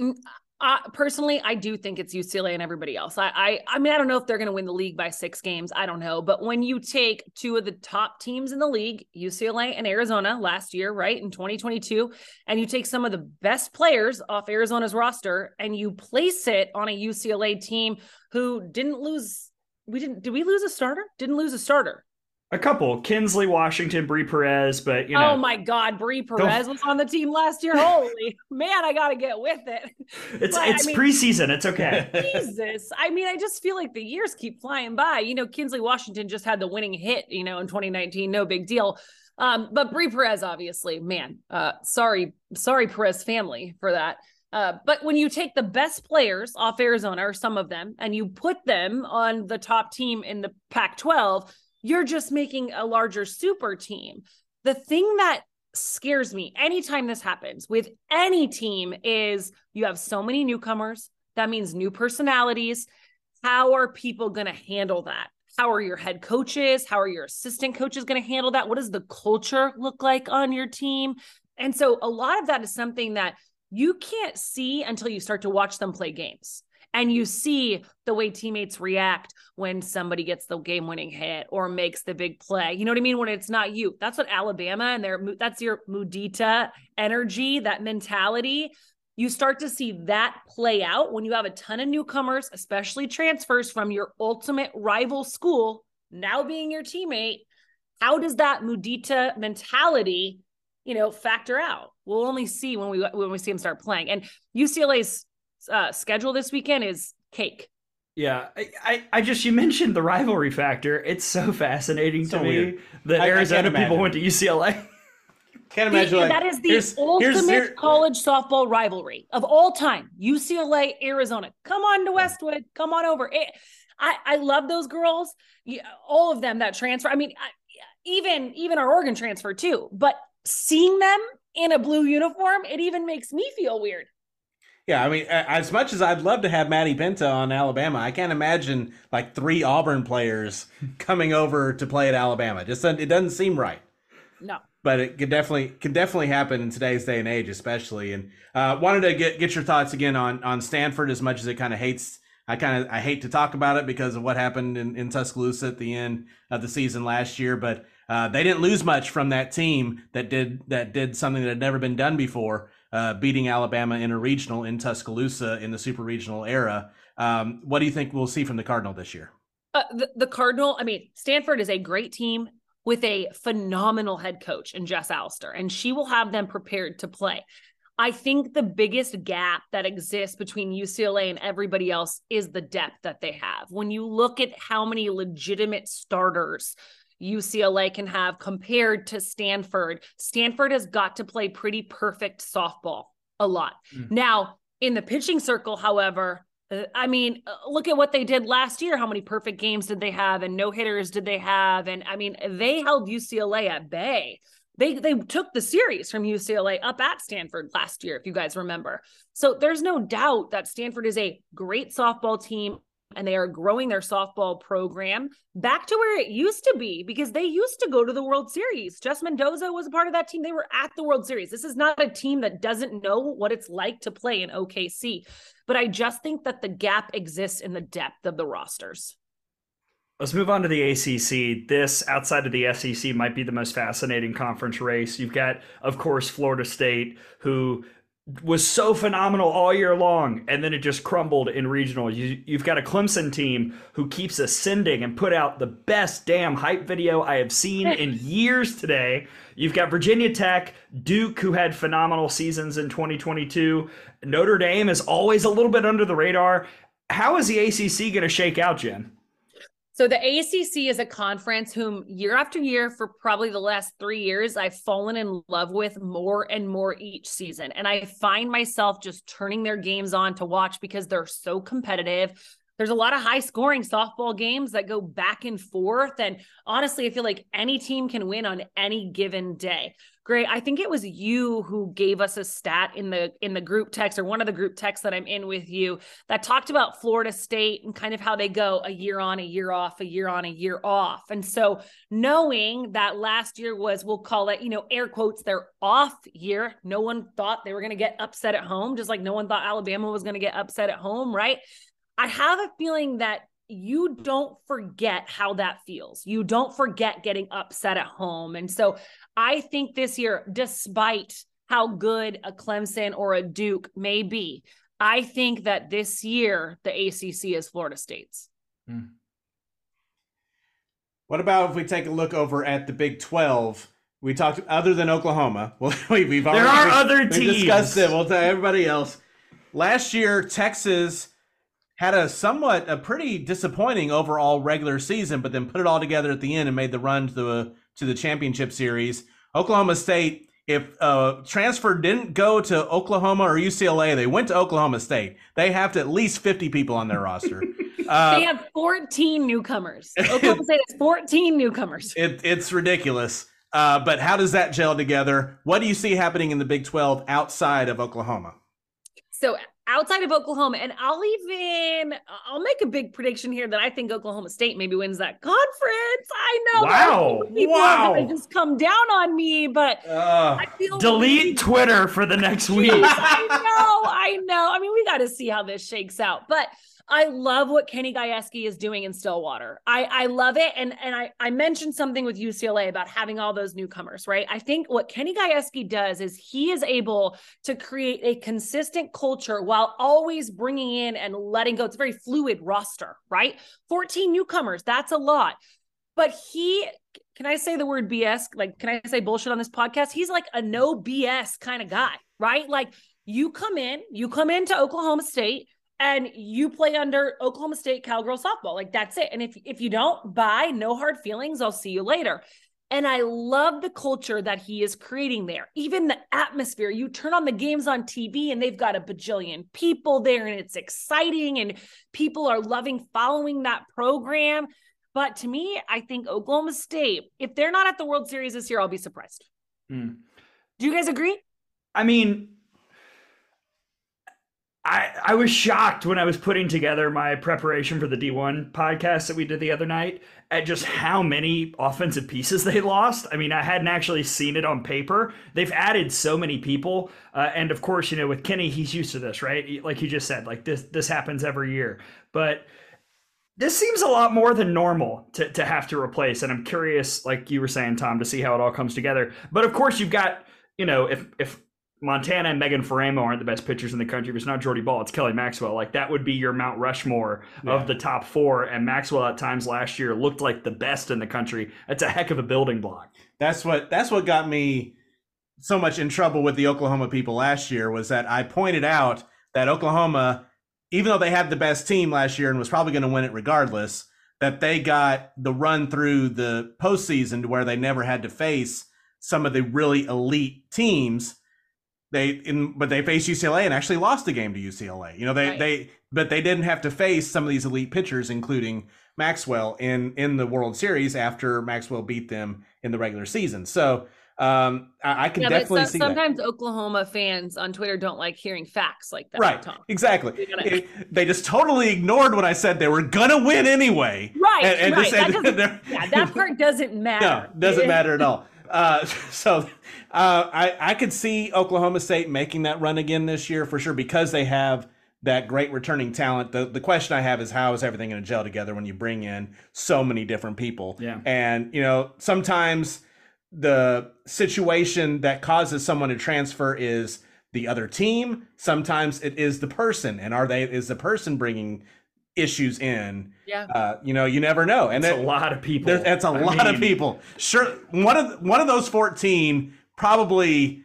Mm, Uh, personally, I do think it's UCLA and everybody else. I, I, I mean, I don't know if they're going to win the league by six games. I don't know, but when you take two of the top teams in the league, UCLA and Arizona last year, right in 2022, and you take some of the best players off Arizona's roster and you place it on a UCLA team who didn't lose. We didn't. Did we lose a starter? Didn't lose a starter. A couple, Kinsley Washington, Bree Perez, but you know. Oh my God, Bree Perez was on the team last year. Holy man, I got to get with it. It's but, it's I mean, preseason. It's okay. Jesus, I mean, I just feel like the years keep flying by. You know, Kinsley Washington just had the winning hit. You know, in 2019, no big deal. Um, but Bree Perez, obviously, man, uh, sorry, sorry, Perez family for that. Uh, but when you take the best players off Arizona, or some of them, and you put them on the top team in the Pac 12, you're just making a larger super team. The thing that scares me anytime this happens with any team is you have so many newcomers. That means new personalities. How are people going to handle that? How are your head coaches? How are your assistant coaches going to handle that? What does the culture look like on your team? And so a lot of that is something that you can't see until you start to watch them play games and you see the way teammates react when somebody gets the game winning hit or makes the big play. You know what I mean? When it's not you. That's what Alabama and their that's your mudita energy, that mentality. You start to see that play out when you have a ton of newcomers, especially transfers from your ultimate rival school, now being your teammate. How does that mudita mentality, you know, factor out? We'll only see when we when we see them start playing. And UCLA's uh, schedule this weekend is cake. Yeah, I, I, I, just you mentioned the rivalry factor. It's so fascinating so to weird. me that I, Arizona I people went to UCLA. Can't imagine. The, like, that is the here's, ultimate here's, college softball rivalry of all time. UCLA, Arizona. Come on to Westwood. Come on over. It, I I love those girls. All of them that transfer. I mean, even even our Oregon transfer too. But seeing them in a blue uniform, it even makes me feel weird. Yeah, I mean, as much as I'd love to have Maddie Penta on Alabama, I can't imagine like three Auburn players coming over to play at Alabama. Just it doesn't seem right. No. But it could definitely can definitely happen in today's day and age, especially. And uh, wanted to get get your thoughts again on on Stanford. As much as it kind of hates, I kind of I hate to talk about it because of what happened in, in Tuscaloosa at the end of the season last year. But uh, they didn't lose much from that team that did that did something that had never been done before uh, beating Alabama in a regional in Tuscaloosa in the super regional era. Um, what do you think we'll see from the Cardinal this year? Uh, the, the Cardinal, I mean, Stanford is a great team with a phenomenal head coach in Jess Allister, and she will have them prepared to play. I think the biggest gap that exists between UCLA and everybody else is the depth that they have. When you look at how many legitimate starters UCLA can have compared to Stanford. Stanford has got to play pretty perfect softball a lot. Mm. Now, in the pitching circle, however, uh, I mean, uh, look at what they did last year. How many perfect games did they have and no hitters did they have? And I mean, they held UCLA at bay. They they took the series from UCLA up at Stanford last year, if you guys remember. So there's no doubt that Stanford is a great softball team and they are growing their softball program back to where it used to be because they used to go to the World Series. Jess Mendoza was a part of that team. They were at the World Series. This is not a team that doesn't know what it's like to play in OKC. But I just think that the gap exists in the depth of the rosters. Let's move on to the ACC. This, outside of the SEC, might be the most fascinating conference race. You've got, of course, Florida State, who was so phenomenal all year long, and then it just crumbled in regional. You, have got a Clemson team who keeps ascending and put out the best damn hype video I have seen in years today. You've got Virginia Tech, Duke, who had phenomenal seasons in 2022. Notre Dame is always a little bit under the radar. How is the ACC going to shake out, Jen? So the ACC is a conference whom year after year for probably the last 3 years I've fallen in love with more and more each season and I find myself just turning their games on to watch because they're so competitive. There's a lot of high scoring softball games that go back and forth and honestly I feel like any team can win on any given day. Great. I think it was you who gave us a stat in the in the group text or one of the group texts that I'm in with you that talked about Florida State and kind of how they go a year on, a year off, a year on, a year off. And so knowing that last year was we'll call it, you know, air quotes their off year, no one thought they were going to get upset at home just like no one thought Alabama was going to get upset at home, right? I have a feeling that you don't forget how that feels. You don't forget getting upset at home. And so I think this year, despite how good a Clemson or a Duke may be, I think that this year the ACC is Florida State's. Hmm. What about if we take a look over at the Big 12? We talked other than Oklahoma. Well, we've already, there are other teams. We discussed it. We'll tell everybody else. Last year, Texas had a somewhat a pretty disappointing overall regular season, but then put it all together at the end and made the run to the to the championship series. Oklahoma State, if uh, transfer didn't go to Oklahoma or UCLA, they went to Oklahoma State. They have to at least fifty people on their roster. Uh, they have fourteen newcomers. Oklahoma State has fourteen newcomers. It, it's ridiculous. Uh, but how does that gel together? What do you see happening in the Big Twelve outside of Oklahoma? So outside of Oklahoma, and I'll even I'll make a big prediction here that I think Oklahoma State maybe wins that conference. I know. Wow! People wow! Are just come down on me, but uh, I feel delete really, Twitter for the next week. I know. I know. I mean, we got to see how this shakes out, but I love what Kenny Gajewski is doing in Stillwater. I, I love it. And, and I, I mentioned something with UCLA about having all those newcomers, right? I think what Kenny Gajewski does is he is able to create a consistent culture while always bringing in and letting go. It's a very fluid roster, right? 14 newcomers, that's a lot. But he, can I say the word BS? Like, can I say bullshit on this podcast? He's like a no BS kind of guy, right? Like, you come in, you come into Oklahoma State, and you play under Oklahoma State cowgirl softball. Like that's it. And if if you don't buy, no hard feelings. I'll see you later. And I love the culture that he is creating there. Even the atmosphere. You turn on the games on TV and they've got a bajillion people there and it's exciting and people are loving following that program. But to me, I think Oklahoma State, if they're not at the World Series this year, I'll be surprised. Mm. Do you guys agree? I mean, I, I was shocked when I was putting together my preparation for the D1 podcast that we did the other night at just how many offensive pieces they lost. I mean, I hadn't actually seen it on paper. They've added so many people, uh, and of course, you know, with Kenny, he's used to this, right? Like you just said, like this this happens every year. But this seems a lot more than normal to, to have to replace, and I'm curious, like you were saying, Tom, to see how it all comes together. But of course, you've got you know, if if Montana and Megan Faraimo aren't the best pitchers in the country. If it's not Jordy Bahl, it's Kelly Maxwell. Like that would be your Mount Rushmore yeah. of the top four. And Maxwell at times last year looked like the best in the country. That's a heck of a building block. That's what that's what got me so much in trouble with the Oklahoma people last year was that I pointed out that Oklahoma, even though they had the best team last year and was probably going to win it regardless, that they got the run through the postseason to where they never had to face some of the really elite teams they in but they faced UCLA and actually lost the game to UCLA. You know, they right. they but they didn't have to face some of these elite pitchers, including Maxwell in in the World Series after Maxwell beat them in the regular season. So um, I, I can Yeah, definitely so- see that. sometimes Oklahoma fans on Twitter don't like hearing facts like that. Right, Tom. exactly. Gotta- It- they just totally ignored what I said. They were gonna win anyway. Right, And, and right. just- That and yeah, that part doesn't matter. No, doesn't matter at all. Uh, so uh, I I could see Oklahoma State making that run again this year for sure because they have that great returning talent. The the question I have is how is everything going to gel together when you bring in so many different people? Yeah. and you know sometimes the situation that causes someone to transfer is the other team. Sometimes it is the person, and are they is the person bringing issues in? Yeah. Uh, you know, you never know, and It's it- a lot of people. there's, that's a I lot of people. Sure, one of one of those fourteen probably.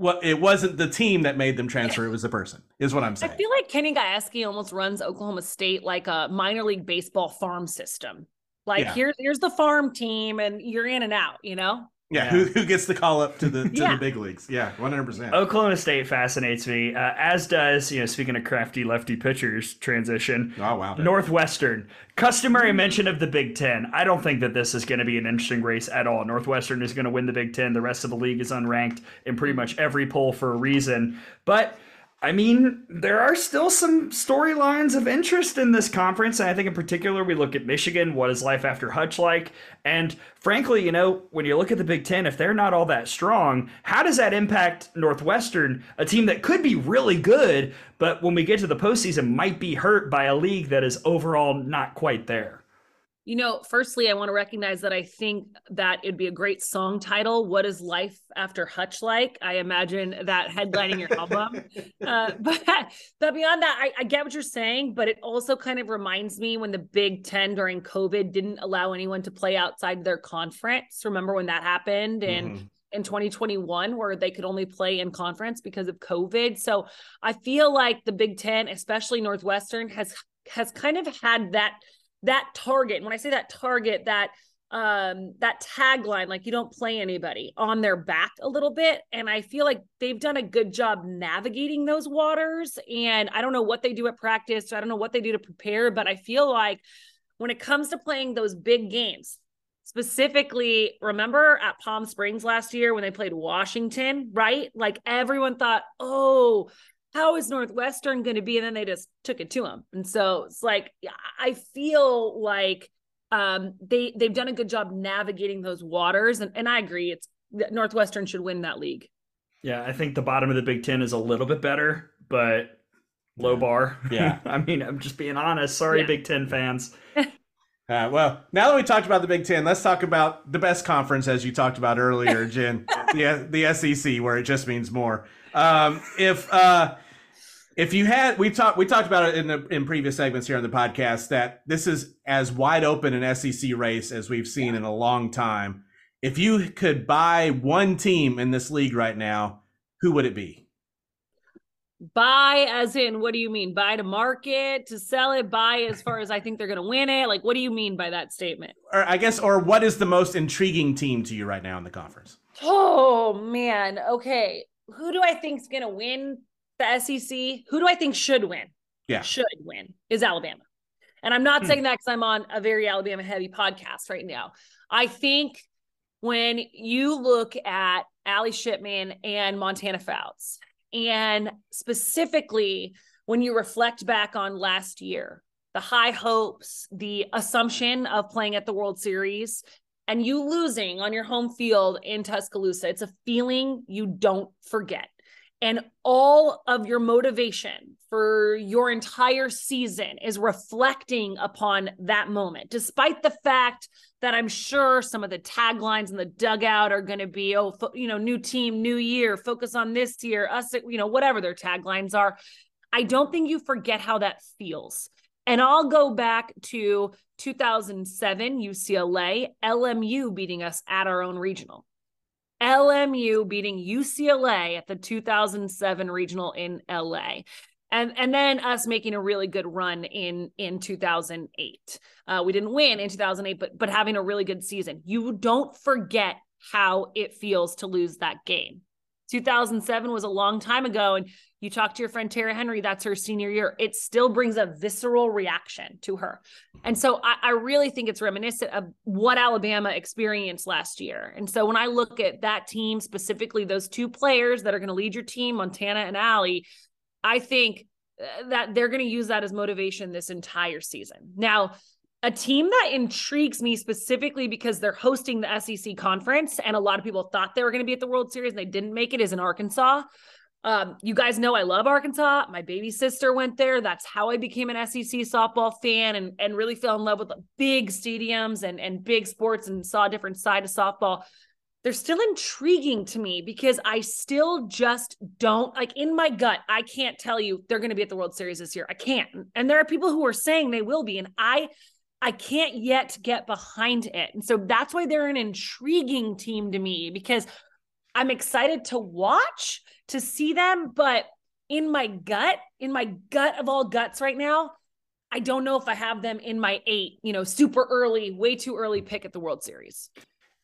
Well, it wasn't the team that made them transfer; it was the person. Is what I'm saying. I feel like Kenny Gajewski almost runs Oklahoma State like a minor league baseball farm system. Like Yeah. here's here's the farm team, and you're in and out. You know. Yeah, Yeah. Who, who gets the call up to the to Yeah. the big leagues? Yeah, one hundred percent. Oklahoma State fascinates me, uh, as does you know. Speaking of crafty lefty pitchers transition, Oh wow, Northwestern. Customary mention of the Big Ten. I don't think that this is going to be an interesting race at all. Northwestern is going to win the Big Ten. The rest of the league is unranked in pretty much every poll for a reason. But I mean, there are still some storylines of interest in this conference. And I think in particular, we look at Michigan. What is life after Hutch like? And frankly, you know, when you look at the Big Ten, if they're not all that strong, how does that impact Northwestern, a team that could be really good, but when we get to the postseason, might be hurt by a league that is overall not quite there? You know, firstly, I want to recognize that I think that it'd be a great song title. What is life after Hutch like? I imagine that headlining your album. Uh, but, but beyond that, I, I get what you're saying, but it also kind of reminds me when the Big Ten during COVID didn't allow anyone to play outside their conference. Remember when that happened? And Mhm. in 2021 where they could only play in conference because of COVID. So I feel like the Big 10, especially Northwestern has has kind of had that that target. When I say that target, that um that tagline like you don't play anybody on their back a little bit and i feel like they've done a good job navigating those waters and i don't know what they do at practice i don't know what they do to prepare but i feel like when it comes to playing those big games specifically remember at palm springs last year when they played washington right like everyone thought oh how is northwestern going to be and then they just took it to them and so it's like i feel like um they they've done a good job navigating those waters and, and i agree it's northwestern should win that league Yeah, I think the bottom of the Big Ten is a little bit better, but low bar. Yeah. I mean, I'm just being honest. Sorry, Yeah. Big Ten fans. Uh, well, now that we talked about the Big Ten, let's talk about the best conference, as you talked about earlier, Jen, the the SEC, where it just means more. Um, if uh, if you had, we talked we talked about it in the in previous segments here on the podcast that this is as wide open an SEC race as we've seen in a long time. If you could buy one team in this league right now, who would it be? buy as in what do you mean? Buy to market to sell it? Buy as far as i think they're going to win it? Like what do you mean by that statement? Or I guess, or what is the most intriguing team to you right now in the conference? oh man. Okay. Who do i think's going to win the sec who do i think should win Yeah. should win is alabama and i'm not Hmm. saying that because i'm on a very alabama heavy podcast right now i think when you look at Ali Shipman and Montana Fouts, and specifically when you reflect back on last year, the high hopes, the assumption of playing at the World Series, and you losing on your home field in Tuscaloosa, it's a feeling you don't forget. And all of your motivation for your entire season is reflecting upon that moment, despite the fact that I'm sure some of the taglines in the dugout are going to be, oh, fo- you know, new team, new year, focus on this year, us, you know, whatever their taglines are. I don't think you forget how that feels. And I'll go back to 2007 UCLA, LMU beating us at our own regional. LMU beating UCLA at the 2007 regional in LA. And, and then us making a really good run in in 2008. Uh, we didn't win in 2008, but but having a really good season. You don't forget how it feels to lose that game. 2007 was a long time ago. And you talk to your friend Tara Henry, that's her senior year. It still brings a visceral reaction to her. And so I, I, really think it's reminiscent of what Alabama experienced last year. And so when I look at that team, specifically those two players that are going to lead your team, Montana and Allie, I think uh, that they're going to use that as motivation this entire season. Now, a team that intrigues me specifically because they're hosting the SEC conference, and a lot of people thought they were going to be at the World Series and they didn't make it, is in Arkansas. Um, you guys know I love Arkansas. My baby sister went there. That's how I became an SEC softball fan and, and really fell in love with big stadiums and, and big sports and saw a different side of softball. They're still intriguing to me because I still just don't like in my gut. I can't tell you they're going to be at the World Series this year. I can't. And there are people who are saying they will be. And I I can't yet get behind it. And so that's why they're an intriguing team to me because I'm excited to watch to see them, but in my gut, in my gut of all guts right now, I don't know if I have them in my eight, you know, super early, way too early pick at the World Series.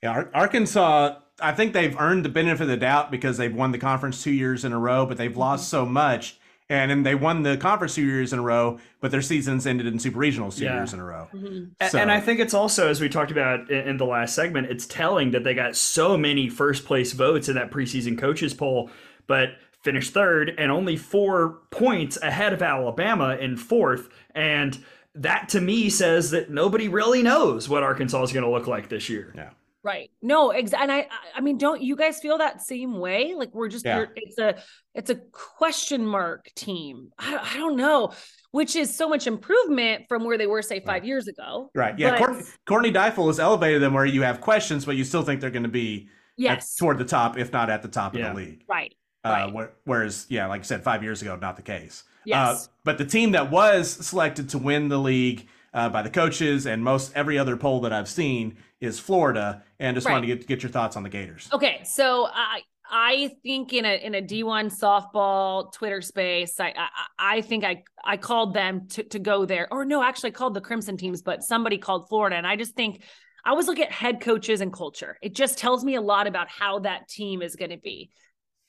Yeah, Arkansas, I think they've earned the benefit of the doubt because they've won the conference two years in a row, but they've mm-hmm. lost so much and then they won the conference two years in a row, but their seasons ended in super regionals two yeah. years in a row. Mm-hmm. So. And I think it's also, as we talked about in the last segment, it's telling that they got so many first place votes in that preseason coaches poll, but finished third and only four points ahead of Alabama in fourth. And that to me says that nobody really knows what Arkansas is going to look like this year. Yeah. Right. No, exactly. And I, I mean, don't you guys feel that same way? Like we're just, yeah. it's a, it's a question mark team. I, I don't know, which is so much improvement from where they were, say, five right. years ago. Right. Yeah. But... Courtney, Courtney Deifel has elevated them where you have questions, but you still think they're going to be yes at, toward the top, if not at the top yeah. of the league. Right. Uh, right. whereas, yeah, like I said, five years ago, not the case. Yes. Uh, but the team that was selected to win the league uh, by the coaches and most every other poll that I've seen is Florida. And just right. wanted to get, get your thoughts on the Gators. Okay, so I I think in a in a D one softball Twitter space, I, I, I think I I called them to to go there, or no, actually I called the Crimson teams, but somebody called Florida, and I just think I always look at head coaches and culture. It just tells me a lot about how that team is going to be.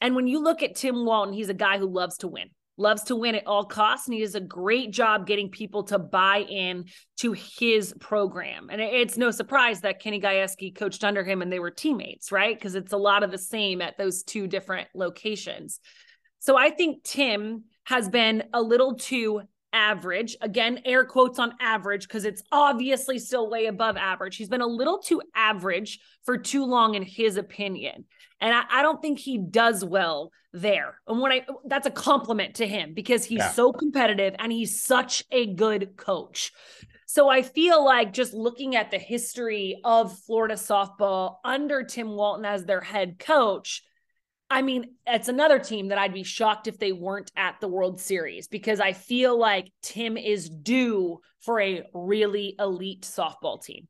And when you look at Tim Walton, he's a guy who loves to win loves to win at all costs and he does a great job getting people to buy in to his program. And it's no surprise that kenny gajewski coached under him and they were teammates right? Because it's a lot of the same at those two different locations. So i think tim has been a little too average. Again air quotes on average because it's obviously still way above average. He's been a little too average for too long in his opinion and I, I, don't think he does well there. And when I that's a compliment to him because he's yeah. so competitive and he's such a good coach. So I feel like just looking at the history of Florida softball under Tim Walton as their head coach, I mean, it's another team that I'd be shocked if they weren't at the World Series because I feel like Tim is due for a really elite softball team.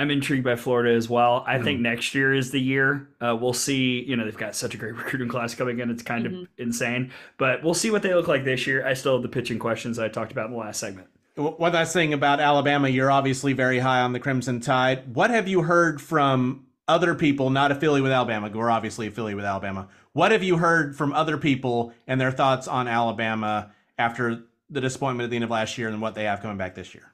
I'm intrigued by Florida as well. I mm. think next year is the year. Uh, we'll see. You know, they've got such a great recruiting class coming in. It's kind mm-hmm. of insane. But we'll see what they look like this year. I still have the pitching questions I talked about in the last segment. What I was saying about Alabama, you're obviously very high on the Crimson Tide. What have you heard from other people not affiliated with Alabama? We're obviously affiliated with Alabama. What have you heard from other people and their thoughts on Alabama after the disappointment at the end of last year and what they have coming back this year?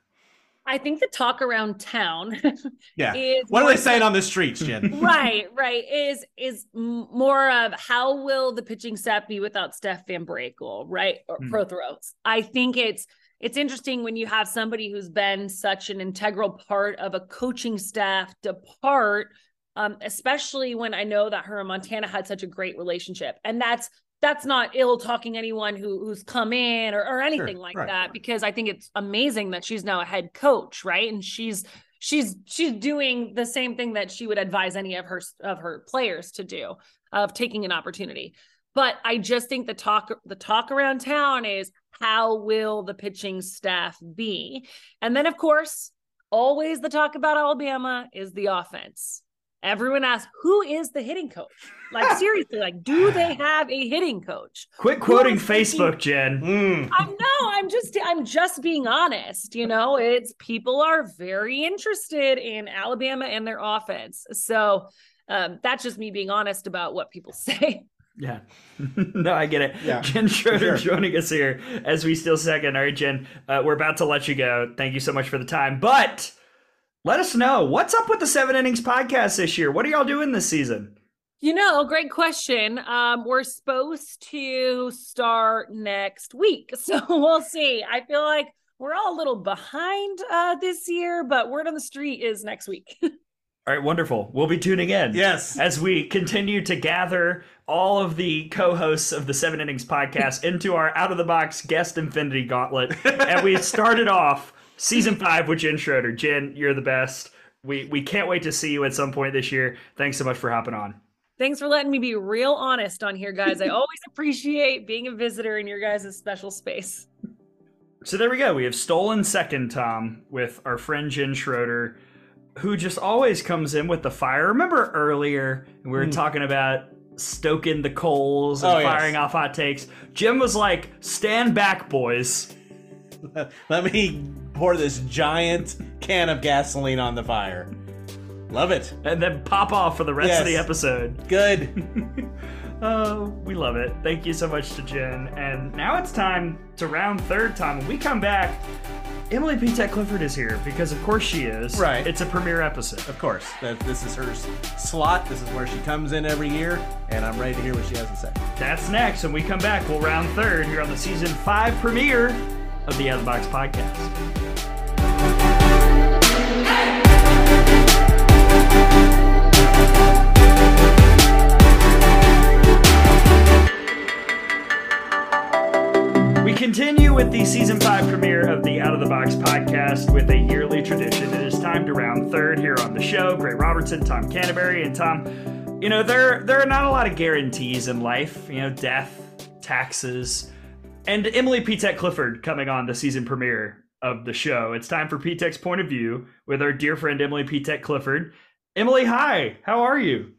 I think the talk around town. yeah. what are they saying on the streets, Jen? right, right. Is is more of how will the pitching staff be without Steph VanBrakle, right? Or mm. Prothros. I think it's it's interesting when you have somebody who's been such an integral part of a coaching staff depart, um, especially when I know that her and Montana had such a great relationship. And that's that's not ill talking anyone who who's come in or, or anything sure, like right, that because I think it's amazing that she's now a head coach, right? And she's she's she's doing the same thing that she would advise any of her of her players to do of taking an opportunity. But I just think the talk the talk around town is how will the pitching staff be? And then of course, always the talk about Alabama is the offense everyone asks who is the hitting coach like seriously like do they have a hitting coach quit quoting facebook jen mm. i know i'm just i'm just being honest you know it's people are very interested in alabama and their offense so um, that's just me being honest about what people say. Yeah. no, I get it. Yeah. Jen Schroeder Sure. joining us here as we still second. All right, Jen, uh, we're about to let you go. Thank you so much for the time. But let us know what's up with the Seven Innings podcast this year. What are y'all doing this season? You know, great question. Um, we're supposed to start next week, so we'll see. I feel like we're all a little behind uh, this year, but word on the street is next week. All right, wonderful. We'll be tuning in. Yes. As we continue to gather all of the co hosts of the Seven Innings podcast into our out of the box guest infinity gauntlet. and we started off season five with Jen Schroeder. Jen, you're the best. We, we can't wait to see you at some point this year. Thanks so much for hopping on. Thanks for letting me be real honest on here, guys. I always appreciate being a visitor in your guys' special space. So there we go. We have stolen second, Tom, with our friend Jen Schroeder, who just always comes in with the fire. Remember earlier we were hmm. talking about stoking the coals and Oh, yes. firing off hot takes? Jim was like, "Stand back, boys." Let me pour this giant can of gasoline on the fire. Love it. And then pop off for the rest of the episode. Good. Oh, we love it. Thank you so much to Jen. And now it's time to round third, Tom. When we come back, Emily P. Tech Clifford is here because, of course, she is. Right. It's a premiere episode. Of course. This is her slot. This is where she comes in every year, and I'm ready to hear what she has to say. That's next. When we come back, we'll round third here on the season five premiere of the Out of the Box podcast. We continue with the season five premiere of the Out of the Box podcast with a yearly tradition. It is time to round third here on the show. Gray Robertson, Tom Canterbury, and Tom. You know there there are not a lot of guarantees in life. You know, death, taxes, and Emily P. Tech Clifford coming on the season premiere of the show. It's time for P. Tech's point of view with our dear friend Emily P. Tech Clifford. Emily, hi. How are you?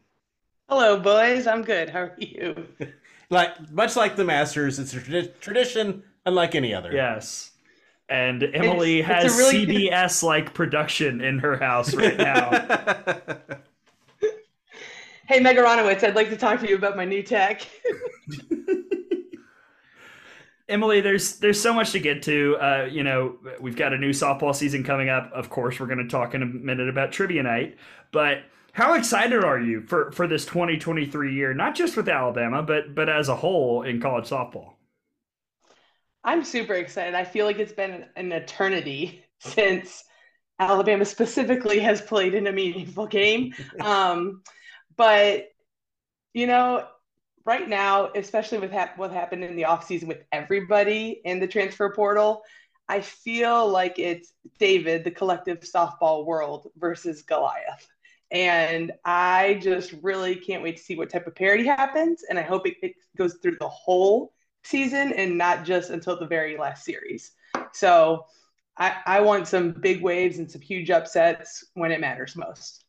Hello, boys. I'm good. How are you? Like much like the Masters, it's a tradi- tradition unlike any other. Yes. And Emily It's- it's has a really- CBS like production in her house right now. Hey, Megaronowitz, I'd like to talk to you about my new tech. Emily, there's there's so much to get to. Uh, you know, we've got a new softball season coming up. Of course, we're going to talk in a minute about trivia night. But how excited are you for for this 2023 year? Not just with Alabama, but but as a whole in college softball. I'm super excited. I feel like it's been an eternity since Alabama specifically has played in a meaningful game. Um, but, you know, right now, especially with what happened in the offseason with everybody in the transfer portal, I feel like it's David, the collective softball world versus Goliath. And I just really can't wait to see what type of parity happens. And I hope it, it goes through the whole season and not just until the very last series. So I, I want some big waves and some huge upsets when it matters most.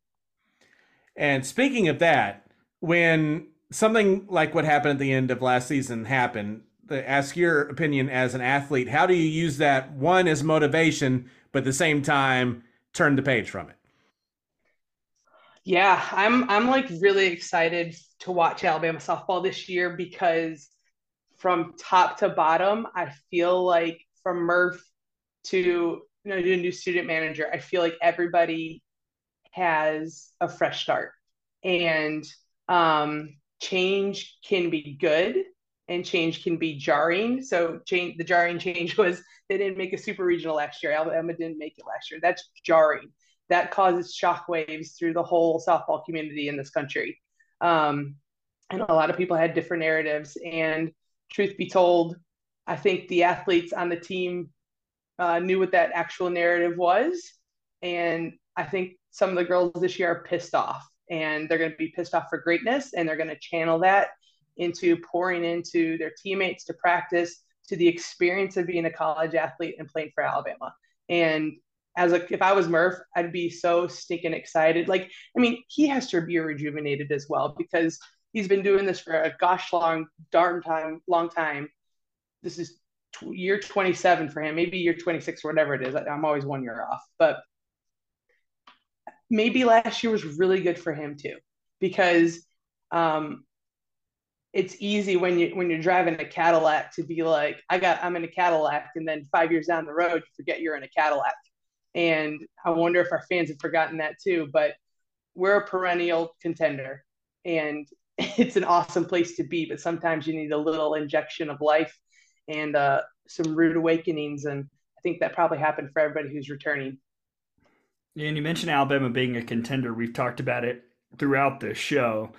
And speaking of that, when something like what happened at the end of last season happened, the, ask your opinion as an athlete. How do you use that one as motivation, but at the same time turn the page from it? Yeah, I'm I'm like really excited to watch Alabama softball this year because from top to bottom, I feel like from Murph to you know to new student manager, I feel like everybody has a fresh start. And um change can be good and change can be jarring. So change the jarring change was they didn't make a super regional last year. Alabama didn't make it last year. That's jarring that causes shockwaves through the whole softball community in this country. Um, and a lot of people had different narratives. And truth be told, I think the athletes on the team uh, knew what that actual narrative was. And I think some of the girls this year are pissed off and they're going to be pissed off for greatness and they're going to channel that into pouring into their teammates to practice to the experience of being a college athlete and playing for Alabama. And as a if I was Murph, I'd be so stinking excited. Like, I mean, he has to be rejuvenated as well because he's been doing this for a gosh long darn time, long time. This is t- year 27 for him, maybe year 26 or whatever it is. I'm always one year off, but maybe last year was really good for him too. because um, it's easy when you when you're driving a Cadillac to be like, I got I'm in a Cadillac, and then five years down the road, you forget you're in a Cadillac. And I wonder if our fans have forgotten that too. But we're a perennial contender, and it's an awesome place to be. But sometimes you need a little injection of life and uh, some rude awakenings, and I think that probably happened for everybody who's returning. And you mentioned Alabama being a contender. We've talked about it throughout the show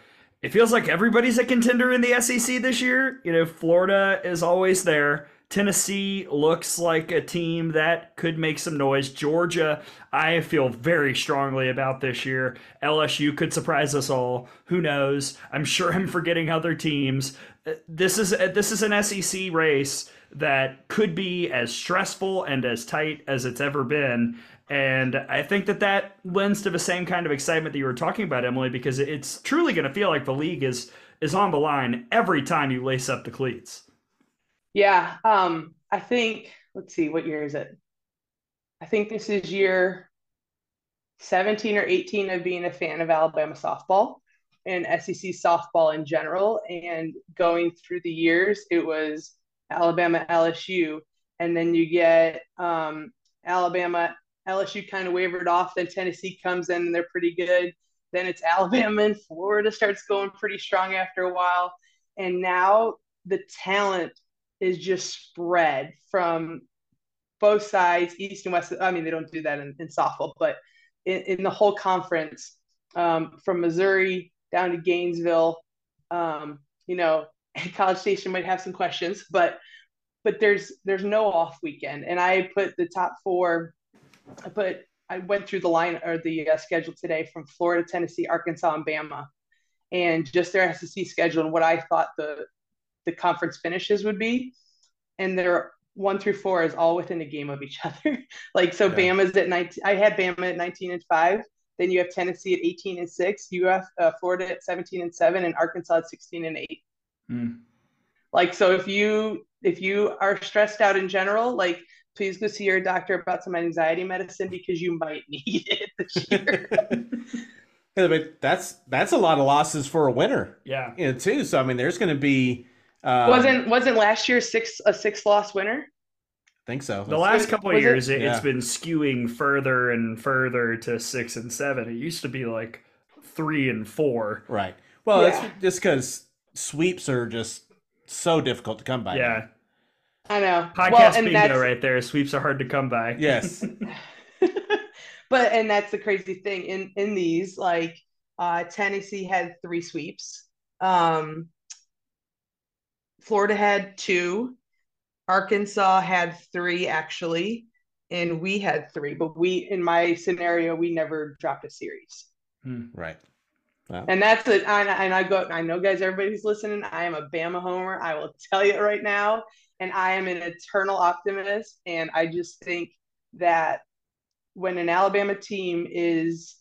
it feels like everybody's a contender in the SEC this year. You know, Florida is always there. Tennessee looks like a team that could make some noise. Georgia, I feel very strongly about this year. LSU could surprise us all. Who knows? I'm sure I'm forgetting other teams. This is this is an SEC race that could be as stressful and as tight as it's ever been. And I think that that lends to the same kind of excitement that you were talking about, Emily, because it's truly going to feel like the league is is on the line every time you lace up the cleats. Yeah, um, I think. Let's see, what year is it? I think this is year 17 or 18 of being a fan of Alabama softball and SEC softball in general. And going through the years, it was Alabama, LSU, and then you get um, Alabama, LSU kind of wavered off. Then Tennessee comes in and they're pretty good. Then it's Alabama and Florida starts going pretty strong after a while. And now the talent is just spread from both sides, East and West. I mean, they don't do that in, in softball, but in, in, the whole conference, um, from Missouri down to Gainesville, um, you know, College Station might have some questions, but but there's there's no off weekend, and I put the top four but I went through the line or the uh, schedule today from Florida, Tennessee, Arkansas, and Bama, and just their SEC schedule and what I thought the the conference finishes would be, and they're one through four is all within a game of each other. like so, yeah. Bama's at nineteen. I had Bama at nineteen and five. Then you have Tennessee at eighteen and six. You have uh, Florida at seventeen and seven, and Arkansas at sixteen and eight. Mm. Like so, if you if you are stressed out in general, like please go see your doctor about some anxiety medicine because you might need it this year. yeah, but that's that's a lot of losses for a winner. Yeah, you know, too. So I mean, there's going to be uh, wasn't wasn't last year six a six loss winner. I think so. The last couple of years, it? has yeah. been skewing further and further to six and seven. It used to be like three and four. Right. Well, yeah. it's just because sweeps are just so difficult to come by. Yeah. Now. I know. Podcast well, bingo that's... right there. Sweeps are hard to come by. Yes. but and that's the crazy thing in in these like uh, Tennessee had three sweeps. Um, Florida had two. Arkansas had three actually, and we had three. But we, in my scenario, we never dropped a series. Hmm. Right. Wow. And that's it. And, and I go. I know, guys. Everybody's listening. I am a Bama homer. I will tell you right now and I am an eternal optimist. And I just think that when an Alabama team is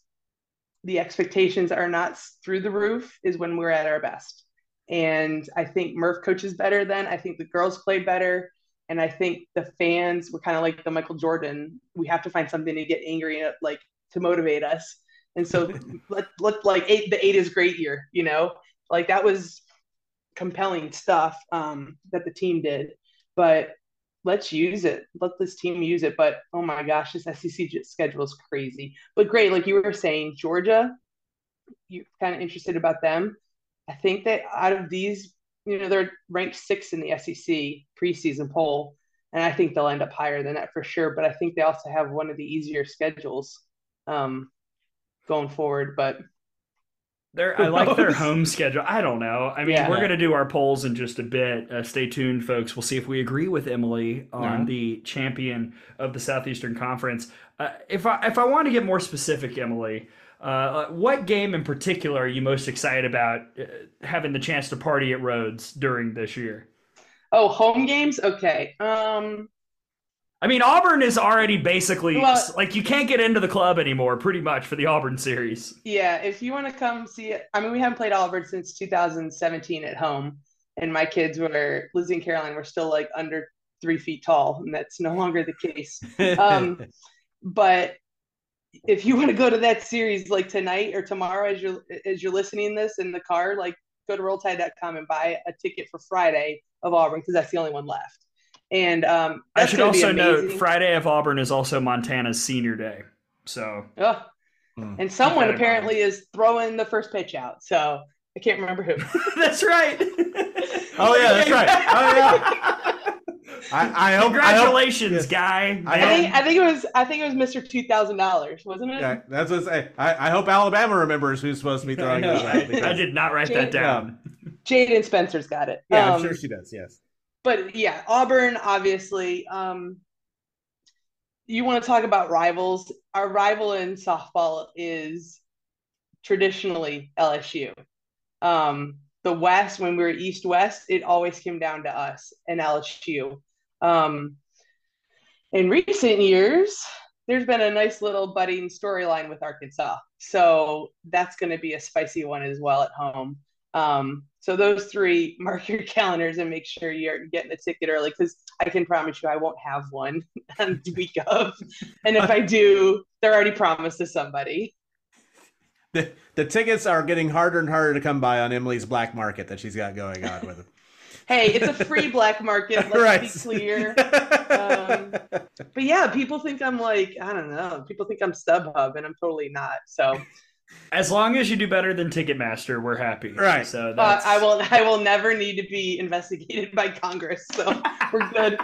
the expectations are not through the roof is when we're at our best. And I think Murph coaches better then. I think the girls play better. And I think the fans were kind of like the Michael Jordan. We have to find something to get angry at, like to motivate us. And so let let like eight the eight is great year, you know? Like that was compelling stuff um, that the team did but let's use it. Let this team use it. But oh my gosh, this SEC schedule is crazy. But great, like you were saying, Georgia, you're kind of interested about them. I think that out of these, you know, they're ranked six in the SEC preseason poll, and I think they'll end up higher than that for sure. But I think they also have one of the easier schedules um, going forward. But their, I like their home schedule. I don't know. I mean, yeah. we're going to do our polls in just a bit. Uh, stay tuned, folks. We'll see if we agree with Emily on the champion of the Southeastern Conference. Uh, if I if I want to get more specific, Emily, uh, what game in particular are you most excited about uh, having the chance to party at Rhoads during this year? Oh, home games. Okay. Um, I mean, Auburn is already basically well, like you can't get into the club anymore, pretty much for the Auburn series. Yeah, if you want to come see it, I mean, we haven't played Auburn since 2017 at home, and my kids were Lizzie and Caroline were still like under three feet tall, and that's no longer the case. Um, but if you want to go to that series like tonight or tomorrow as you're as you're listening this in the car, like go to rolltide.com and buy a ticket for Friday of Auburn because that's the only one left. And um, I should also note Friday of Auburn is also Montana's senior day. So, oh. hmm. and someone apparently is throwing the first pitch out. So I can't remember who. that's right. oh yeah, that's right. Oh yeah. I, I hope. Congratulations, I hope, guy. I, think I think it was I think it was Mister Two Thousand Dollars, wasn't it? Yeah, that's what I, I, I hope Alabama remembers who's supposed to be throwing it. I did not write that down. Jaden Spencer's got it. Yeah, um, I'm sure she does. Yes. But yeah, Auburn obviously. Um, you want to talk about rivals? Our rival in softball is traditionally LSU. Um, the West, when we were East West, it always came down to us and LSU. Um, in recent years, there's been a nice little budding storyline with Arkansas. So that's going to be a spicy one as well at home. Um, so those three, mark your calendars and make sure you're getting a ticket early because I can promise you I won't have one on the week of. And if I do, they're already promised to somebody the the tickets are getting harder and harder to come by on Emily's black market that she's got going on with them. hey, it's a free black market. Let's right. be clear. Um, but yeah, people think I'm like I don't know. People think I'm StubHub, and I'm totally not. So. As long as you do better than Ticketmaster, we're happy. Right. So uh, I will. I will never need to be investigated by Congress. So we're good.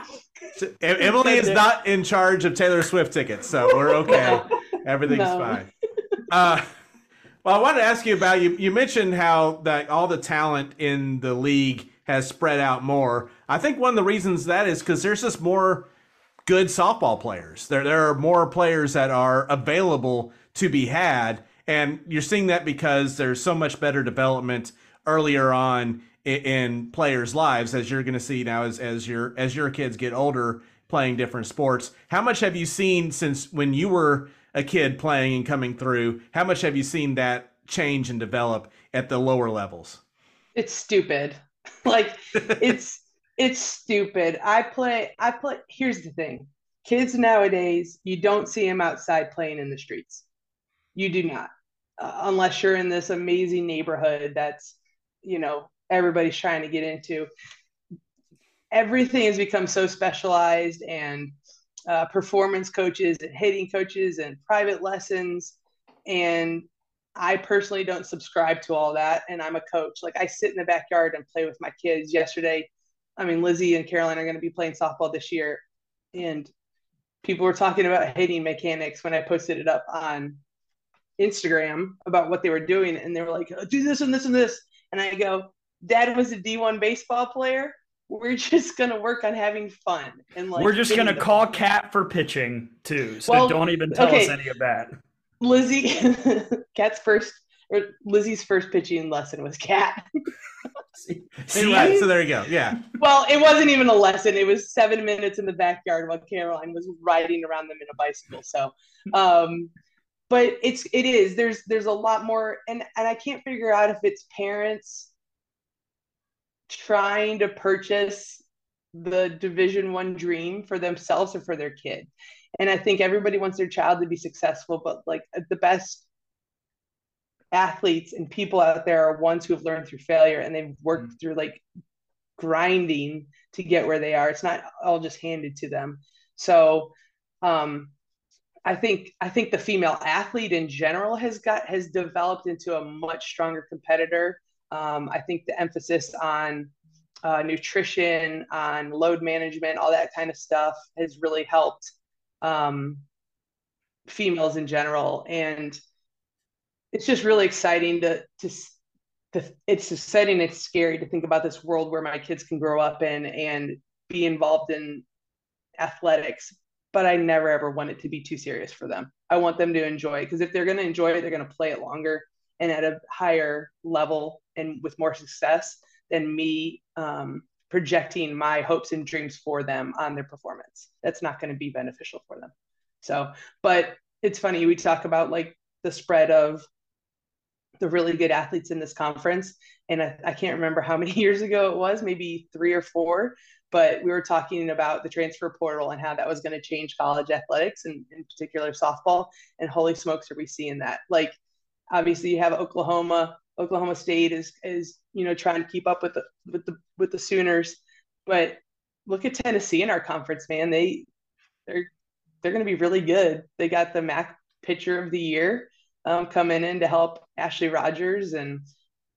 Emily is not in charge of Taylor Swift tickets, so we're okay. Everything's no. fine. Uh, well, I wanted to ask you about you. You mentioned how that all the talent in the league has spread out more. I think one of the reasons that is because there's just more good softball players. There, there are more players that are available to be had, and you're seeing that because there's so much better development earlier on in, in players' lives, as you're going to see now as as your as your kids get older playing different sports. How much have you seen since when you were a kid playing and coming through. How much have you seen that change and develop at the lower levels? It's stupid. like it's it's stupid. I play I play here's the thing. Kids nowadays, you don't see them outside playing in the streets. You do not. Uh, unless you're in this amazing neighborhood that's, you know, everybody's trying to get into. Everything has become so specialized and uh, performance coaches and hitting coaches and private lessons. And I personally don't subscribe to all that. And I'm a coach. Like I sit in the backyard and play with my kids. Yesterday, I mean, Lizzie and Caroline are going to be playing softball this year. And people were talking about hitting mechanics when I posted it up on Instagram about what they were doing. And they were like, do this and this and this. And I go, Dad was a D1 baseball player we're just gonna work on having fun and like we're just gonna call Cat for pitching too. So well, don't even tell okay. us any of that. Lizzie, Cat's first or Lizzie's first pitching lesson was Cat. See? Right, so there you go. Yeah. Well, it wasn't even a lesson. It was seven minutes in the backyard while Caroline was riding around them in a bicycle. So, um, but it's it is there's there's a lot more, and and I can't figure out if it's parents trying to purchase the division one dream for themselves or for their kid. And i think everybody wants their child to be successful but like the best athletes and people out there are ones who have learned through failure and they've worked mm-hmm. through like grinding to get where they are. It's not all just handed to them. So um I think I think the female athlete in general has got has developed into a much stronger competitor um, I think the emphasis on uh, nutrition, on load management, all that kind of stuff has really helped um, females in general. And it's just really exciting to, to, to, it's exciting, it's scary to think about this world where my kids can grow up in and be involved in athletics. But I never ever want it to be too serious for them. I want them to enjoy it because if they're going to enjoy it, they're going to play it longer and at a higher level and with more success than me um, projecting my hopes and dreams for them on their performance. That's not going to be beneficial for them. So, but it's funny we talk about like the spread of the really good athletes in this conference. And I, I can't remember how many years ago it was, maybe three or four, but we were talking about the transfer portal and how that was going to change college athletics and in particular softball. And holy smokes, are we seeing that? Like, obviously, you have Oklahoma. Oklahoma State is is you know trying to keep up with the with the with the Sooners, but look at Tennessee in our conference, man. They they're they're going to be really good. They got the MAC Pitcher of the Year um, coming in to help Ashley Rogers, and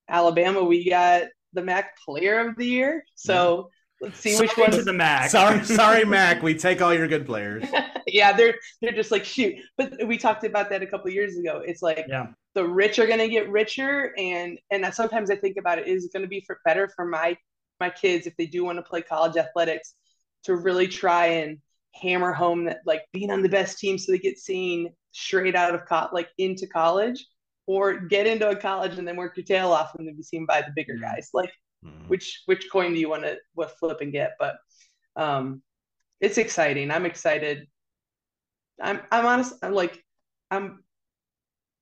Alabama we got the MAC Player of the Year. So Let's see which one to the Mac. Sorry, sorry, Mac. We take all your good players. yeah, they're they're just like shoot. But we talked about that a couple years ago. It's like yeah. the rich are going to get richer, and and sometimes I think about it is going to be for better for my my kids if they do want to play college athletics to really try and hammer home that like being on the best team so they get seen straight out of co- like into college or get into a college and then work your tail off and then be seen by the bigger guys like mm. which which coin do you want to what flip and get? But um it's exciting. I'm excited. I'm i'm honest i'm like i'm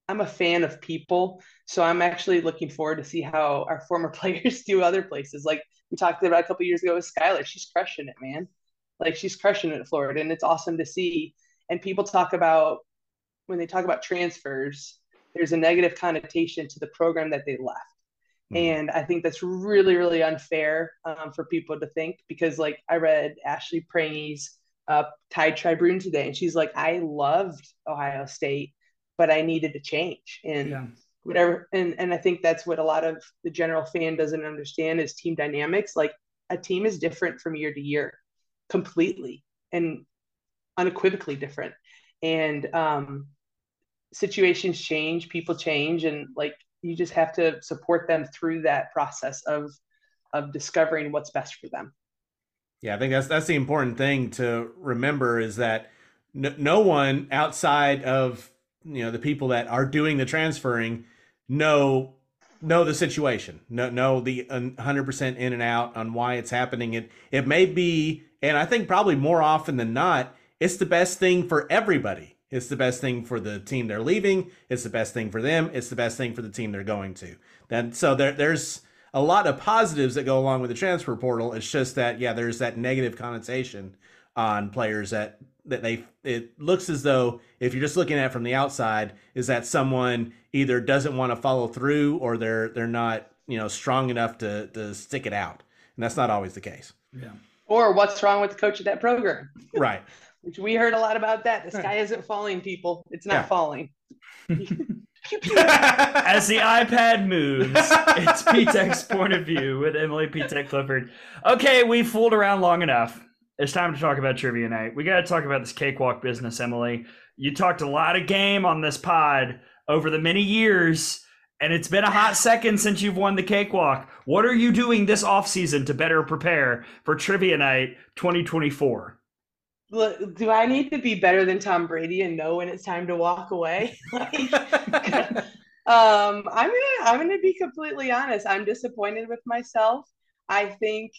i'm a fan of people. So i'm actually looking forward to see how our former players do other places. Like we talked about a couple years ago with skylar. She's crushing it man. Like she's crushing it at florida and it's awesome to see. And people talk about when they talk about transfers there's a negative connotation to the program that they left Mm-hmm. And I think that's really, really unfair um, for people to think because, like, I read Ashley Prange's uh, Tide Tribune today, and she's like, I loved Ohio State, but I needed to change. And yeah. whatever. And, and I think that's what a lot of the general fan doesn't understand is team dynamics. Like, a team is different from year to year completely and unequivocally different. And, um, situations change, people change, and like you just have to support them through that process of of discovering what's best for them. Yeah, I think that's that's the important thing to remember is that no, no one outside of you know the people that are doing the transferring know know the situation, know know the 100% in and out on why it's happening. It it may be, and I think probably more often than not, it's the best thing for everybody it's the best thing for the team they're leaving. It's the best thing for them. It's the best thing for the team they're going to. Then so there, there's a lot of positives that go along with the transfer portal. It's just that yeah, there's that negative connotation on players that that they it looks as though if you're just looking at it from the outside, is that someone either doesn't want to follow through or they're they're not you know strong enough to to stick it out, and that's not always the case. Yeah. Or what's wrong with the coach of that program? right which we heard a lot about that. The sky isn't falling, people. It's not yeah. falling. As the iPad moves, it's PTEC's point of view with Emily PTEC Clifford. Okay, we fooled around long enough. It's time to talk about trivia night. We got to talk about this cakewalk business, Emily. You talked a lot of game on this pod over the many years, and it's been a hot second since you've won the cakewalk. What are you doing this off season to better prepare for trivia night 2024? Do I need to be better than Tom Brady and know when it's time to walk away? um, I'm gonna I'm gonna be completely honest. I'm disappointed with myself. I think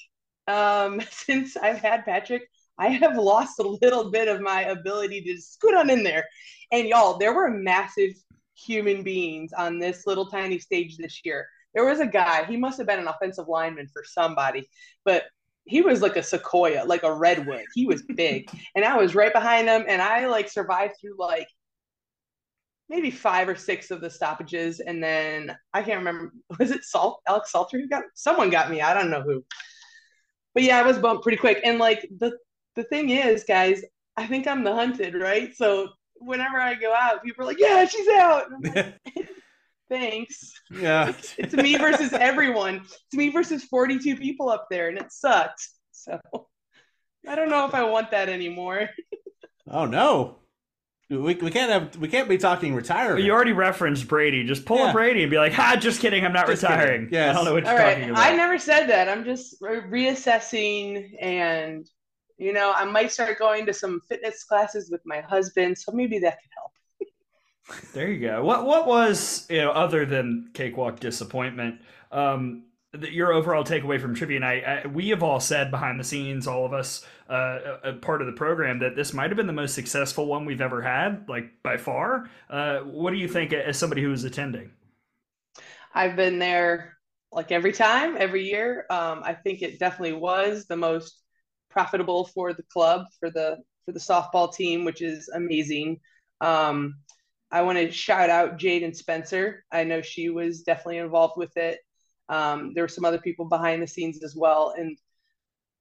um, since I've had Patrick, I have lost a little bit of my ability to scoot on in there. And y'all, there were massive human beings on this little tiny stage this year. There was a guy, he must have been an offensive lineman for somebody, but he was like a sequoia, like a redwood. He was big, and I was right behind him, and I like survived through like maybe five or six of the stoppages, and then I can't remember was it Salt Alex Salter who got someone got me. I don't know who, but yeah, I was bumped pretty quick. And like the the thing is, guys, I think I'm the hunted, right? So whenever I go out, people are like, "Yeah, she's out." thanks. Yeah. it's, it's me versus everyone. It's me versus 42 people up there, and it sucks. So I don't know if I want that anymore. oh no. We, we can't have we can't be talking retirement. You already referenced Brady. Just pull yeah. a Brady and be like, "Ha, just kidding. I'm not just retiring." Yeah, I don't know what you're All talking about. I never said that. I'm just re- reassessing, and you know, I might start going to some fitness classes with my husband. So maybe that could help. There you go. What what was you know other than cakewalk disappointment? Um, your overall takeaway from trivia night? I, we have all said behind the scenes, all of us, uh, a, part of the program, that this might have been the most successful one we've ever had, like by far. Uh, what do you think as somebody who was attending? I've been there like every time, every year. Um, I think it definitely was the most profitable for the club for the for the softball team, which is amazing. Um, I want to shout out Jaden Spencer. I know she was definitely involved with it. Um, there were some other people behind the scenes as well, and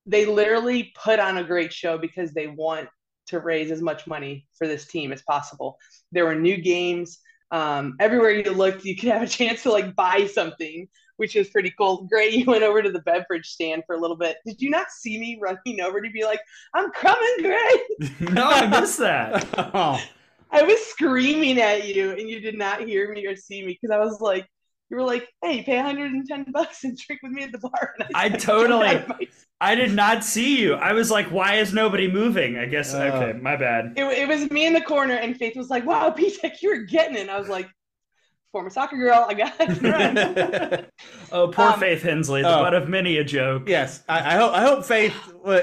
they literally put on a great show because they want to raise as much money for this team as possible. There were new games. Um, everywhere you looked, you could have a chance to like buy something, which was pretty cool. Great, you went over to the beverage stand for a little bit. Did you not see me running over to be like, "I'm coming, Gray"? no, I missed that. oh, I was screaming at you, and you did not hear me or see me because I was like, you were like, "Hey, pay 110 bucks and drink with me at the bar." And I said, totally- "Get out of my I did not see you. I was like, why is nobody moving? I guess, Uh. okay, my bad. it, it was me in the corner, and Faith was like, "Wow, P-Tech, you were getting it." And I was like, "Former soccer girl, I got. Oh, poor Um, Faith Hensley, the oh. butt of many a joke. yes. I, I hope I hope Faith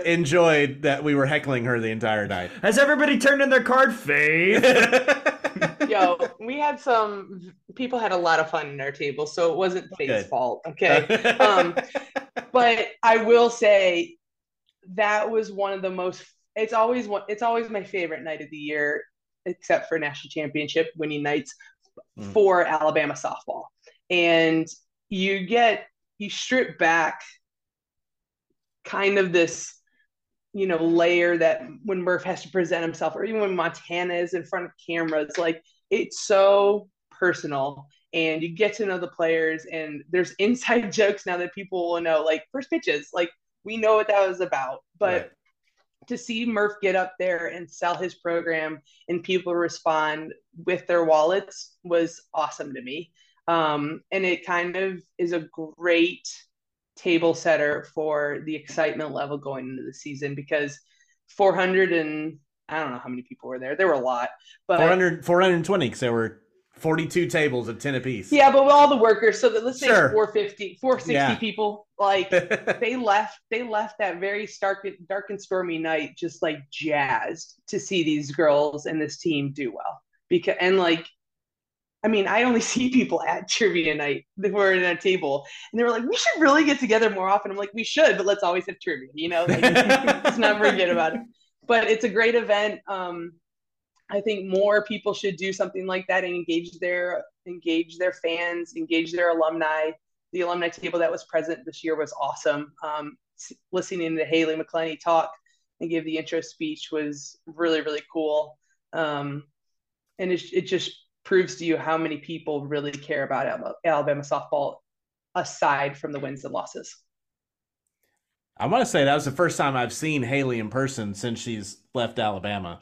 enjoyed that we were heckling her the entire night. Has everybody turned in their card, Faith? Yo, we had some people had a lot of fun in our table, so it wasn't Faith's Good. fault. Okay. Um, but I will say that was one of the most. It's always one. It's always my favorite night of the year, except for national championship winning nights Mm. for Alabama softball, and you get you strip back kind of this you know layer that when Murph has to present himself, or even when Montana is in front of cameras, like it's so personal and you get to know the players and there's inside jokes now that people will know like first pitches like we know what that was about but Right. To see murph get up there and sell his program and people respond with their wallets was awesome to me. Um, and it kind of is a great table setter for the excitement level going into the season because 400 and i don't know how many people were there. There were a lot but 400, 420 because there were 42 tables of 10 apiece. yeah, but with all the workers, so that let's say Sure. 450, 460 Yeah. people, like they left, they left that very stark, dark and stormy night just like jazzed to see these girls and this team do well. Because and like, I mean, I only see people at trivia night that were at a table, and they were like, "We should really get together more often." I'm like, "We should, but let's always have trivia," you know? Like, let's not forget about it. But it's a great event. Um, I think more people should do something like that and engage their engage their fans, engage their alumni. The alumni table that was present this year was awesome. Um, listening to Haylie McCleney talk and give the intro speech was really really cool. Um, and it, it just proves to you how many people really care about Alabama, softball aside from the wins and losses. I want to say that was the first time I've seen Haley in person since she's left Alabama.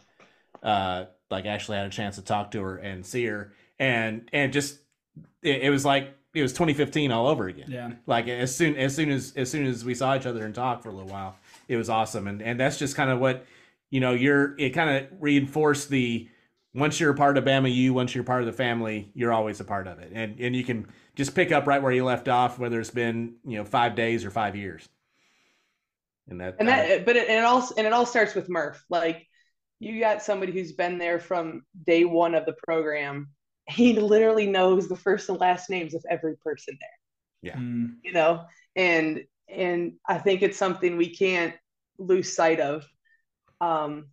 Uh, like actually had a chance to talk to her and see her, and and just it, it was like it was 2015 all over again. Yeah. Like as soon as soon as as soon as we saw each other and talked for a little while, it was awesome, and and that's just kind of what you know. You're it kind of reinforced the once you're a part of Bama U, once you're part of the family, you're always a part of it, and and you can just pick up right where you left off, whether it's been you know five days or five years. And that, and uh, that but it, and it all and it all starts with Murph. Like you got somebody who's been there from day one of the program. He literally knows the first and last names of every person there. Mm. You know, and and I think it's something we can't lose sight of. Um,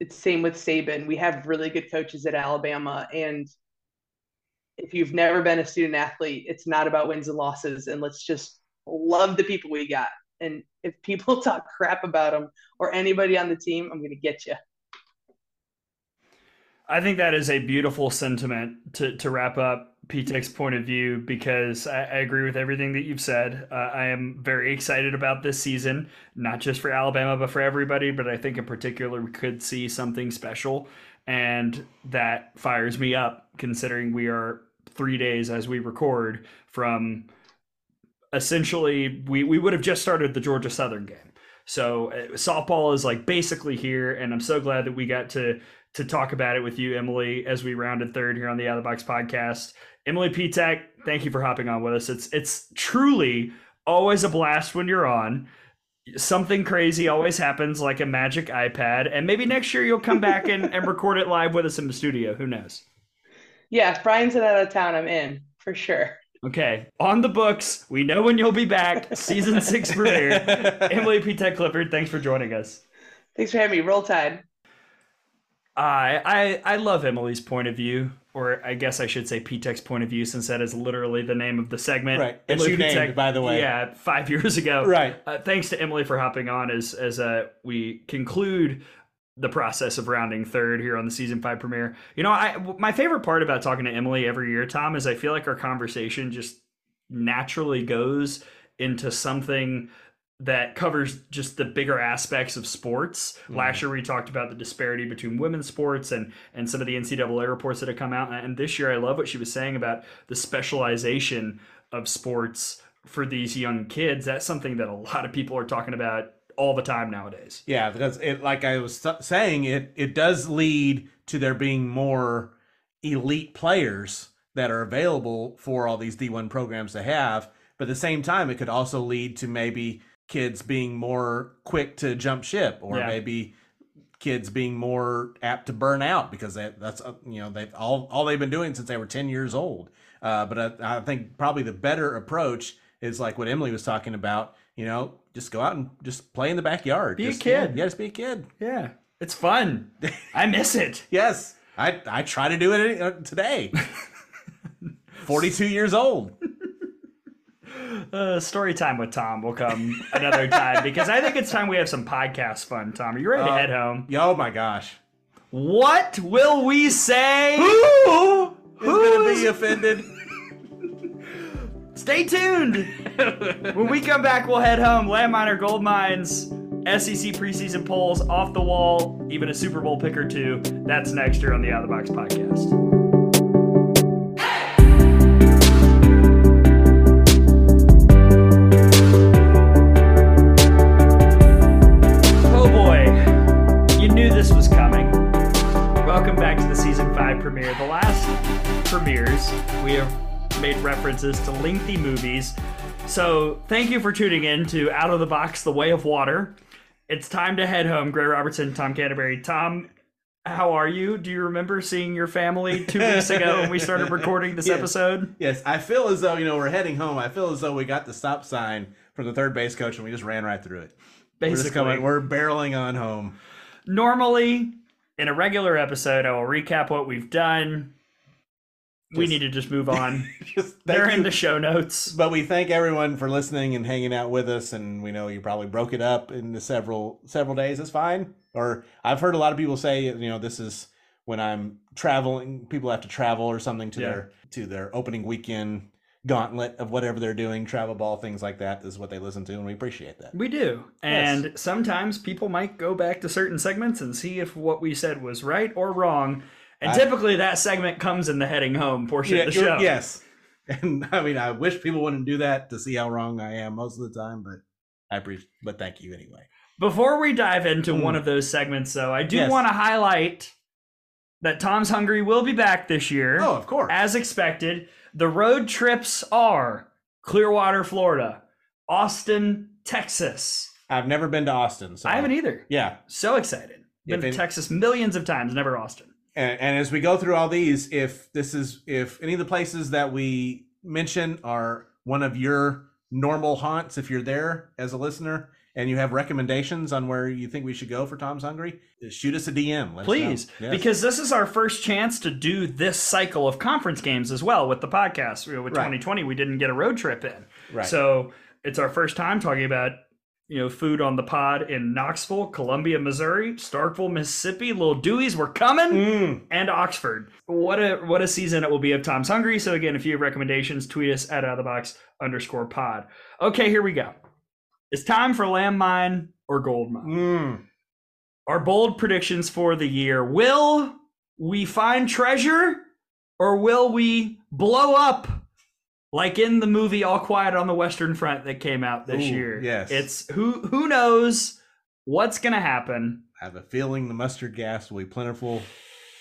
it's same with Saban. We have really good coaches at Alabama, and if you've never been a student athlete, it's not about wins and losses. And let's just love the people we got. And if people talk crap about them or anybody on the team, I'm going to get you. I think that is a beautiful sentiment to, to wrap up PTEC's point of view because I, I agree with everything that you've said. Uh, I am very excited about this season, not just for Alabama, but for everybody. But I think in particular, we could see something special. And that fires me up considering we are three days as we record from essentially, we, we would have just started the Georgia Southern game. So uh, softball is like basically here. And I'm so glad that we got to to talk about it with you, Emily, as we rounded third here on the Out of the Box podcast. Emily P-Tech, thank you for hopping on with us. It's it's truly always a blast when you're on. Something crazy always happens, like a magic iPad, and maybe next year you'll come back and, and record it live with us in the studio. Who knows? Yeah, if Brian's out of town, I'm in for sure. Okay, on the books. We know when you'll be back. Season six premiere. Emily P. Tech Clifford, thanks for joining us. Thanks for having me. Roll Tide. I I I love Emily's point of view, or I guess I should say P-Tech's point of view, since that is literally the name of the segment. Right. It's Emily you named, P-Tech- by the way. Yeah, five years ago. Right. Uh, thanks to Emily for hopping on as as uh, we conclude the process of rounding third here on the season five premiere. You know, I my favorite part about talking to Emily every year, Tom, is I feel like our conversation just naturally goes into something that covers just the bigger aspects of sports. Mm-hmm. Last year we talked about the disparity between women's sports and and some of the NCAA reports that have come out. And this year I love what she was saying about the specialization of sports for these young kids. That's something that a lot of people are talking about all the time nowadays. Yeah, because it, like I was saying, it it does lead to there being more elite players that are available for all these D1 programs to have. But at the same time, it could also lead to maybe kids being more quick to jump ship, or Yeah. maybe kids being more apt to burn out because they, that's uh, you know they all all they've been doing since they were 10 years old. Uh, but I, I think probably the better approach is like what Emily was talking about. You know, just go out and just play in the backyard. Be a Just- yeah, kid. Yeah, just be a kid. Yeah. It's fun. I miss it. Yes, I I try to do it uh, today. 42 years old. Uh, story time with Tom will come another time because I think it's time we have some podcast fun. Tom, are you ready to Uh, head home? Oh my gosh. What will we say? Who is going to be offended? Stay tuned. when we come back, we'll head home. Landmine or gold mines, SEC preseason polls, off the wall, even a Super Bowl pick or two. That's next year on the Out of the Box podcast. We have made references to lengthy movies. So thank you for tuning in to Out of the Box: The Way of Water. It's time to head home. Gray Robertson, Tom Canterbury. Tom, how are you? Do you remember seeing your family two weeks ago when we started recording this Yes. episode? Yes, I feel as though, you know, we're heading home. I feel as though we got the stop sign from the third base coach and we just ran right through it. We're just Basically, coming, we're barreling on home. normally in a regular episode, I will recap what we've done. We need to just move on. Just They're in the show notes. But we thank everyone for listening and hanging out with us, and we know you probably broke it up into several several days. That's fine. Or I've heard a lot of people say, you know, this is when I'm traveling. People have to travel or something to Yeah. their to their opening weekend gauntlet of whatever they're doing, travel ball, things like that is what they listen to, and we appreciate that. We do. Yes. And sometimes people might go back to certain segments and see if what we said was right or wrong. And I- typically that segment comes in the heading home portion Yeah, of the show. yes. And I mean, I wish people wouldn't do that to see how wrong I am most of the time, but I appreciate. But thank you anyway. Before we dive into Mm. one of those segments, though, I do Yes. want to highlight that Tom's Hungry will be back this year. Oh, of course. As expected. The road trips are Clearwater, Florida, Austin, Texas. I've never been to Austin, so I haven't either. Yeah, So excited. Been If to it- Texas millions of times, never Austin. And, and as we go through all these, if this is if any of the places that we mention are one of your normal haunts, if you're there as a listener and you have recommendations on where you think we should go for Tom's Hungry, shoot us a DM. Let. Please, Yes. because this is our first chance to do this cycle of conference games as well with the podcast. With Right. 2020, we didn't get a road trip in, Right. so it's our first time talking about you know food on the pod in Knoxville, Columbia, Missouri, Starkville, Mississippi, Little Dewey's, we're coming, Mm. and Oxford. What a what a season it will be of Tom's Hungry. So again, if you have recommendations, tweet us at out of the box underscore pod. Okay, here we go. It's time for landmine or gold mine Mm. our bold predictions for the year. Will we find treasure or will we blow up like in the movie All Quiet on the Western Front that came out this Ooh, year? yes. It's who who knows what's going to happen. I have a feeling the mustard gas will be plentiful,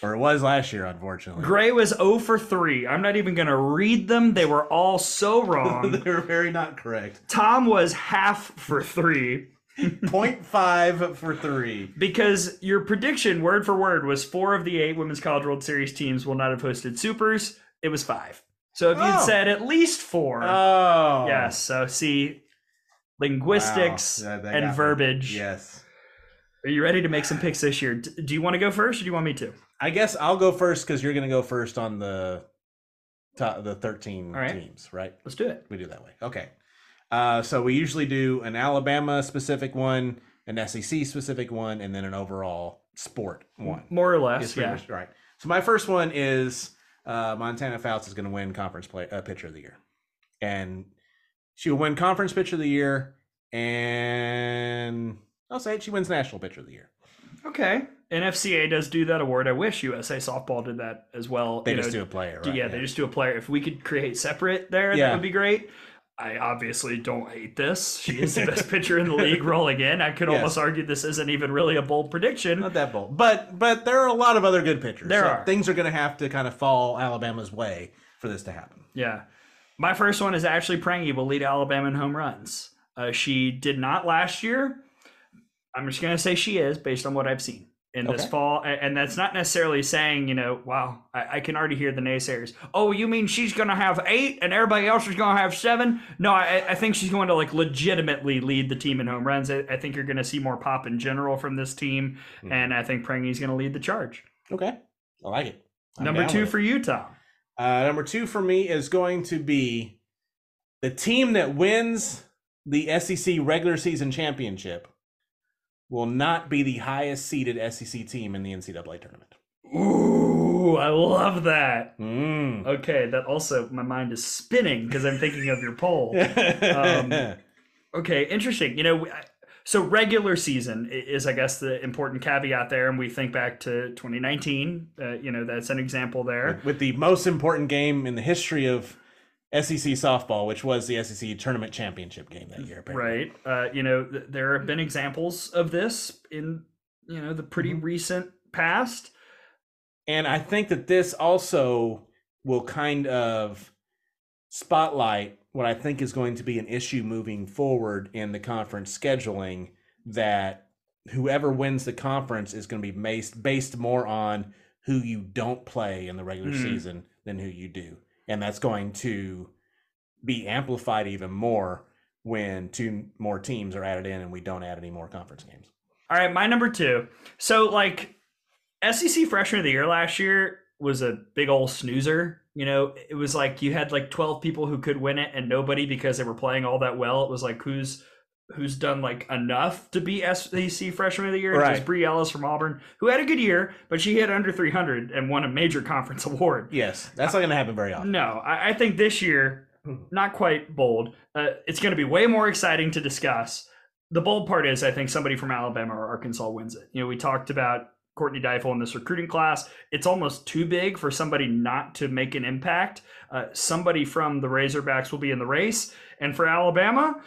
or it was last year, unfortunately. Gray was 0 for 3. I'm not even going to read them. They were all so wrong. they were very not correct. Tom was half for 3 Point five for three. because your prediction word for word was 4 of the 8 Women's College World Series teams will not have hosted supers. It was 5. So if you'd Oh. said at least four, Oh, yes. So see, linguistics Wow, that and got me. verbiage. Yes. Are you ready to make some picks this year? Do you want to go first, or do you want me to? I guess I'll go first because you're going to go first on the top, the 13 All right. teams, right? Let's do it. We do it that way. Okay. Uh, so we usually do an Alabama specific one, an SEC specific one, and then an overall sport one. More or less, yeah. right. So my first one is uh, Montana Fouts is going to win conference play uh, pitcher of the year, and she will win conference pitcher of the year, and I'll say it, she wins national pitcher of the year. Okay. NFCA does do that award. I wish USA softball did that as well. They You just know, do a player, do- right? yeah, they just do a player. If we could create separate there, Yeah. that would be great. I obviously don't hate this. She is the best pitcher in the league rolling in. I could Yes. almost argue this isn't even really a bold prediction. Not that bold, but but there are a lot of other good pitchers. There So are. things are going to have to kind of fall Alabama's way for this to happen. Yeah. My first one is actually Prange will lead Alabama in home runs. Uh, she did not last year. I'm just going to say she is based on what I've seen in this fall. And that's not necessarily saying, you know, wow, I, I can already hear the naysayers. Oh, you mean she's going to have eight and everybody else is going to have seven? No, I, I think she's going to like legitimately lead the team in home runs. I, I think you're going to see more pop in general from this team. Hmm. And I think Prange's going to lead the charge. Okay, I like it. I'm Number two for you, Tom. Uh, number two for me is going to be the team that wins the SEC regular season championship will not be the highest seeded SEC team in the NCAA tournament. Ooh, I love that. Mm. Okay, that also my mind is spinning because I'm thinking of your poll. Um, Okay, interesting. You know, so regular season is, I guess, the important caveat there, and we think back to 2019. Uh, you know, that's an example there. with, with the most important game in the history of SEC softball, which was the SEC tournament championship game that year. apparently. Right. Uh, you know, th- there have been examples of this in you know the pretty Mm-hmm. recent past. And I think that this also will kind of spotlight what I think is going to be an issue moving forward in the conference scheduling that whoever wins the conference is going to be based based more on who you don't play in the regular Mhm. season than who you do. And that's going to be amplified even more when two more teams are added in and we don't add any more conference games. All right, my number two. So, like, SEC Freshman of the Year last year was a big old snoozer. You know, it was like you had like 12 people who could win it and nobody because they were playing all that well. It was like who's who's done like enough to be SEC Freshman of the Year. It was Right. Bree Ellis from Auburn, who had a good year, but she hit under 300 and won a major conference award. Yes, that's not going to happen very often. No, I, I think this year, not quite bold. Uh, it's going to be way more exciting to discuss. The bold part is, I think somebody from Alabama or Arkansas wins it. You know, we talked about Courtney Deifel in this recruiting class. It's almost too big for somebody not to make an impact. Uh, somebody from the Razorbacks will be in the race, and for Alabama,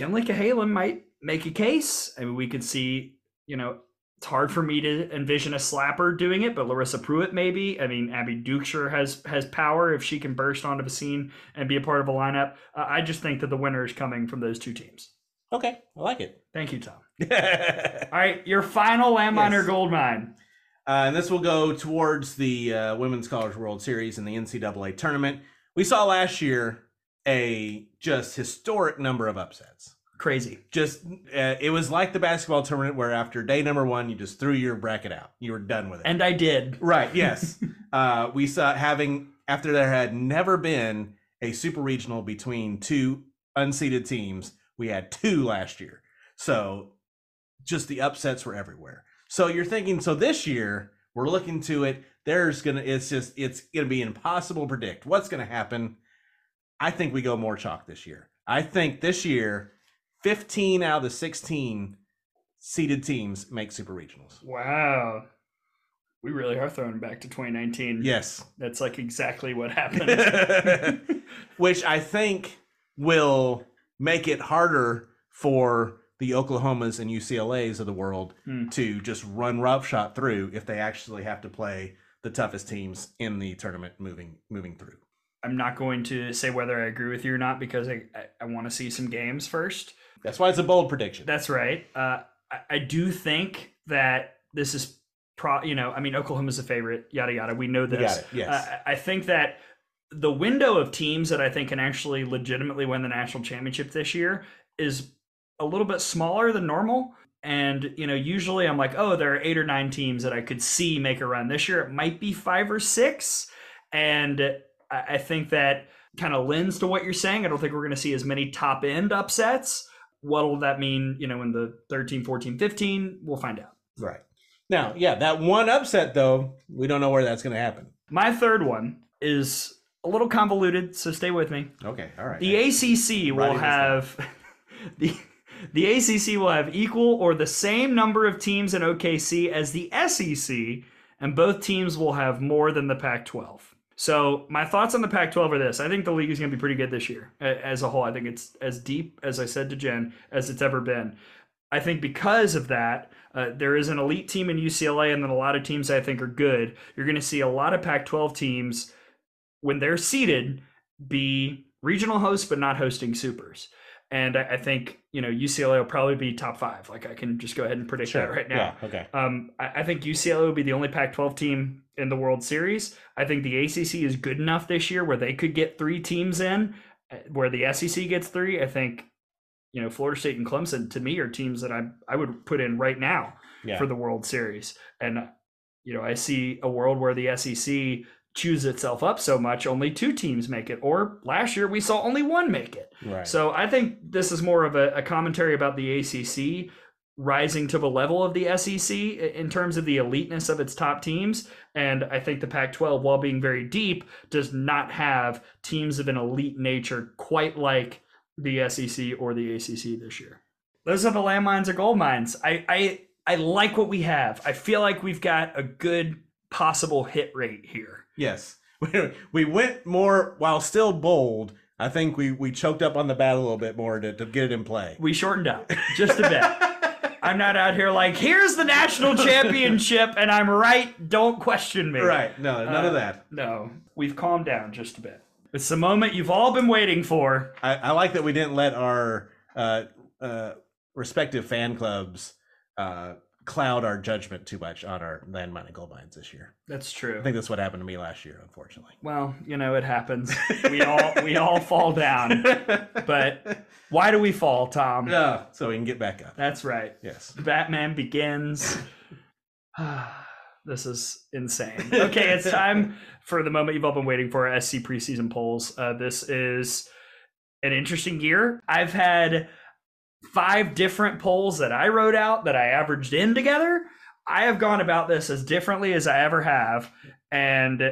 Kenleigh Cahalan might make a case. I mean, we could see, you know, it's hard for me to envision a slapper doing it, but Larissa Preuitt maybe. I mean, Abby Dukeshire has has power if she can burst onto the scene and be a part of a lineup. Uh, I just think that the winner is coming from those two teams. Okay, I like it. Thank you, Tom. uh, All right, your final landmine or Yes. gold mine. and this will go towards the uh, Women's College World Series and the NCAA tournament. We saw last year a just historic number of upsets. Crazy. Just uh, it was like the basketball tournament where after day number one, you just threw your bracket out. You were done with it. And I did. Right. Yes. uh, we saw having after there had never been a super regional between two unseeded teams. We had two last year. So just the upsets were everywhere. So you're thinking. So this year we're looking to it. There's gonna. It's just. It's gonna be impossible to predict what's gonna happen. I think we go more chalk this year. I think this year, 15 out of the 16 seeded teams make super regionals. Wow. We really are throwing back to 2019. Yes. That's like exactly what happened. which I think will make it harder for the Oklahomas and UCLA's of the world Hmm. to just run roughshod through if they actually have to play the toughest teams in the tournament moving moving through. I'm not going to say whether I agree with you or not because I, I, I want to see some games first. That's why it's a bold prediction. That's right. Uh, I, I do think that this is pro. You know, I mean, Oklahoma's a favorite. Yada yada. We know this. it, yes. Uh, I I think that the window of teams that I think can actually legitimately win the national championship this year is a little bit smaller than normal. And, you know, usually I'm like, oh, there are eight or nine teams that I could see make a run. This year it might be five or six. And I think that kind of lends to what you're saying. I don't think we're going to see as many top end upsets. What will that mean, you know, in the 13, 14, 15? We'll find out. Right. Now, yeah, that one upset, though, we don't know where that's going to happen. My third one is a little convoluted, so stay with me. Okay, all right. The ACC will have the the ACC will have equal or the same number of teams in OKC as the SEC, and both teams will have more than the Pac-12. So my thoughts on the Pac-12 are this: I think the league is going to be pretty good this year as a whole. I think it's as deep, as I said to Jen, as it's ever been. I think because of that, uh, there is an elite team in UCLA, and then a lot of teams I think are good. You're going to see a lot of Pac-12 teams when they're seeded be regional hosts but not hosting supers. And I, I, think you know UCLA will probably be top five. Like I can just go ahead and predict sure. that right now. Yeah, okay. Um, I, I, think UCLA will be the only Pac-12 team in the World Series. I think the ACC is good enough this year where they could get three teams in, uh, where the SEC gets three. I think you know Florida State and Clemson to me are teams that I I would put in right now yeah. for the World Series. And you know I see a world where the SEC chews itself up so much, only two teams make it. Or last year we saw only one make it. Right. So I think this is more of a, a, commentary about the ACC rising to the level of the SEC in terms of the eliteness of its top teams. And I think the Pac 12, while being very deep, does not have teams of an elite nature quite like the SEC or the ACC this year. Those are the landmines or gold mines. I, I, I like what we have. I feel like we've got a good possible hit rate here. Yes. We went more while still bold. I think we, we choked up on the bat a little bit more to, to get it in play. We shortened up just a bit. I'm not out here like, here's the national championship and I'm right. Don't question me. Right. No, none uh, of that. No. We've calmed down just a bit. It's the moment you've all been waiting for. I, I like that we didn't let our uh, uh, respective fan clubs uh, cloud our judgment too much on our landmine and gold mines this year. That's true. I think that's what happened to me last year, unfortunately. Well, you know, it happens. We all we all fall down. But why do we fall, Tom? Yeah, so we can get back up. That's right. Yes. Batman begins. this is insane. Okay, it's time for the moment you've all been waiting for SC preseason polls. Uh, this is an interesting year. I've had five different polls that I wrote out that I averaged in together. I have gone about this as differently as I ever have. And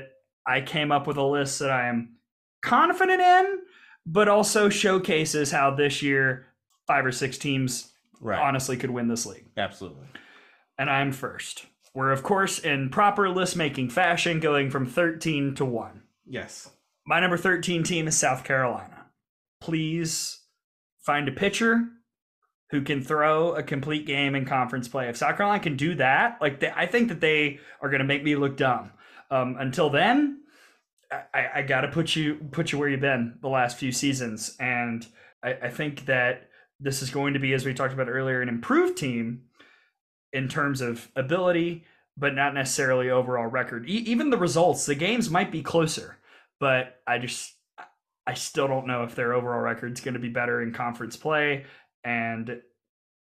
I came up with a list that I am confident in, but also showcases how this year five or six teams right. honestly could win this league. Absolutely. And I'm first. We're, of course, in proper list making fashion, going from 13 to 1. Yes. My number 13 team is South Carolina. Please find a pitcher who can throw a complete game in conference play. If South Carolina can do that, like they, I think that they are going to make me look dumb. Um, until then, I, I got to put you put you where you've been the last few seasons, and I, I think that this is going to be, as we talked about earlier, an improved team in terms of ability, but not necessarily overall record. E- even the results, the games might be closer, but I just I still don't know if their overall record is going to be better in conference play and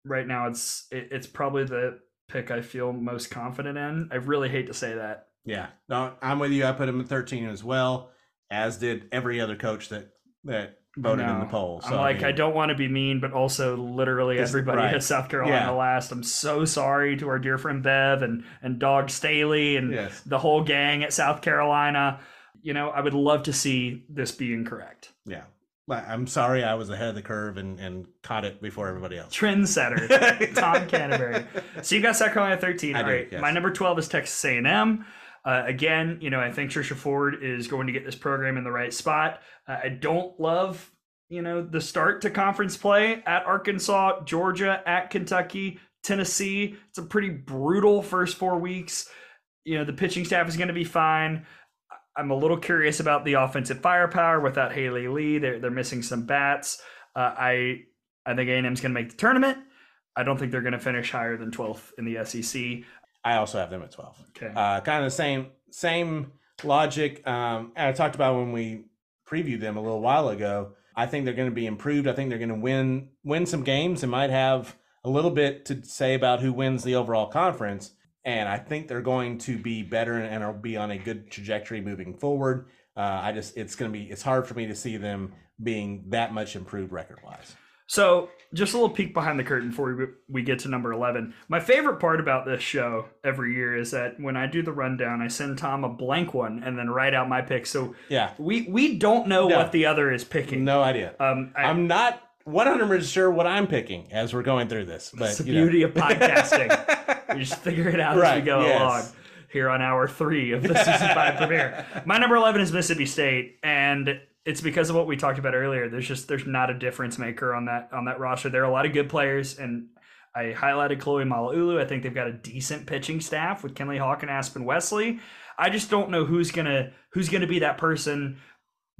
right now it's it, it's probably the pick I feel most confident in. I really hate to say that. Yeah, no, I'm with you. I put him at 13 as well, as did every other coach that that voted in the poll. So, I'm like, I, mean, I don't want to be mean, but also literally everybody right. at South Carolina yeah. last. I'm so sorry to our dear friend Bev and and Dog Staley and yes. the whole gang at South Carolina. You know, I would love to see this be incorrect. Yeah. I'm sorry I was ahead of the curve and, and caught it before everybody else. Trendsetter, Tom Canterbury. So you got South Carolina 13. I All right. Yes. My number 12 is Texas A&M. Uh, again, you know, I think Trisha Ford is going to get this program in the right spot. Uh, I don't love, you know, the start to conference play at Arkansas, Georgia, at Kentucky, Tennessee. It's a pretty brutal first four weeks. You know, the pitching staff is going to be fine. I'm a little curious about the offensive firepower without Haley Lee. They're they're missing some bats. Uh, I I think A&M's going to make the tournament. I don't think they're going to finish higher than 12th in the SEC. I also have them at 12. Okay. Uh, kind of the same same logic. Um, I talked about when we previewed them a little while ago. I think they're going to be improved. I think they're going to win win some games and might have a little bit to say about who wins the overall conference. And I think they're going to be better and will be on a good trajectory moving forward. Uh, I just it's going to be it's hard for me to see them being that much improved record wise. So, just a little peek behind the curtain before we, we get to number 11. My favorite part about this show every year is that when I do the rundown, I send Tom a blank one and then write out my picks. So, Yeah, we, we don't know No. what the other is picking. no idea. Um, I, I'm not 100% sure what I'm picking as we're going through this, but it's the you know. beauty of podcasting. we just figure it out as we go yes. along here on hour three of the season five premiere. My number 11 is Mississippi State. And it's because of what we talked about earlier. There's just there's not a difference maker on that on that roster. There are a lot of good players, and I highlighted Chloe Malaulu. I think they've got a decent pitching staff with Kenley Hawk and Aspen Wesley. I just don't know who's gonna who's gonna be that person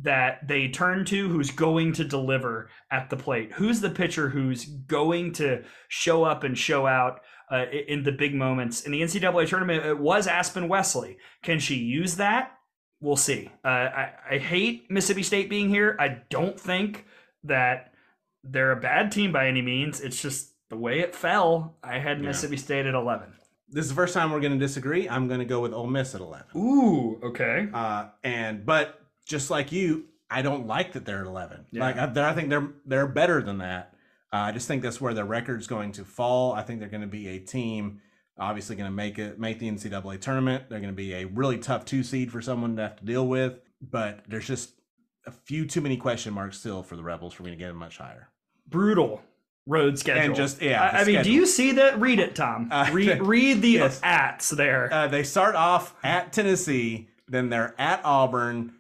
that they turn to who's going to deliver at the plate. Who's the pitcher who's going to show up and show out uh, in the big moments in the NCAA tournament? It was Aspen Wesley. Can she use that? We'll see. Uh, I, I hate Mississippi State being here. I don't think that they're a bad team by any means. It's just the way it fell. I had Yeah. Mississippi State at 11. This is the first time we're going to disagree. I'm going to go with Ole Miss at 11. Ooh, okay. Uh, and but just like you, I don't like that they're at 11. Yeah. Like I, I think they're they're better than that. Uh, I just think that's where their record's going to fall. I think they're going to be a team obviously going to make it make the NCAA tournament. They're going to be a really tough two seed for someone to have to deal with. But there's just a few too many question marks still for the Rebels for me to get them much higher. Brutal road schedule. And just- yeah, I, I mean, do you see that? Read it, Tom. Uh, read, read the yes. ats there. Uh, they start off at Tennessee, then they're at Auburn,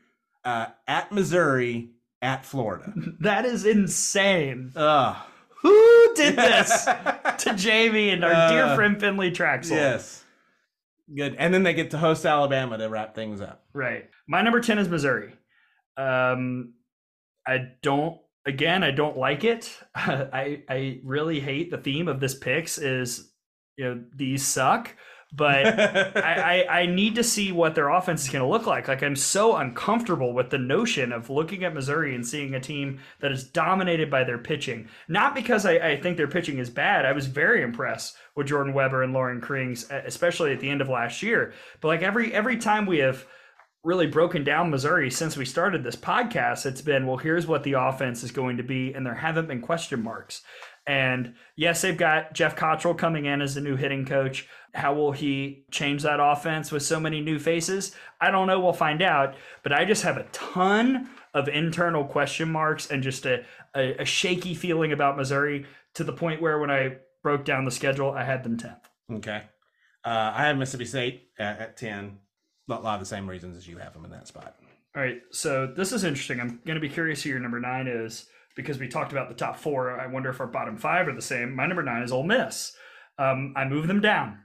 uh, at Missouri, at Florida. that is insane. Ugh. Who did this to Jamie and our dear Uh, friend Finley Trachsel? Yes. Good. And then they get to host Alabama to wrap things up. Right. My number 10 is Missouri. Um, I don't, again, I don't like it. I, I really hate the theme of this picks is, you know, these suck. But I, I, I need to see what their offense is going to look like. Like, I'm so uncomfortable with the notion of looking at Missouri and seeing a team that is dominated by their pitching. Not because I, I think their pitching is bad. I was very impressed with Jordan Weber and Laurin Krings, especially at the end of last year. But like every every time we have really broken down Missouri since we started this podcast, it's been, well, here's what the offense is going to be, and there haven't been question marks. And yes, they've got Jeff Cottrell coming in as the new hitting coach. How will he change that offense with so many new faces? I don't know. We'll find out. But I just have a ton of internal question marks and just a, a, a shaky feeling about Missouri to the point where when I broke down the schedule, I had them 10th. Okay. Uh, I have Mississippi State at, at 10. A lot of the same reasons as you have them in that spot. All right, so this is interesting. I'm going to be curious who your number nine is because we talked about the top four. I wonder if our bottom five are the same. My number nine is Ole Miss. Um, I moved them down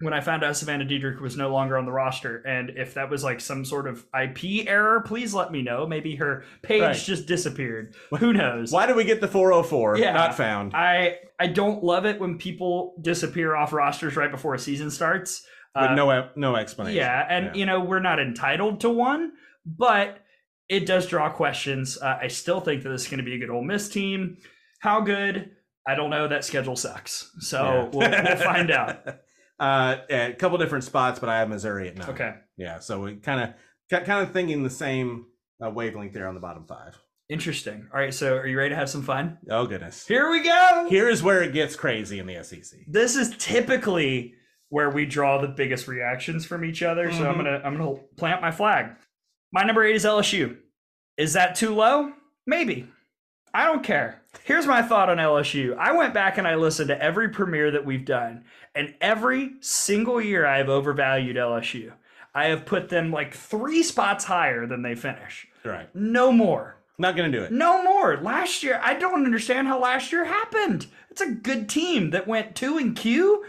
when I found out Savannah Diedrich was no longer on the roster, and if that was like some sort of IP error, please let me know. Maybe her page Right. just disappeared. Who knows? Why did we get the 404? Yeah. Not found. I I don't love it when people disappear off rosters right before a season starts. With Uh, no no explanation. yeah, and you know we're not entitled to one, but it does draw questions. Uh, I still think that this is going to be a good Ole Miss team. How good? I don't know. That schedule sucks, so Yeah. we'll, we'll find out. Uh, a couple different spots, but I have Missouri at nine. Okay, Yeah, so we kind of kind of thinking the same uh, wavelength there on the bottom five. interesting. All right, so are you ready to have some fun? Oh goodness. Here we go. Here is where it gets crazy in the SEC. This is typically where we draw the biggest reactions from each other. So I'm Mhm. gonna I'm gonna plant my flag. My number eight is LSU. Is that too low? Maybe. I don't care. Here's my thought on LSU. I went back and I listened to every premiere that we've done, and every single year I have overvalued LSU. I have put them like three spots higher than they finish. Right. No more. Not gonna do it. No more. Last year, I don't understand how last year happened. It's a good team that went two and Q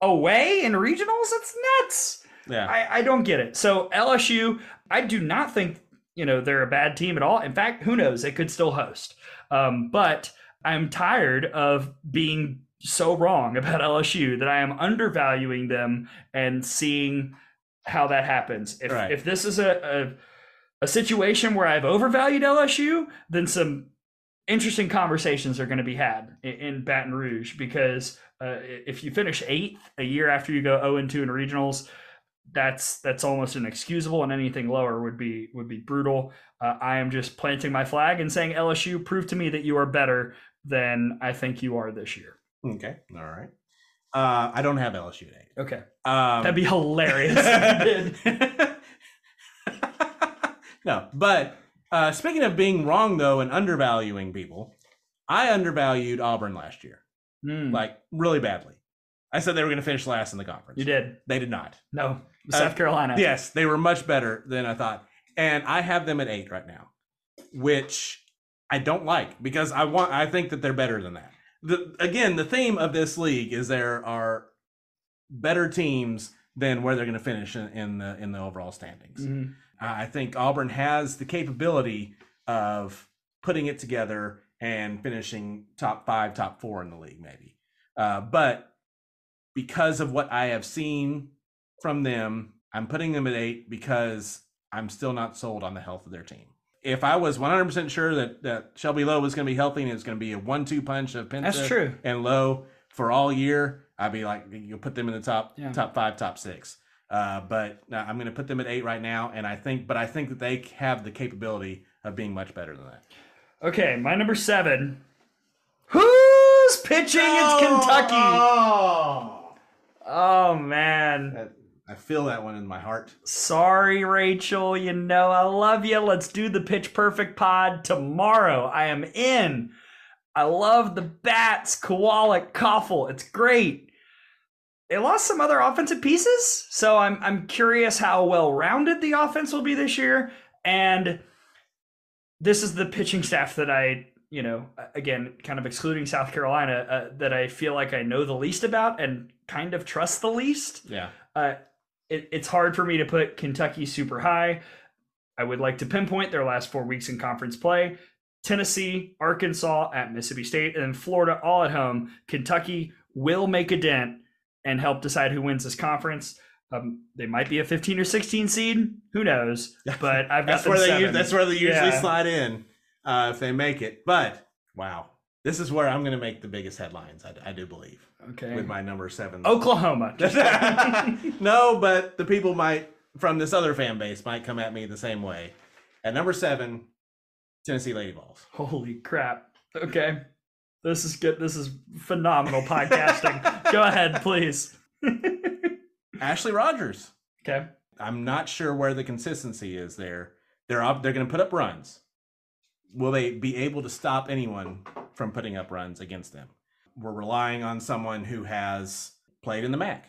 away in regionals. It's nuts. Yeah. I, I don't get it. So LSU, I do not think you know they're a bad team at all. In fact, who knows? They could still host. Um, but I'm tired of being so wrong about LSU that I am undervaluing them and seeing how that happens. If Right. if this is a, a a situation where I've overvalued LSU, then some interesting conversations are going to be had in, Baton Rouge because uh, if you finish eighth a year after you go zero and two in regionals, that's that's almost inexcusable, and anything lower would be would be brutal. Uh, I am just planting my flag and saying LSU, prove to me that you are better than I think you are this year. Okay. All right. Uh, I don't have LSU eight. Okay, Um, that'd be hilarious. if you did. no, but uh, speaking of being wrong though and undervaluing people, I undervalued Auburn last year, Hmm, like really badly. I said they were going to finish last in the conference. you did They did not. no South Carolina. Yes, they were much better than I thought, and I have them at eight right now, which I don't like because I want. I think that they're better than that. The, again, the theme of this league is there are better teams than where they're going to finish in, in the in the overall standings. Mhm. I think Auburn has the capability of putting it together and finishing top five, top four in the league, maybe. Uh, but because of what I have seen from them, I'm putting them at eight because I'm still not sold on the health of their team. If I was 100% sure that, that Shelby Lowe was going to be healthy and it was going to be a one-two punch of Penta That's true. and Lowe for all year, I'd be like, you'll put them in the top Yeah. top five, top six. Uh, but no, I'm going to put them at eight right now, and I think, but I think that they have the capability of being much better than that. Okay, my number seven. Who's pitching? It's Kentucky. Oh, Oh man. That- I feel that one in my heart. Sorry, Rachel. You know I love you. Let's do the pitch perfect pod tomorrow. I am in. I love the bats, Kowalik, Coffel. It's great. They lost some other offensive pieces, so I'm I'm curious how well rounded the offense will be this year. And this is the pitching staff that I, you know, again, kind of excluding South Carolina, uh, that I feel like I know the least about and kind of trust the least Yeah. uh, it, it's hard for me to put Kentucky super high. I would like to pinpoint their last four weeks in conference play. Tennessee, Arkansas at Mississippi State, and Florida all at home. Kentucky will make a dent and help decide who wins this conference. Um, they might be a 15 or 16 seed. Who knows? But I've got That's where they seven. u- that's where they usually Yeah. slide in uh, if they make it. But wow, this is where I'm going to make the biggest headlines. I, I do believe okay. with my number seven. Oklahoma. no, but the people might from this other fan base might come at me the same way. At number seven, Tennessee Lady Vols. Holy crap. Okay. This is good. This is phenomenal podcasting. Go ahead, please. Ashley Rogers. Okay. I'm not sure where the consistency is there. They're up. They're going to put up runs. Will they be able to stop anyone from putting up runs against them? We're relying on someone who has played in the MAC.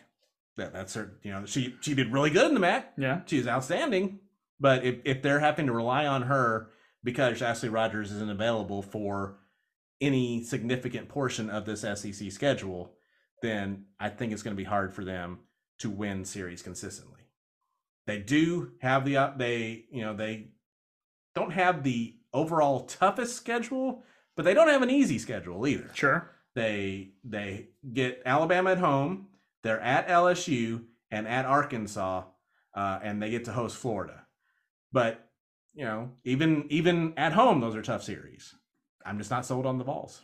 That that's her. You know, she she did really good in the MAC. Yeah. she She's outstanding. But if if they're having to rely on her because Ashley Rogers isn't available for any significant portion of this SEC schedule, then I think it's going to be hard for them to win series consistently. They do have the uh, they you know they don't have the overall toughest schedule, but they don't have an easy schedule either. Sure. They they get Alabama at home, they're at LSU and at Arkansas, uh, and they get to host Florida. But you know, even even at home, those are tough series. I'm just not sold on the Vols.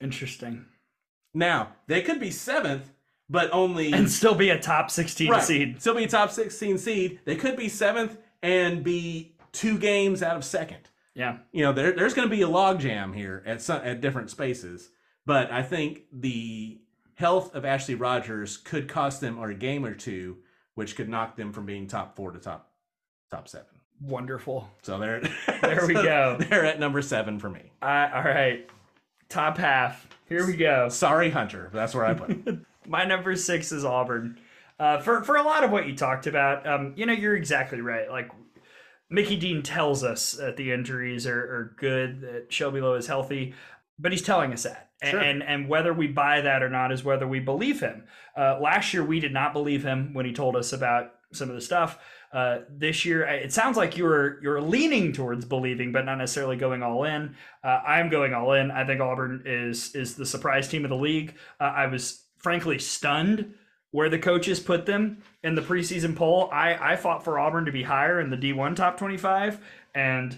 Interesting. Now they could be seventh, but only And still be a top 16 right, seed. Still be a top 16 seed. They could be seventh and be two games out of second. Yeah. You know, there, there's going to be a logjam here at some, at different spaces. But I think the health of Ashley Rogers could cost them a game or two, which could knock them from being top four to top top seven. Wonderful. So they're There we go. They're at number seven for me. Uh, all right. Top half. Here we go. Sorry, Hunter. That's where I put. My number six is Auburn. Uh, for for a lot of what you talked about, um, you know, you're exactly right. Like Mickey Dean tells us that the injuries are, are good, that Shelby Lowe is healthy, but he's telling us that. Sure. And and whether we buy that or not is whether we believe him. Uh, last year we did not believe him when he told us about some of the stuff. Uh, this year it sounds like you're you're leaning towards believing, but not necessarily going all in. Uh, I'm going all in. I think Auburn is is the surprise team of the league. Uh, I was frankly stunned where the coaches put them in the preseason poll, I, I fought for Auburn to be higher in the D1 top 25. And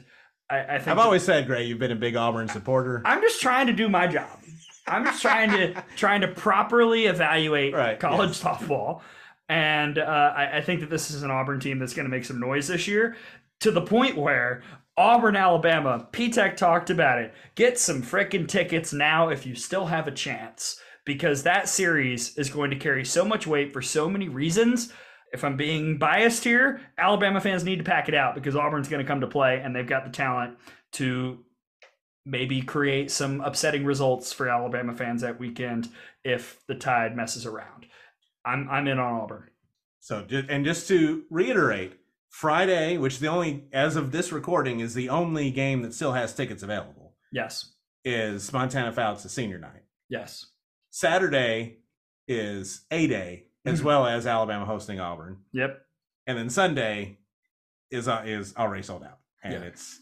I, I think I've always said, Gray, you've been a big Auburn supporter. I'm just trying to do my job. I'm just trying to trying to properly evaluate Right, college yes. softball, and uh, I, I think that this is an Auburn team that's going to make some noise this year, to the point where Auburn, Alabama, P-Tech talked about it. Get some frickin' tickets now if you still have a chance, because that series is going to carry so much weight for so many reasons. If I'm being biased here, Alabama fans need to pack it out because Auburn's going to come to play and they've got the talent to maybe create some upsetting results for Alabama fans that weekend if the tide messes around. I'm I'm in on Auburn. So, and just to reiterate, Friday, which the only, as of this recording, is the only game that still has tickets available, Yes. is Montana Fouts' senior night. Yes. Saturday is A Day, as well as Alabama hosting Auburn, Yep. and then Sunday is uh, is already sold out, and Yeah. it's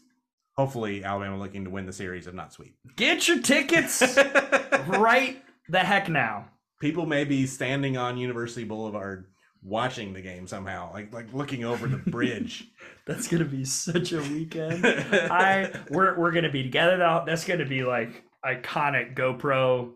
hopefully Alabama looking to win the series, if not sweep. Get your tickets right the heck now. People may be standing on University Boulevard watching the game somehow, like like looking over the bridge. That's gonna be such a weekend. I we're we're gonna be together though. That's gonna be like iconic GoPro.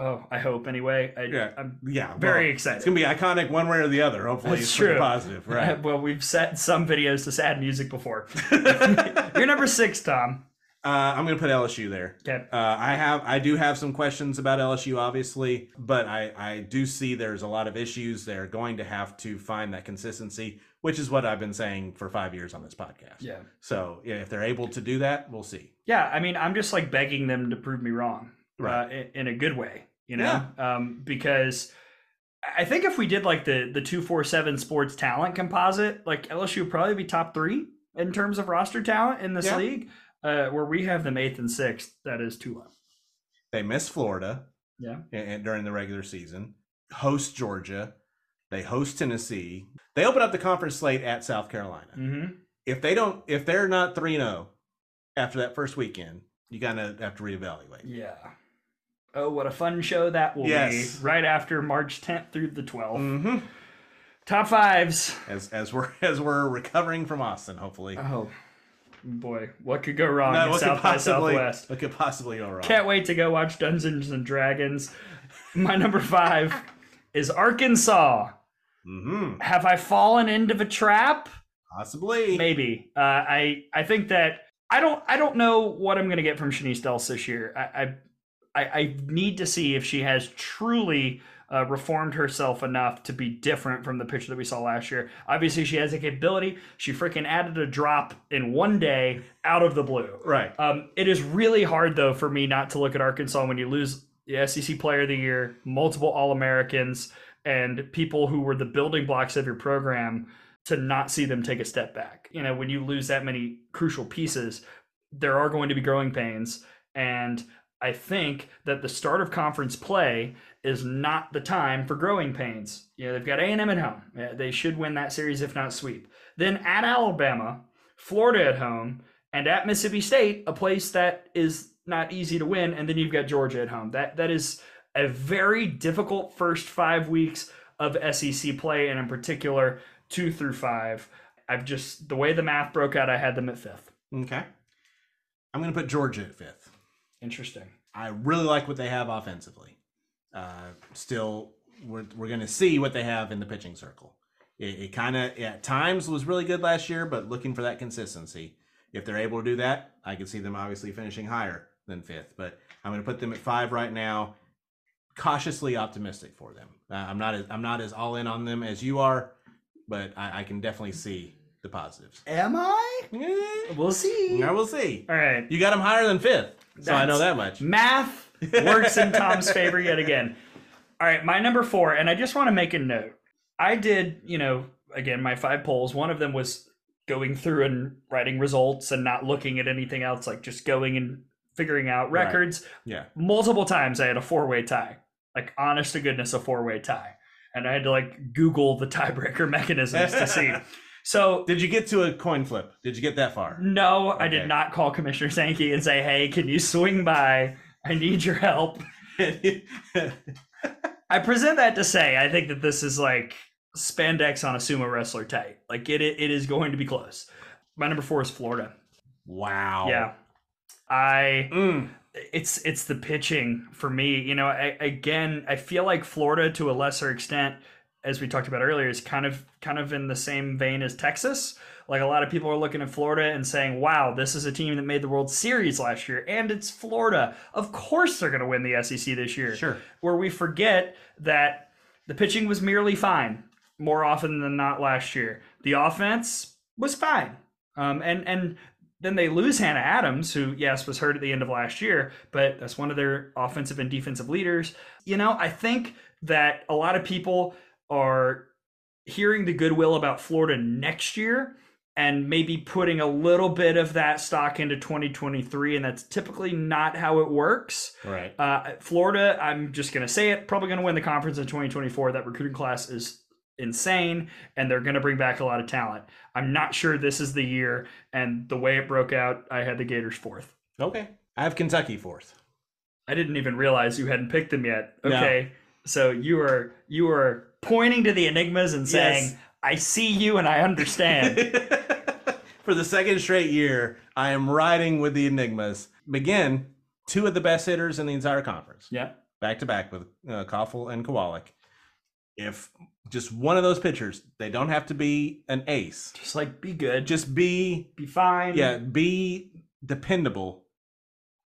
Oh, I hope anyway. I, Yeah. I'm yeah, very well, excited. It's gonna be iconic one way or the other. Hopefully, That's it's true. positive, right? well, we've set some videos to sad music before. You're number six, Tom. Uh, I'm going to put LSU there. Okay. Uh, I have, I do have some questions about LSU, obviously, but I, I do see there's a lot of issues. They're going to have to find that consistency, which is what I've been saying for five years on this podcast. Yeah. So yeah, if they're able to do that, we'll see. Yeah. I mean, I'm just like begging them to prove me wrong, Right. Uh, in, in a good way, you know, um, because I think if we did like the the two four seven sports talent composite, like LSU would probably be top three in terms of roster talent in this Yeah. league. Uh, where we have them eighth and sixth, that is too low. They miss Florida Yeah. and, during the regular season, host Georgia, they host Tennessee. They open up the conference slate at South Carolina. Mm-hmm. If they don't, if they're not three zero after that first weekend, you of have to reevaluate. Yeah. Oh, what a fun show that will Yes. be! Right after March 10th through the 12th. Mm-hmm. Top fives. As as we're as we're recovering from Austin, hopefully. Oh, boy, what could go wrong No, in South by possibly Southwest? what could possibly go wrong? Can't wait to go watch Dungeons and Dragons. My number five is Arkansas. Mm-hmm. Have I fallen into the trap? Possibly. Maybe. Uh, I I think that I don't I don't know what I'm gonna get from Chenise Delce this year. I I, I, I need to see if she has truly uh, reformed herself enough to be different from the picture that we saw last year. Obviously, she has a capability. She freaking added a drop in one day out of the blue. Right. Um, it is really hard though for me not to look at Arkansas when you lose the SEC Player of the Year, multiple All Americans, and people who were the building blocks of your program to not see them take a step back. You know, when you lose that many crucial pieces, there are going to be growing pains, and I think that the start of conference play is not the time for growing pains. You know, they've got A&M at home. They should win that series if not sweep. Then at Alabama, Florida at home, and at Mississippi State, a place that is not easy to win, and then you've got Georgia at home. That that is a very difficult first five weeks of SEC play, and in particular two through five. I've just the way the math broke out, I had them at fifth. Okay. I'm going to put Georgia at fifth. Interesting. I really like what they have offensively. Uh, still, we're, we're going to see what they have in the pitching circle. It, it kind of, at times, was really good last year, but looking for that consistency. If they're able to do that, I can see them obviously finishing higher than fifth. But I'm going to put them at five right now. Cautiously optimistic for them. Uh, I'm not as I'm not as all in on them as you are, but I, I can definitely see the positives. Am I? Eh, We'll see. I will see. All right. You got them higher than fifth, so I know that much. Math works in Tom's favor yet again. All right, my number four, and I just want to make a note. I did, you know, again, my five polls. One of them was going through and writing results and not looking at anything else, like just going and figuring out Right. records. Yeah. Multiple times I had a four way tie, like honest to goodness, a four way tie. And I had to like Google the tiebreaker mechanisms to see. So Did you get to a coin flip? Did you get that far? no, I did not call Commissioner Sankey and say, "Hey, can you swing by? I need your help." I present that to say I think that this is like spandex on a sumo wrestler tight. Like it, it is going to be close. My number four is Florida. Wow. Yeah, I Mm. it's it's the pitching for me. You know, I, again, I feel like Florida to a lesser extent, as we talked about earlier, is kind of kind of in the same vein as Texas. Like a lot of people are looking at Florida and saying, "Wow, this is a team that made the World Series last year, and it's Florida. Of course, they're going to win the SEC this year." Sure. Where we forget that the pitching was merely fine more often than not last year. The offense was fine, um, and and then they lose Hannah Adams, who, yes, was hurt at the end of last year, but that's one of their offensive and defensive leaders. You know, I think that a lot of people are hearing the goodwill about Florida next year and maybe putting a little bit of that stock into 2023. And that's typically not how it works. Right. Uh, Florida, I'm just going to say it, probably going to win the conference in 2024. That recruiting class is insane and they're going to bring back a lot of talent. I'm not sure this is the year. And the way it broke out, I had the Gators fourth. Okay. I have Kentucky fourth. I didn't even realize you hadn't picked them yet. No. Okay. So you are you are pointing to the enigmas and saying, Yes. I see you and I understand. For the second straight year, I am riding with the Enigmas. Again, two of the best hitters in the entire conference, yeah. back to back with uh, Coffel and Kowalik. If just one of those pitchers, they don't have to be an ace. Just like be good. Just Just be, be fine. yeah, be dependable,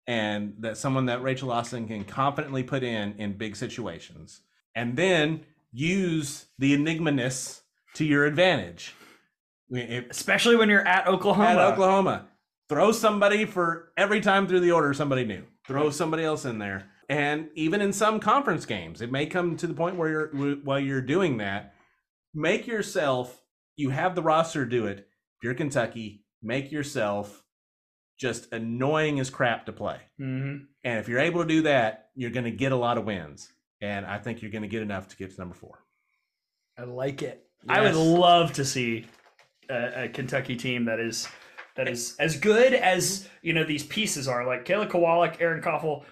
and that someone that Rachel Austin can confidently put in in big situations, and then use the enigmaness to your advantage. I mean, if- Especially when you're at Oklahoma. at Oklahoma. Throw somebody for every time through the order, somebody new. Throw somebody else in there. And even in some conference games, it may come to the point where you're while you're doing that, make yourself. You have the roster do it. If you're Kentucky, make yourself just annoying as crap to play. hmm And if you're able to do that, you're going to get a lot of wins. And I think you're going to get enough to get to number four. I like it. I would love to see a, a Kentucky team that is that is as good as you know these pieces are. Like Kayla Kowalik, Erin Coffel,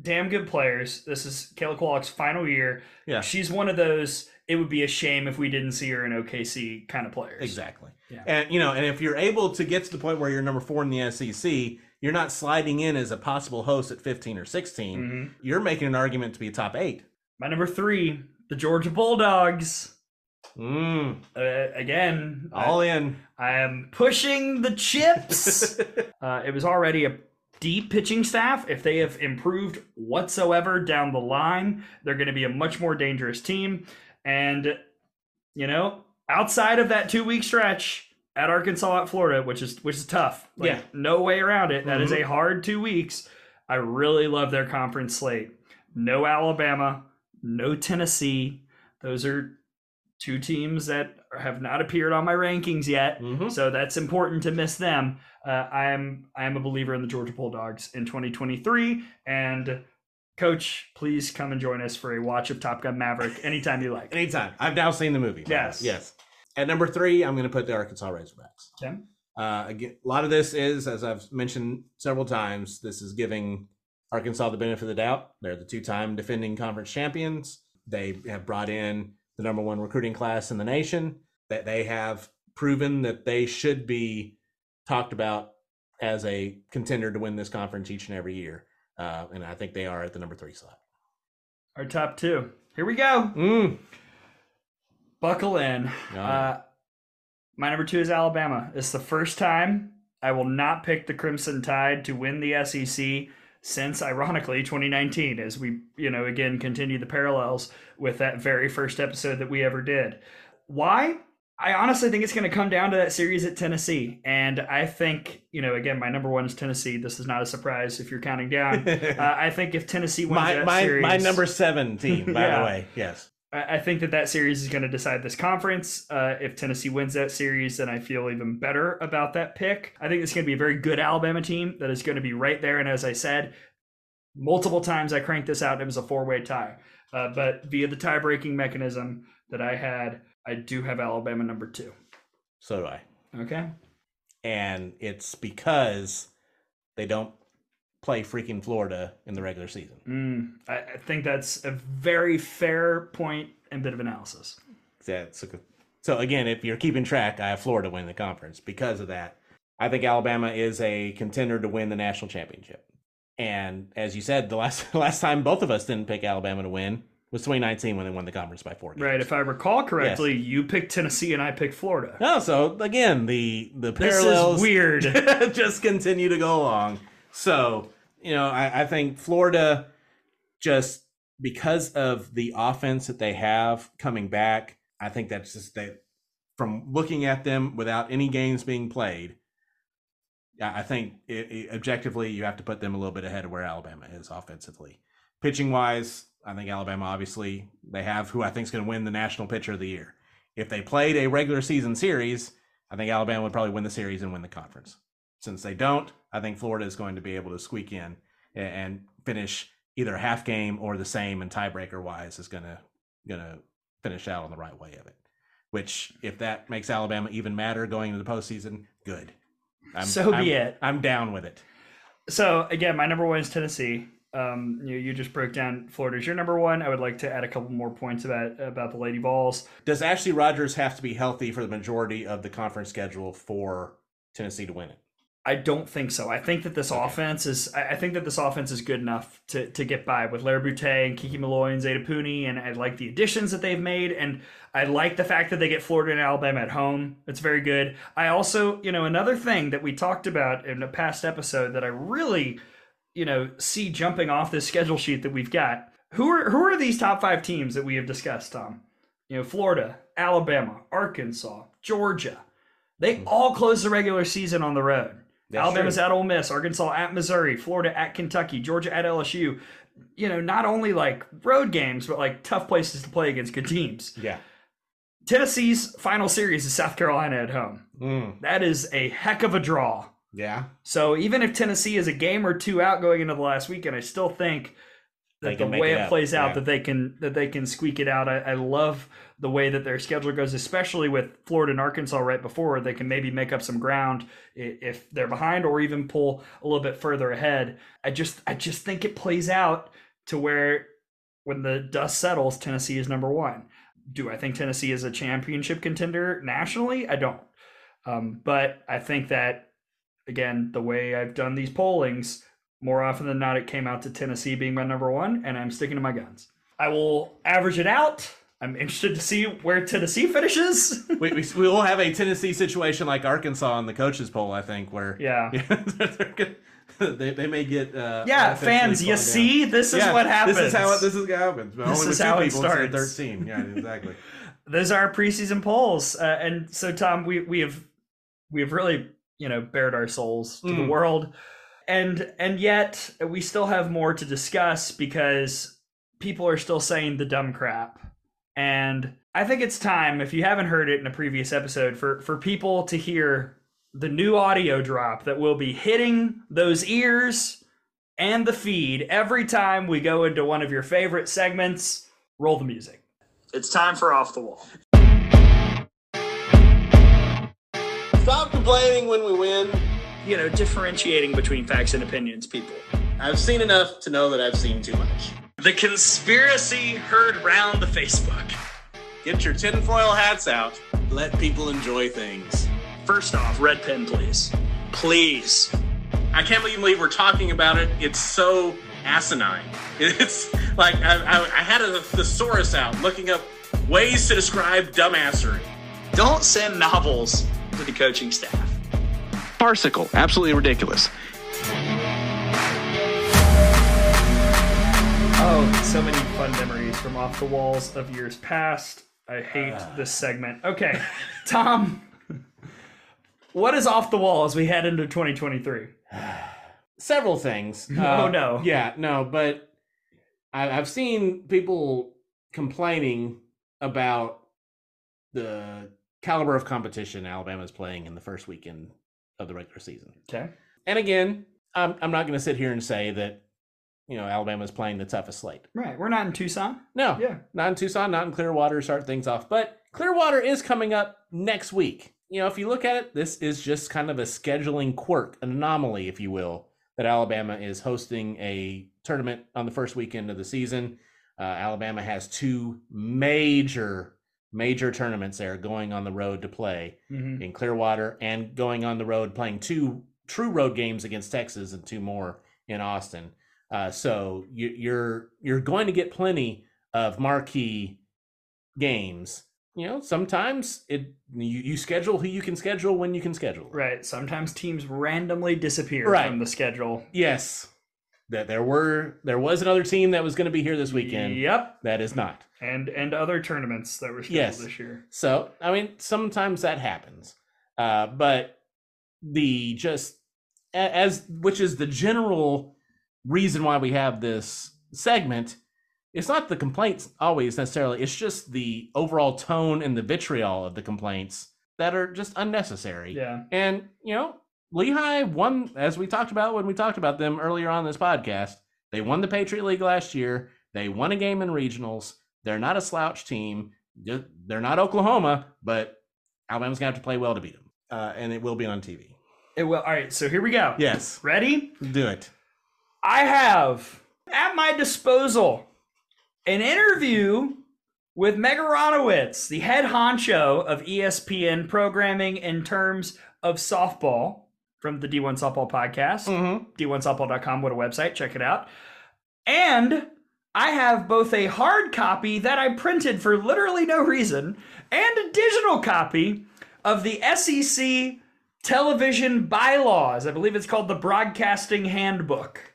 damn good players. This is Kayla Kowalik's final year. Yeah. she's one of those. It would be a shame if we didn't see her in OKC kind of players. Exactly. Yeah. And you know, and if you're able to get to the point where you're number four in the SEC, you're not sliding in as a possible host at 15 or 16. Mhm. You're making an argument to be a top eight. My number three, the Georgia Bulldogs. Mm, Uh, again, I- all in. I am pushing the chips. uh, it was already a deep pitching staff. If they have improved whatsoever down the line, they're going to be a much more dangerous team. And, you know, outside of that two week stretch at Arkansas at Florida, which is which is tough. Like, Yeah. No way around it. That is Mhm. a hard two weeks. I really love their conference slate. No Alabama, no Tennessee. Those are two teams that have not appeared on my rankings yet. Mhm. So that's important to miss them. Uh, I am I am a believer in the Georgia Bulldogs in 2023. And coach, please come and join us for a watch of Top Gun Maverick anytime you like. Anytime. I've now seen the movie. by the way. Yes. Yes. At number three, I'm going to put the Arkansas Razorbacks. Tim? Uh, again, a lot of this is, as I've mentioned several times, this is giving Arkansas the benefit of the doubt. They're the two-time defending conference champions. They have brought in the number one recruiting class in the nation. That they have proven that they should be talked about as a contender to win this conference each and every year. Uh, and I think they are at the number three slot. Our top two. Here we go. Mm. Buckle in. Uh, my number two is Alabama. It's the first time I will not pick the Crimson Tide to win the SEC since, ironically, 2019, as we, you know, again continue the parallels with that very first episode that we ever did. Why? I honestly think it's going to come down to that series at Tennessee. And I think, you know, again, my number one is Tennessee. This is not a surprise if you're counting down. uh, I think if Tennessee wins my that my, series, my number seven team, by Yeah. the way. Yes. I think that that series is going to decide this conference. Uh, if Tennessee wins that series, then I feel even better about that pick. I think it's going to be a very good Alabama team that is going to be right there. And as I said, multiple times I cranked this out it was a four way tie. Uh, but via the tie breaking mechanism that I had, I do have Alabama number two. So do I. Okay. and it's because they don't play freaking Florida in the regular season. Mm, I, I think that's a very fair point and bit of analysis. That's a, so again, if you're keeping track, I have Florida winning the conference because of that. I think Alabama is a contender to win the national championship. And as you said, the last last time both of us didn't pick Alabama to win was 2019 when they won the conference by four games. Right. If I recall correctly, you picked Tennessee and I picked Florida. No, so again, the the parallels is weird. just continue to go along. So you know, I, I think Florida just because of the offense that they have coming back, I think that's just that from looking at them without any games being played. I think it, it- objectively you have to put them a little bit ahead of where Alabama is offensively. Pitching wise, I think Alabama obviously they have who I think is going to win the national pitcher of the year. If they played a regular season series, I think Alabama would probably win the series and win the conference. Since they don't, I think Florida is going to be able to squeak in and finish either half game or the same and tiebreaker wise is going to going to finish out on the right way of it. Which, if that makes Alabama even matter going into the postseason, good. I'm, So be I'm- it. I'm down with it. So again, my number one is Tennessee. Um, you, you just broke down Florida's your number one. I would like to add a couple more points about about the Lady Vols. Does Ashley Rogers have to be healthy for the majority of the conference schedule for Tennessee to win it? I don't think so. I think that this Okay. offense is. I think that this offense is good enough to, to get by with Larry Boutte and Kiki Milloy and Zaida Puni, and I like the additions that they've made, and I like the fact that they get Florida and Alabama at home. It's very good. I also, you know, another thing that we talked about in a past episode that I really, you know, see jumping off this schedule sheet that we've got. Who are who are these top five teams that we have discussed, Tom? You know, Florida, Alabama, Arkansas, Georgia. They hmm. all close the regular season on the road. That's Alabama's true. at Ole Miss, Arkansas at Missouri, Florida at Kentucky, Georgia at LSU. You know, not only like road games, but like tough places to play against good teams. Yeah. Tennessee's final series is South Carolina at home. Mm, That is a heck of a draw. yeah. So even if Tennessee is a game or two out going into the last weekend, I still think that the way it it plays out yeah. that they can that they can squeak it out. I, I love the way that their schedule goes, especially with Florida and Arkansas right before. They can maybe make up some ground if they're behind, or even pull a little bit further ahead. I just I just think it plays out to where when the dust settles, Tennessee is number one. Do I think Tennessee is a championship contender nationally? I don't. Um, but I think that again, the way I've done these pollings, more often than not, it came out to Tennessee being my number one, and I'm sticking to my guns. I will average it out. I'm interested to see where Tennessee finishes. we, we, we will have a Tennessee situation like Arkansas on the coaches poll, I think, where yeah. they're they, they may get uh, Yeah, fans, you down. see, this is Yeah, what happens. This is how it, this is how happens. But This only with is two how it people starts. Thirteen. Yeah, exactly. Those are our preseason polls, uh, and so Tom, we we have we have really you know bared our souls to the Mm. world, and and yet we still have more to discuss because people are still saying the dumb crap, and I think it's time if you haven't heard it in a previous episode for for people to hear the new audio drop that will be hitting those ears and the feed every time we go into one of your favorite segments. Roll the music. It's time for off the wall. Stop complaining when we win. you know, differentiating between facts and opinions, people. I've seen enough to know that I've seen too much. The conspiracy heard round the Facebook. Get your tinfoil hats out. Let people enjoy things. First off, red pen, please. Please. I can't believe we're talking about it. It's so asinine. It's like I, I, I had a thesaurus out looking up ways to describe dumbassery. Don't send novels to the coaching staff. farcical, absolutely ridiculous. Oh, so many fun memories from off the walls of years past. I hate ah. this segment. Okay, Tom, what is off the wall as we head into 2023? Several things. Oh, um, no. Yeah, no, but I, I've seen people complaining about the caliber of competition Alabama's playing in the first weekend of the regular season. Okay. And again, I'm, I'm not going to sit here and say that, you know, Alabama's playing the toughest slate. Right. We're not in Tucson. No, Yeah. not in Tucson, not in Clearwater to start things off. But Clearwater is coming up next week. You know, if you look at it, this is just kind of a scheduling quirk, an anomaly, if you will, that Alabama is hosting a tournament on the first weekend of the season. Uh, Alabama has two major, major tournaments there going on the road to play Mhm. in Clearwater and going on the road playing two true road games against Texas and two more in Austin. Uh, so you, you're you're going to get plenty of marquee games. You know, sometimes it you, you schedule who you can schedule when you can schedule. Right. Sometimes teams randomly disappear Right. from the schedule. Yes, that there were there was another team that was going to be here this weekend. Yep. That is not. And and other tournaments that were scheduled Yes. this year. So, I mean, sometimes that happens. Uh, but the just as which is the general reason why we have this segment, it's not the complaints always necessarily, it's just the overall tone and the vitriol of the complaints that are just unnecessary. Yeah. And, you know, Lehigh won, as we talked about when we talked about them earlier on this podcast. They won the Patriot League last year. They won a game in regionals. They're not a slouch team. They're not Oklahoma, but Alabama's to have to play well to beat them. Uh, and it will be on TV. It will. All right. So here we go. Yes. Ready? Do it. I have at my disposal an interview with Meg Aronowitz, the head honcho of ESPN programming in terms of softball from the D1 Softball podcast. Mm-hmm. D1softball.com, what a website, check it out. And I have both a hard copy that I printed for literally no reason and a digital copy of the SEC television bylaws. I believe it's called the Broadcasting Handbook.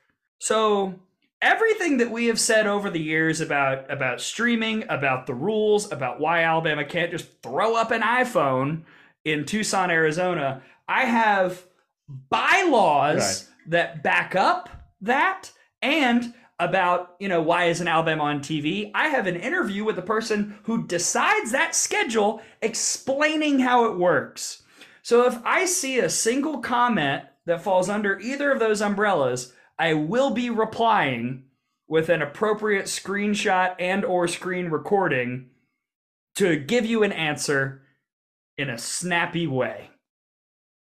So, everything that we have said over the years about about streaming, about the rules, about why Alabama can't just throw up an iPhone in Tucson, Arizona, I have bylaws Right. that back up that and about you know why isn't alabama on tv i have an interview with the person who decides that schedule explaining how it works so if i see a single comment that falls under either of those umbrellas i will be replying with an appropriate screenshot and or screen recording to give you an answer in a snappy way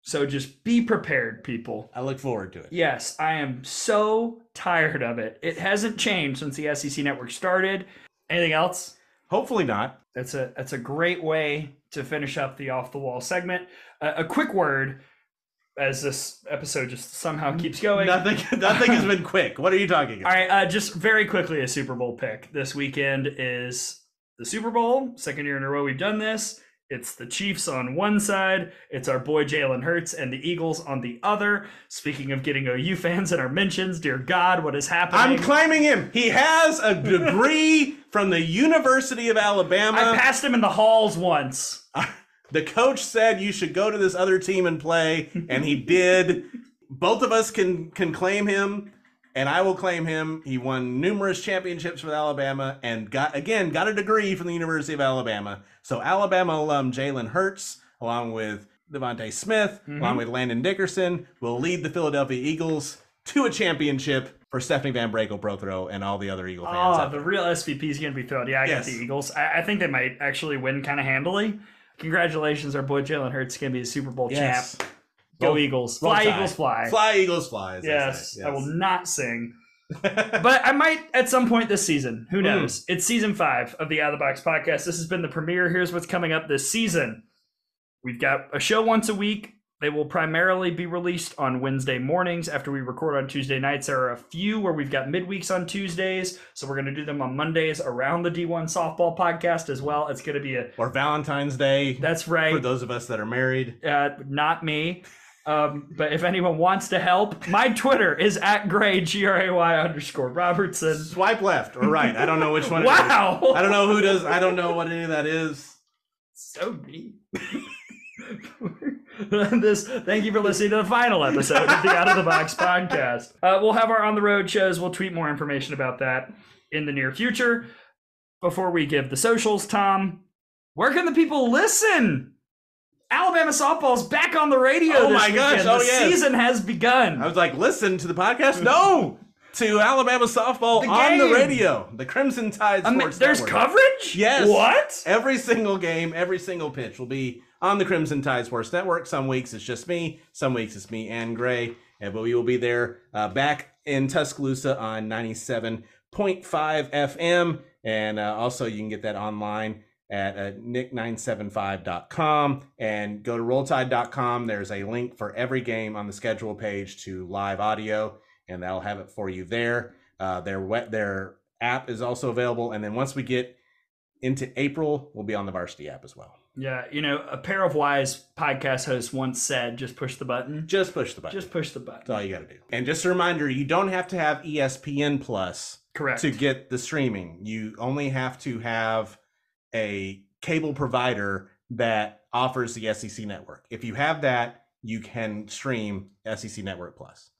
so just be prepared people I look forward to it. Yes, I am so tired of it. It hasn't changed since the SEC network started. Anything else? Hopefully not. That's a that's a great way to finish up the off the wall segment. Uh, a quick word as this episode just somehow keeps going. Nothing. Nothing has been quick. What are you talking All about? right, uh, just very quickly, a Super Bowl pick this weekend is the Super Bowl. Second year in a row we've done this. It's the Chiefs on one side. It's our boy Jalen Hurts and the Eagles on the other. Speaking of getting OU fans in our mentions, dear God, what is happening? I'm claiming him. He has a degree from the University of Alabama. I passed him in the halls once. the coach said you should go to this other team and play, and he did. Both of us can can claim him, and I will claim him. He won numerous championships with Alabama, and got again got a degree from the University of Alabama. So Alabama alum Jalen Hurts, along with DeVonta Smith, mm-hmm. along with Landon Dickerson, will lead the Philadelphia Eagles to a championship for Stephanie VanBrakle Prothro and all the other Eagle fans. Oh, the real SVP is going to be thrilled. Yeah, I Yes. got the Eagles. I, I think they might actually win kind of handily. Congratulations, our boy Jalen Hurts is going to be a Super Bowl Yes. champ. Go Eagles. Fly Eagles fly. Fly Eagles fly. they Yes. I will not sing. but I might at some point this season. Who mm. knows? It's season five of the Out of the Box podcast. This has been the premiere. Here's what's coming up this season. We've got a show once a week. They will primarily be released on Wednesday mornings after we record on Tuesday nights. There are a few where we've got midweeks on Tuesdays. So we're going to do them on Mondays around the D1 softball podcast as well. It's going to be a, or Valentine's Day. that's right for those of us that are married. uh, not me. Um, but if anyone wants to help, my Twitter is at Gray G R A Y underscore Robertson. Swipe left or right. I don't know which one. it is. Wow, I don't know who does. I don't know what any of that is. so mean. this thank you for listening to the final episode of the Out of the Box podcast. Uh, we'll have our on the road shows. We'll tweet more information about that in the near future. Before we give the socials, Tom, where can the people listen? Alabama softball's back on the radio. Oh my gosh, oh the yes. season has begun. I was like, listen to the podcast. No, to Alabama softball The on the radio. The Crimson Tide I mean, there's Network. coverage. Yes. What? Every single game, every single pitch will be on the Crimson Tide Sports Network. Some weeks it's just me. Some weeks it's me and Gray. But we will be there uh, back in Tuscaloosa on 97.5 FM. And uh, also, you can get that online at uh, nick975.com and go to rolltide.com. There's a link for every game on the schedule page to live audio, and that'll have it for you there. Uh, their wet their app is also available, and then once we get into April, we'll be on the varsity app as well. Yeah, you know, a pair of wise podcast hosts once said, "Just push the button. Just push the button. Just push the button." That's all you got to do. And just a reminder, you don't have to have ESPN Plus Correct. to get the streaming. You only have to have a cable provider that offers the SEC network. If you have that, you can stream SEC Network Plus.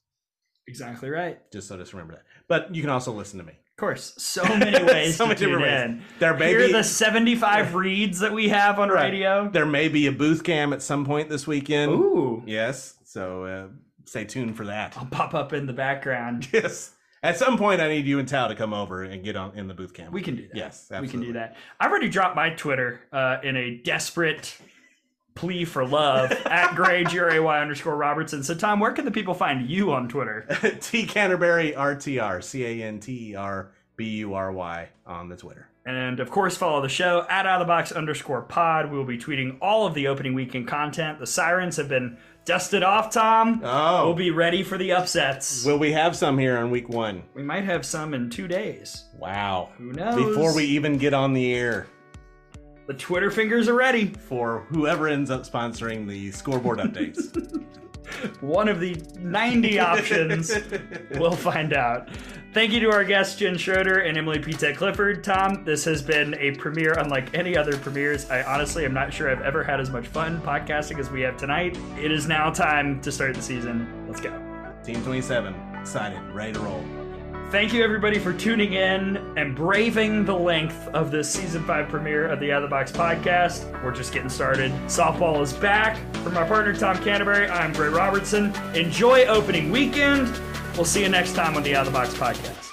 exactly right. Just so just remember that. But you can also listen to me. Of course, so many ways So many different ways. in. There may Here are be the 75 reads that we have on Right. radio. there may be a booth cam at some point this weekend. Ooh, Yes, so uh, stay tuned for that. I'll pop up in the background. Yes. At some point, I need you and Tao to come over and get on in the booth cam. We can do that. Yes, we can do that. I've already dropped my Twitter uh, in a desperate plea for love at Gray G R A Y underscore Robertson. So Tom, where can the people find you on Twitter? T Canterbury RTR C A N T E R B U R Y on the Twitter. And of course, follow the show at out of the box underscore pod. We will be tweeting all of the opening weekend content. The sirens have been dusted off, Tom. Oh. We'll be ready for the upsets. Will we have some here on week one? we might have some in two days. Wow. Who knows? Before we even get on the air The Twitter fingers are ready. for whoever ends up sponsoring the scoreboard updates. One of the 90 options. We'll find out. Thank you to our guests, Jen Schroeder and Emily Pete Clifford. Tom, this has been a premiere unlike any other premieres. I honestly am not sure I've ever had as much fun podcasting as we have tonight. It is now time to start the season. Let's go. Team 27, excited, ready to roll. Thank you, everybody, for tuning in and braving the length of this season five premiere of the Out of the Box podcast. We're just getting started. Softball is back. For my partner, Tom Canterbury, I'm Gray Robertson. Enjoy opening weekend. We'll see you next time on the Out of the Box podcast.